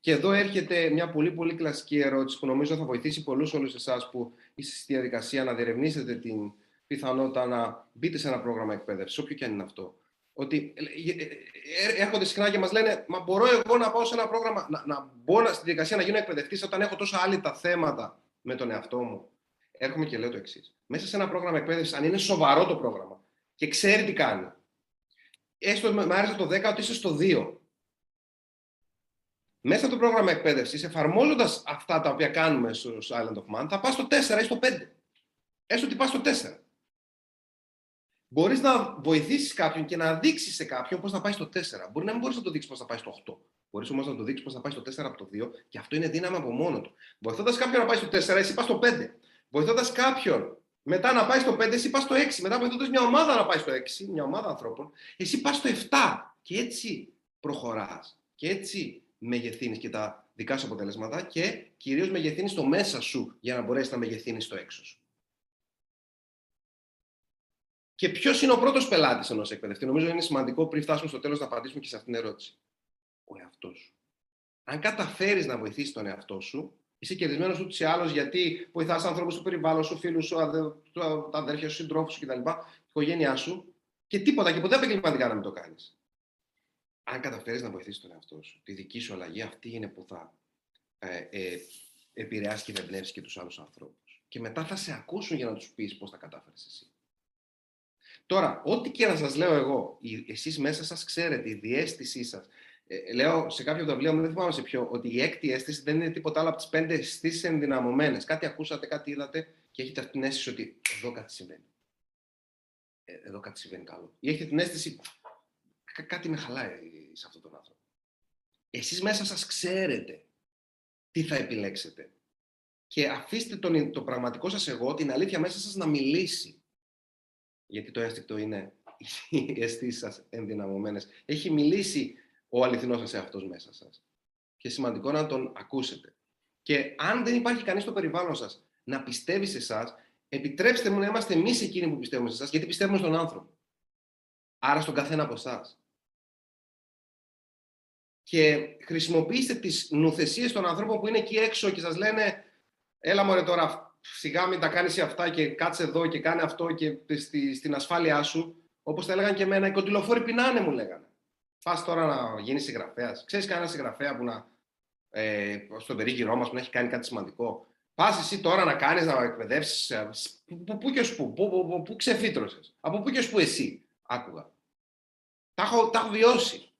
Και εδώ έρχεται μια πολύ πολύ κλασική ερώτηση που νομίζω θα βοηθήσει πολλούς όλους εσάς που είστε στη διαδικασία να διερευνήσετε την πιθανότητα να μπείτε σε ένα πρόγραμμα εκπαίδευσης, όποιο και αν είναι αυτό. Ότι ε, ε, ε, έρχονται συχνά και μας λένε, Μα μπορώ εγώ να πάω σε ένα πρόγραμμα, να, να μπω στη διαδικασία να γίνω εκπαιδευτής όταν έχω τόσα άλλη τα θέματα με τον εαυτό μου. Έρχομαι και λέω το εξής. Μέσα σε ένα πρόγραμμα εκπαίδευσης, αν είναι σοβαρό το πρόγραμμα και ξέρει τι κάνει, έστω με άρεσε το 10 ότι είσαι στο 2. Μέσα από το πρόγραμμα εκπαίδευσης, εφαρμόζοντας αυτά τα οποία κάνουμε στο Island of Man, θα πας στο 4 ή στο 5. Έστω ότι πας στο 4 μπορείς να βοηθήσεις κάποιον και να δείξεις σε κάποιον πώς να πάει στο 4. Μπορεί να μην μπορείς να το δείξεις πώς να πάει στο 8. Μπορείς όμως να το δείξεις πώς να πάει στο 4 από το 2 και αυτό είναι δύναμη από μόνο του. Βοηθώντας κάποιον να πάει στο 4, εσύ πας στο 5. Βοηθώντας κάποιον μετά να πάει στο 5, εσύ πας στο 6. Μετά βοηθώντα μια ομάδα να πάει στο 6, μια ομάδα ανθρώπων, εσύ πας στο 7. Και έτσι προχωράς. Και έτσι μεγεθύνεις και τα δικά σου αποτελέσματα και κυρίως μεγεθύνεις το μέσα σου για να μπορέσεις να μεγεθύνεις το έξω σου. Και ποιος είναι ο πρώτος πελάτης ενός εκπαιδευτή; Νομίζω είναι σημαντικό πριν φτάσουμε στο τέλος να απαντήσουμε και σε αυτήν την ερώτηση. Ο εαυτός σου. Αν καταφέρεις να βοηθήσεις τον εαυτό σου, είσαι κερδισμένος ούτως ή άλλως γιατί βοηθάς ανθρώπους του περιβάλλον σου, φίλους σου, τα αδέρφια σου, συντρόφους σου κτλ. Την οικογένειά σου και τίποτα και ποτέ επαγγελματικά να μην το κάνεις. Αν καταφέρεις να βοηθήσεις τον εαυτό σου, τη δική σου αλλαγή, αυτή είναι που θα ε, ε, επηρεάσει και θα εμπνεύσει και τους άλλους ανθρώπους. Και μετά θα σε ακούσουν για να τους πεις πώς τα κατάφερες εσύ. Τώρα, ό,τι και να σας λέω εγώ, εσείς μέσα σας ξέρετε, η διέστησή σας. Ε, λέω σε κάποιο βιβλίο μου, δεν θυμάμαι σε ποιο, ότι η έκτη αίσθηση δεν είναι τίποτα άλλο από τις πέντε αισθήσεις ενδυναμωμένες. Κάτι ακούσατε, κάτι είδατε και έχετε αυτή την αίσθηση ότι εδώ κάτι συμβαίνει. Ε, εδώ κάτι συμβαίνει καλό. Ή έχετε την αίσθηση κάτι με χαλάει σε αυτόν τον άνθρωπο. Εσείς μέσα σας ξέρετε τι θα επιλέξετε. Και αφήστε τον, το πραγματικό σας εγώ, την αλήθεια μέσα σας να μιλήσει γιατί το αίσθηκτο είναι οι αισθήσεις σας ενδυναμωμένες. Έχει μιλήσει ο αληθινός σας εαυτός μέσα σας. Και σημαντικό να τον ακούσετε. Και αν δεν υπάρχει κανείς στο περιβάλλον σας να πιστεύει σε εσάς, επιτρέψτε μου να είμαστε εμείς εκείνοι που πιστεύουμε σε εσάς, γιατί πιστεύουμε στον άνθρωπο. Άρα στον καθένα από εσάς. Και χρησιμοποιήστε τις νουθεσίες των ανθρώπων που είναι εκεί έξω και σας λένε έλα μωρέ τώρα σιγά μην τα κάνεις αυτά και κάτσε εδώ και κάνε αυτό και στη, στην ασφάλειά σου. Όπως τα έλεγαν και εμένα, οι κοντιλοφόροι πεινάνε μου λέγανε. Φας τώρα να γίνεις συγγραφέας. Ξέρεις κανένα συγγραφέα που να, ε, στον περίγυρό μας που να έχει κάνει κάτι σημαντικό. Πας εσύ τώρα να κάνεις, να εκπαιδεύσεις. Ε, πού και ω πού, πού, πού ξεφύτρωσες. Από πού και ω πού εσύ, άκουγα. Τα έχω, τα έχω βιώσει.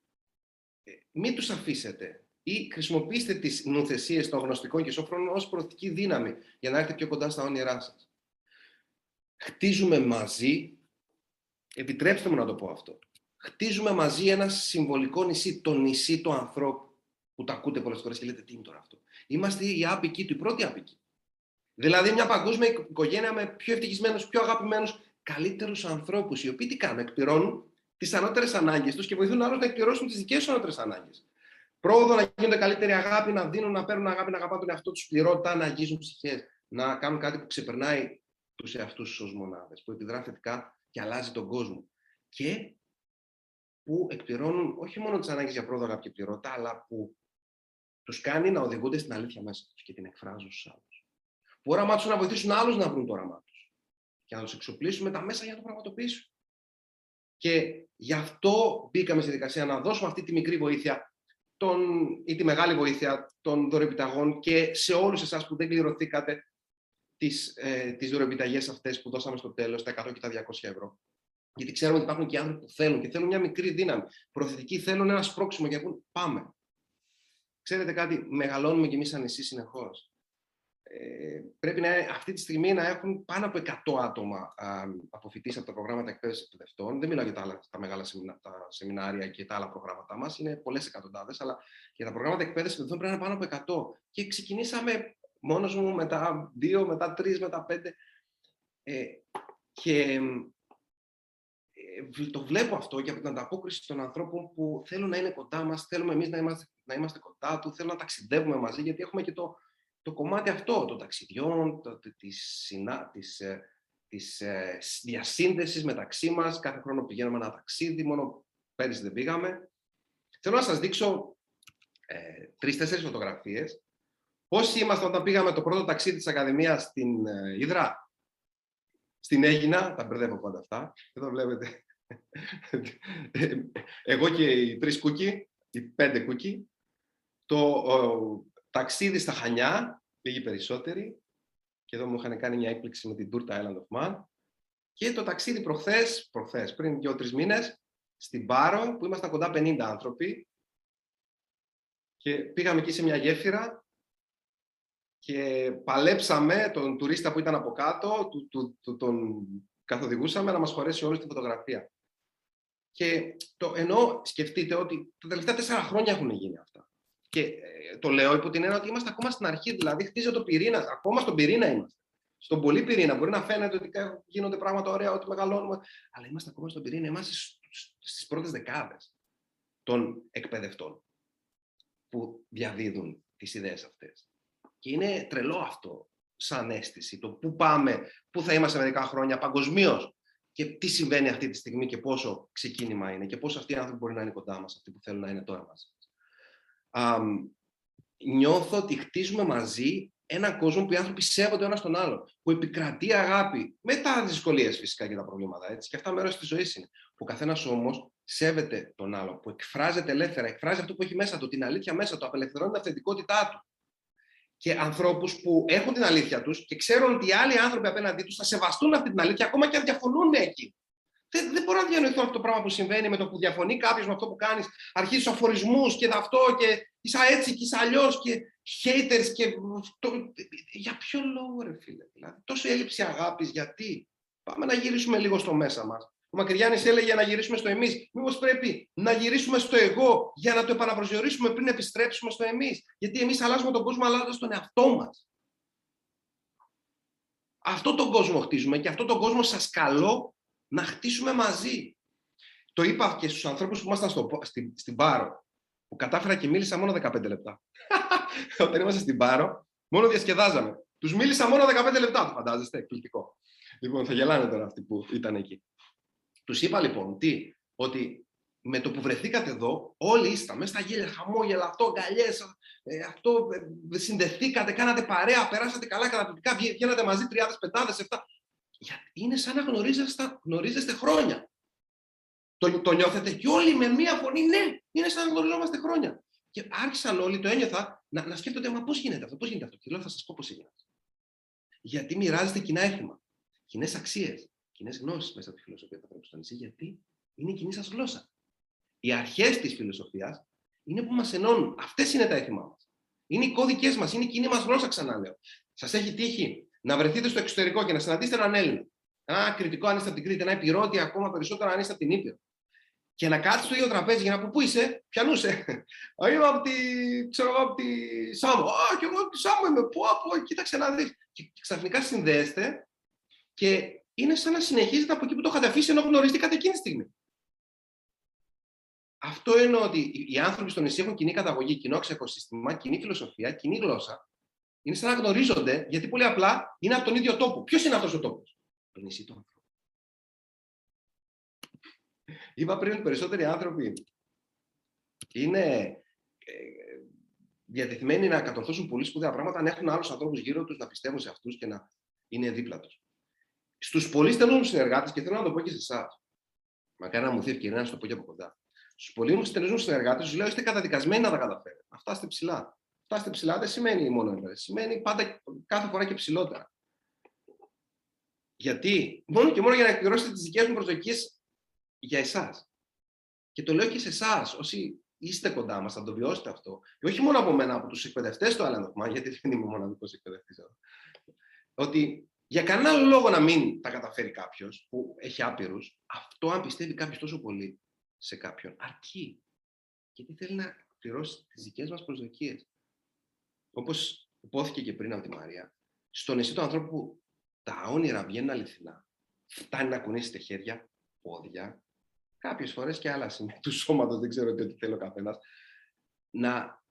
Ε, μην τους αφήσετε ή χρησιμοποιήστε τις νοθεσίες των γνωστικών και σόφρων ως προωθητική δύναμη για να έρθετε πιο κοντά στα όνειρά σας. Χτίζουμε μαζί, επιτρέψτε μου να το πω αυτό, χτίζουμε μαζί ένα συμβολικό νησί, το νησί του ανθρώπου, που τα ακούτε πολλές φορές και λέτε τι είναι τώρα αυτό. Είμαστε οι άπικοι του, οι πρώτοι άπικοι. Δηλαδή μια παγκόσμια οικογένεια με πιο ευτυχισμένους, πιο αγαπημένους, καλύτερους ανθρώπους, οι οποίοι τι κάνουν, εκπληρώνουν τις ανώτερες ανάγκες τους και βοηθούν άλλους να εκπληρώσουν τις δικές τους ανώτερες ανάγκες. Πρόοδο να γίνονται καλύτερη αγάπη, να δίνουν, να παίρνουν αγάπη, να αγαπάνε τον εαυτό τους, πληρότητα, να αγγίζουν ψυχές, να κάνουν κάτι που ξεπερνάει τους εαυτούς τους ως μονάδες, που επιδρά θετικά και αλλάζει τον κόσμο. Και που εκπληρώνουν όχι μόνο τις ανάγκες για πρόοδο, αγάπη και πληρότητα, αλλά που τους κάνει να οδηγούνται στην αλήθεια μέσα τους και την εκφράζουν στους άλλους. Που όραμά τους να βοηθήσουν άλλους να βρουν το όραμά τους και να τους εξοπλίσουν με τα μέσα για να το πραγματοποιήσουν. Και γι' αυτό μπήκαμε στη δικασία να δώσουμε αυτή τη μικρή βοήθεια τον, ή τη μεγάλη βοήθεια των δωρεπιταγών και σε όλους εσάς που δεν κληρωθήκατε τις, ε, τις δωρεπιταγές αυτές που δώσαμε στο τέλος, τα 100 και τα 200 ευρώ. Γιατί ξέρουμε ότι υπάρχουν και άνθρωποι που θέλουν και θέλουν μια μικρή δύναμη. Προθετικοί θέλουν ένα σπρώξιμο και πούν πάμε. Ξέρετε κάτι, μεγαλώνουμε κι εμείς σαν νησί συνεχώς. Ε, πρέπει να, αυτή τη στιγμή να έχουν πάνω από 100 άτομα α, αποφοιτήσει από τα προγράμματα εκπαίδευσης εκπαιδευτών. Δεν μιλάω για τα, άλλα, τα μεγάλα σεμινά, τα σεμινάρια και τα άλλα προγράμματά μας, είναι πολλές εκατοντάδες, αλλά για τα προγράμματα εκπαίδευσης εκπαιδευτών πρέπει να είναι πάνω από 100. Και ξεκινήσαμε μόνος μου μετά δύο, μετά τρεις, μετά πέντε. Ε, και ε, το βλέπω αυτό και από την ανταπόκριση των ανθρώπων που θέλουν να είναι κοντά μας, θέλουμε εμείς να είμαστε, να είμαστε κοντά του, θέλουν να ταξιδεύουμε μαζί, γιατί έχουμε και το, το κομμάτι αυτό, των ταξιδιών, το, της, συνα, της, ε, της ε, διασύνδεσης μεταξύ μας. Κάθε χρόνο πηγαίνουμε ένα ταξίδι, μόνο πέρυσι δεν πήγαμε. Θέλω να σας δείξω ε, τρεις-τέσσερις φωτογραφίες. Πώς ήμασταν όταν πήγαμε το πρώτο ταξίδι της Ακαδημίας στην ε, Ιδρά. Στην Έγινα, τα μπερδεύω πάντα αυτά. Εδώ βλέπετε. Εγώ και οι τρεις κούκι, οι πέντε κούκι. Το ταξίδι στα Χανιά, λίγοι περισσότεροι. Και εδώ μου είχαν κάνει μια έκπληξη με την τούρτα Island of Man. Και το ταξίδι προχθές, προχθές πριν δύο-τρεις μήνες, στην Πάρο, που ήμασταν κοντά 50 άνθρωποι. Και πήγαμε εκεί σε μια γέφυρα και παλέψαμε τον τουρίστα που ήταν από κάτω, του, του, του, τον καθοδηγούσαμε να μας χωρέσει όλη τη φωτογραφία. Και το, ενώ σκεφτείτε ότι τα τελευταία τέσσερα χρόνια έχουν γίνει αυτά. Και ε, το λέω υπό την έννοια ότι είμαστε ακόμα στην αρχή, δηλαδή χτίζει το πυρήνα, ακόμα στον πυρήνα είμαστε. Στον πολύ πυρήνα. Μπορεί να φαίνεται ότι γίνονται πράγματα ωραία, ότι μεγαλώνουμε, αλλά είμαστε ακόμα στον πυρήνα. Είμαστε στις πρώτες δεκάδες των εκπαιδευτών που διαδίδουν τις ιδέες αυτές. Και είναι τρελό αυτό σαν αίσθηση, το πού πάμε, πού θα είμαστε μερικά χρόνια παγκοσμίως και τι συμβαίνει αυτή τη στιγμή και πόσο ξεκίνημα είναι και πόσο αυτοί οι άνθρωποι μπορεί να είναι κοντά μας, αυτοί που θέλουν να είναι τώρα μαζί νιώθω ότι χτίζουμε μαζί έναν κόσμο που οι άνθρωποι σέβονται ο ένα τον άλλο, που επικρατεί αγάπη, μετά τι δυσκολίες φυσικά και τα προβλήματα. Έτσι. Και αυτά μέρος της ζωής είναι. Που ο καθένας όμως σέβεται τον άλλο, που εκφράζεται ελεύθερα, εκφράζει αυτό που έχει μέσα του, την αλήθεια μέσα του, απελευθερώνει την αυθεντικότητά του. Και ανθρώπους που έχουν την αλήθεια τους και ξέρουν ότι οι άλλοι άνθρωποι απέναντί τους θα σεβαστούν αυτή την αλήθεια, ακόμα και αν διαφωνούν εκεί. Δεν, δεν μπορώ να διανοηθώ αυτό το πράγμα που συμβαίνει με το που διαφωνεί κάποιος με αυτό που κάνεις. Αρχίζεις αφορισμούς και αυτό και είσαι έτσι και είσαι αλλιώς και haters και. Το, για ποιο λόγο, ρε φίλε. Δηλαδή, τόσο έλλειψη αγάπης, γιατί; Πάμε να γυρίσουμε λίγο στο μέσα μας. Ο Μακρυγιάννη έλεγε να γυρίσουμε στο εμείς. Μήπως πρέπει να γυρίσουμε στο εγώ για να το επαναπροσδιορίσουμε πριν επιστρέψουμε στο εμείς; Γιατί εμείς αλλάζουμε τον κόσμο αλλάζοντα τον εαυτό μας. Αυτό τον κόσμο χτίζουμε και αυτό τον κόσμο σας καλώ να χτίσουμε μαζί. Το είπα και στους ανθρώπους που ήμασταν στο, στην, στην Πάρο, που κατάφερα και μίλησα μόνο 15 λεπτά. Όταν ήμασταν στην Πάρο, μόνο διασκεδάζαμε. Τους μίλησα μόνο 15 λεπτά, το φαντάζεστε, εκπληκτικό. Λοιπόν, θα γελάνε τώρα αυτοί που ήταν εκεί. Τους είπα λοιπόν τι, ότι με το που βρεθήκατε εδώ, όλοι ήσταν μέσα στα γέλια, χαμόγελα, αυτό, αγκαλιές, ε, αυτό, ε, συνδεθήκατε, κάνατε παρέα, περάσατε καλά καταπληκτικά, βγαίνατε μαζί τριάδες, πεντάδες, εφτά είναι σαν να γνωρίζεστε, γνωρίζεστε χρόνια. Το, το νιώθετε και όλοι με μία φωνή, ναι, είναι σαν να γνωριζόμαστε χρόνια. Και άρχισαν όλοι, το ένιωθα, να, να σκέφτονται, μα πώς γίνεται αυτό, πώς γίνεται αυτό. Και λέω, θα σας πω πώς έγινε. Γιατί μοιράζεστε κοινά έθιμα, κοινές αξίες, κοινές γνώσεις μέσα από τη φιλοσοφία του ανθρώπου στο νησί, γιατί είναι η κοινή σας γλώσσα. Οι αρχές της φιλοσοφίας είναι που μας ενώνουν. Αυτές είναι τα έθιμά μας. Είναι οι κώδικές μας, είναι η κοινή μας γλώσσα, ξαναλέω. Σας έχει τύχει να βρεθείτε στο εξωτερικό και να συναντήσετε έναν Έλληνα. Ένα κριτικό αν είστε από την Κρήτη, ένα επιρρότη ακόμα περισσότερο αν είστε από την Ήπειρο. Και να κάτσεις στο ίδιο τραπέζι για να πω πού είσαι, πιανούσε. Είμαι από τη, ξέρω εγώ, από τη Σάμο. Α, και εγώ από τη Σάμο είμαι. Πού, από, κοίταξε να δεις. Και ξαφνικά συνδέεστε και είναι σαν να συνεχίζετε από εκεί που το είχατε αφήσει ενώ γνωριστήκατε εκείνη τη στιγμή. Αυτό είναι ότι οι άνθρωποι στο νησί έχουν κοινή καταγωγή, κοινό οικοσύστημα, κοινή φιλοσοφία, κοινή γλώσσα είναι σαν να γνωρίζονται, γιατί πολύ απλά είναι από τον ίδιο τόπο. Ποιος είναι αυτός ο τόπος, Το νησί του ανθρώπου. Είπα πριν ότι περισσότεροι άνθρωποι είναι ε, διατεθειμένοι να κατορθώσουν πολύ σπουδαία πράγματα αν έχουν άλλους ανθρώπους γύρω τους να πιστεύουν σε αυτούς και να είναι δίπλα τους. Στους πολύ στενού μου συνεργάτες, και θέλω να το πω και σε εσάς, μακάρι να μου δει ευκαιρία να το πω και από κοντά. Στους πολύ στενούς μου συνεργάτες, τους λέω: Είστε καταδικασμένοι να τα καταφέρετε. Αυτά είστε ψηλά φτάσετε ψηλά δεν σημαίνει μόνο ένταση. Σημαίνει πάντα κάθε φορά και ψηλότερα. Γιατί, μόνο και μόνο για να εκπληρώσετε τις δικές μου προσδοκίες για εσάς. Και το λέω και σε εσάς, όσοι είστε κοντά μας, θα το βιώσετε αυτό. Και όχι μόνο από μένα, από τους εκπαιδευτές του Island γιατί δεν είμαι μοναδικός εκπαιδευτής εδώ. Ότι για κανένα λόγο να μην τα καταφέρει κάποιος που έχει άπειρους, αυτό αν πιστεύει κάποιος τόσο πολύ σε κάποιον, αρκεί. Γιατί θέλει να πληρώσει τις δικές μας προσδοκίες. Όπως υπόθηκε και πριν από τη Μαρία, στο νησί του ανθρώπου που τα όνειρα βγαίνουν αληθινά, φτάνει να κουνήσετε χέρια, πόδια κάποιες φορές και άλλα σημεία του σώματος, δεν ξέρω τι θέλει ο καθένας, να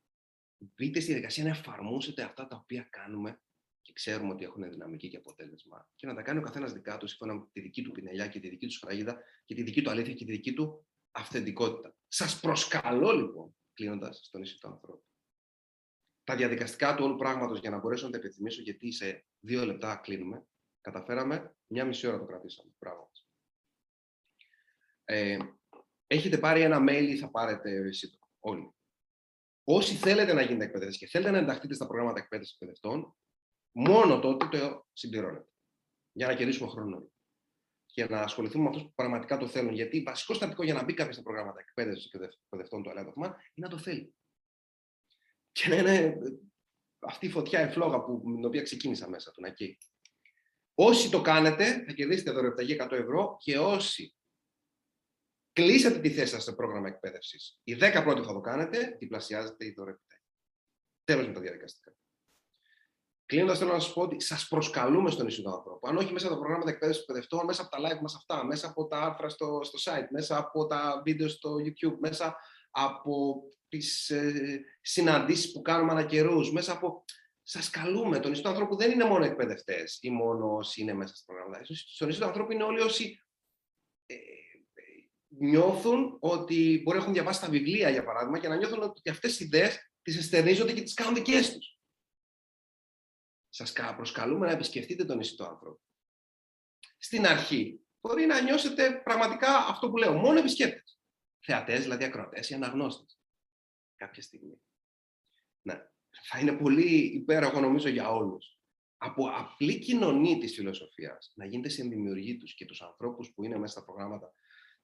μπείτε στη διαδικασία να εφαρμόσετε αυτά τα οποία κάνουμε και ξέρουμε ότι έχουν δυναμική και αποτέλεσμα και να τα κάνει ο καθένας δικά του, σύμφωνα με τη δική του πινελιά και τη δική του σφραγίδα και τη δική του αλήθεια και τη δική του αυθεντικότητα. Σας προσκαλώ λοιπόν, κλείνοντας στο νησί του ανθρώπου, τα διαδικαστικά του όλου πράγματος για να μπορέσω να τα επιθυμήσω, γιατί σε δύο λεπτά κλείνουμε. Καταφέραμε, μια μισή ώρα το κρατήσαμε. Μπράβο. Ε, έχετε πάρει ένα mail ή θα πάρετε εσύ όλοι. Όσοι θέλετε να γίνετε εκπαιδευτές και θέλετε να ενταχθείτε στα προγράμματα εκπαίδευσης εκπαιδευτών, μόνο τότε το συμπληρώνετε. Για να κερδίσουμε χρόνο. Και να ασχοληθούμε με αυτούς που πραγματικά το θέλουν. Γιατί βασικό στατικό για να μπει κάποιος στα προγράμματα εκπαίδευσης εκπαιδευτών του ΕΛΕΔΟΦΜΑ είναι να το θέλει. Και να είναι αυτή η φωτιά, η φλόγα που, με την οποία ξεκίνησα μέσα του, να εκεί. Όσοι το κάνετε, θα κερδίσετε δωρεοπιταγή 100 ευρώ και όσοι κλείσατε τη θέση σας σε πρόγραμμα εκπαίδευσης, οι 10 πρώτοι που θα το κάνετε, διπλασιάζετε η δωρεοπιταγή. Τέλος με τα διαδικαστικά. Κλείνοντας, θέλω να σας πω ότι σας προσκαλούμε στον νησί του ανθρώπου. Αν όχι μέσα από τα προγράμματα εκπαίδευσης εκπαιδευτών, μέσα από τα live μας αυτά, μέσα από τα άρθρα στο, στο site, μέσα από τα βίντεο στο YouTube, μέσα από τις ε, συναντήσεις που κάνουμε ανά καιρούς, μέσα από. Σας καλούμε. Το νησί του ανθρώπου δεν είναι μόνο εκπαιδευτές ή μόνο όσοι είναι μέσα στα προγράμματα. Στο νησί του ανθρώπου είναι όλοι όσοι ε, νιώθουν ότι μπορεί να έχουν διαβάσει τα βιβλία, για παράδειγμα, και να νιώθουν ότι αυτές τι ιδέες τις εστερνίζονται και τις κάνουν δικές τους. Σας προσκαλούμε να επισκεφτείτε τον νησί του ανθρώπου. Στην αρχή μπορεί να νιώσετε πραγματικά αυτό που λέω, μόνο επισκέπτες. Θεατές, δηλαδή ακροατές ή αναγνώστες. Κάποια στιγμή. Ναι. Θα είναι πολύ υπέροχο νομίζω για όλους. Από απλή κοινωνή της φιλοσοφίας να γίνετε συνδημιουργοί τους και τους ανθρώπους που είναι μέσα στα προγράμματα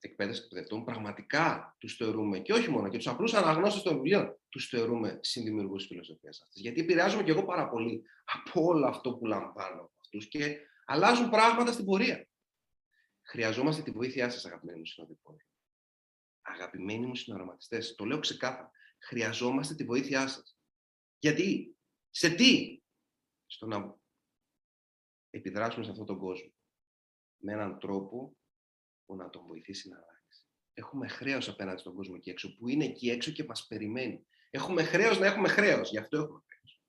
εκπαίδευση εκπαιδευτών, πραγματικά τους θεωρούμε και όχι μόνο και τους απλούς αναγνώστες των βιβλίων, τους θεωρούμε συνδημιουργούς φιλοσοφίας αυτής. Γιατί επηρεάζομαι και εγώ πάρα πολύ από όλο αυτό που λαμβάνω από αυτούς και αλλάζουν πράγματα στην πορεία. Χρειαζόμαστε τη βοήθειά σας, αγαπημένοι μου συνοδοιπόροι. Αγαπημένοι μου συναρωματιστές, το λέω ξεκάθαρα. Χρειαζόμαστε τη βοήθειά σας. Γιατί, σε τι, στο να επιδράσουμε σε αυτόν τον κόσμο με έναν τρόπο που να τον βοηθήσει να αλλάξει. Έχουμε χρέος απέναντι στον κόσμο εκεί έξω, που είναι εκεί έξω και μας περιμένει. Έχουμε χρέος να έχουμε χρέος, γι' αυτό έχουμε χρέος.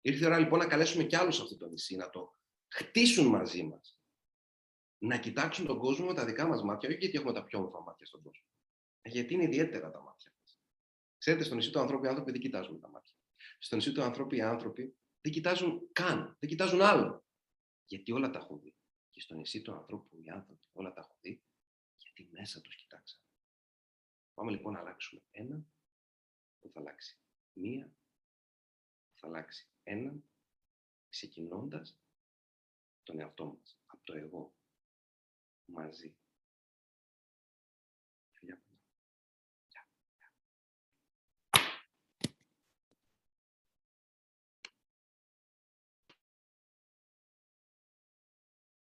Ήρθε η ώρα λοιπόν να καλέσουμε κι άλλους σε αυτό το νησί, να το χτίσουν μαζί μας. Να κοιτάξουν τον κόσμο με τα δικά μας μάτια, όχι γιατί έχουμε τα πιο όμορφα μάτια στον κόσμο. Γιατί είναι ιδιαίτερα τα μάτια μας. Ξέρετε, στο νησί του ανθρώπου οι άνθρωποι δεν κοιτάζουν τα μάτια. Στο νησί του ανθρώπου οι άνθρωποι δεν κοιτάζουν καν, δεν κοιτάζουν άλλο. Γιατί όλα τα έχουν δει και στο νησί του ανθρώπου οι άνθρωποι όλα τα έχουν δει, γιατί μέσα τους κοιτάξαμε. Πάμε λοιπόν να αλλάξουμε ένα που θα αλλάξει μία που θα αλλάξει έναν, ξεκινώντας τον εαυτό μας, από το εγώ, μαζί.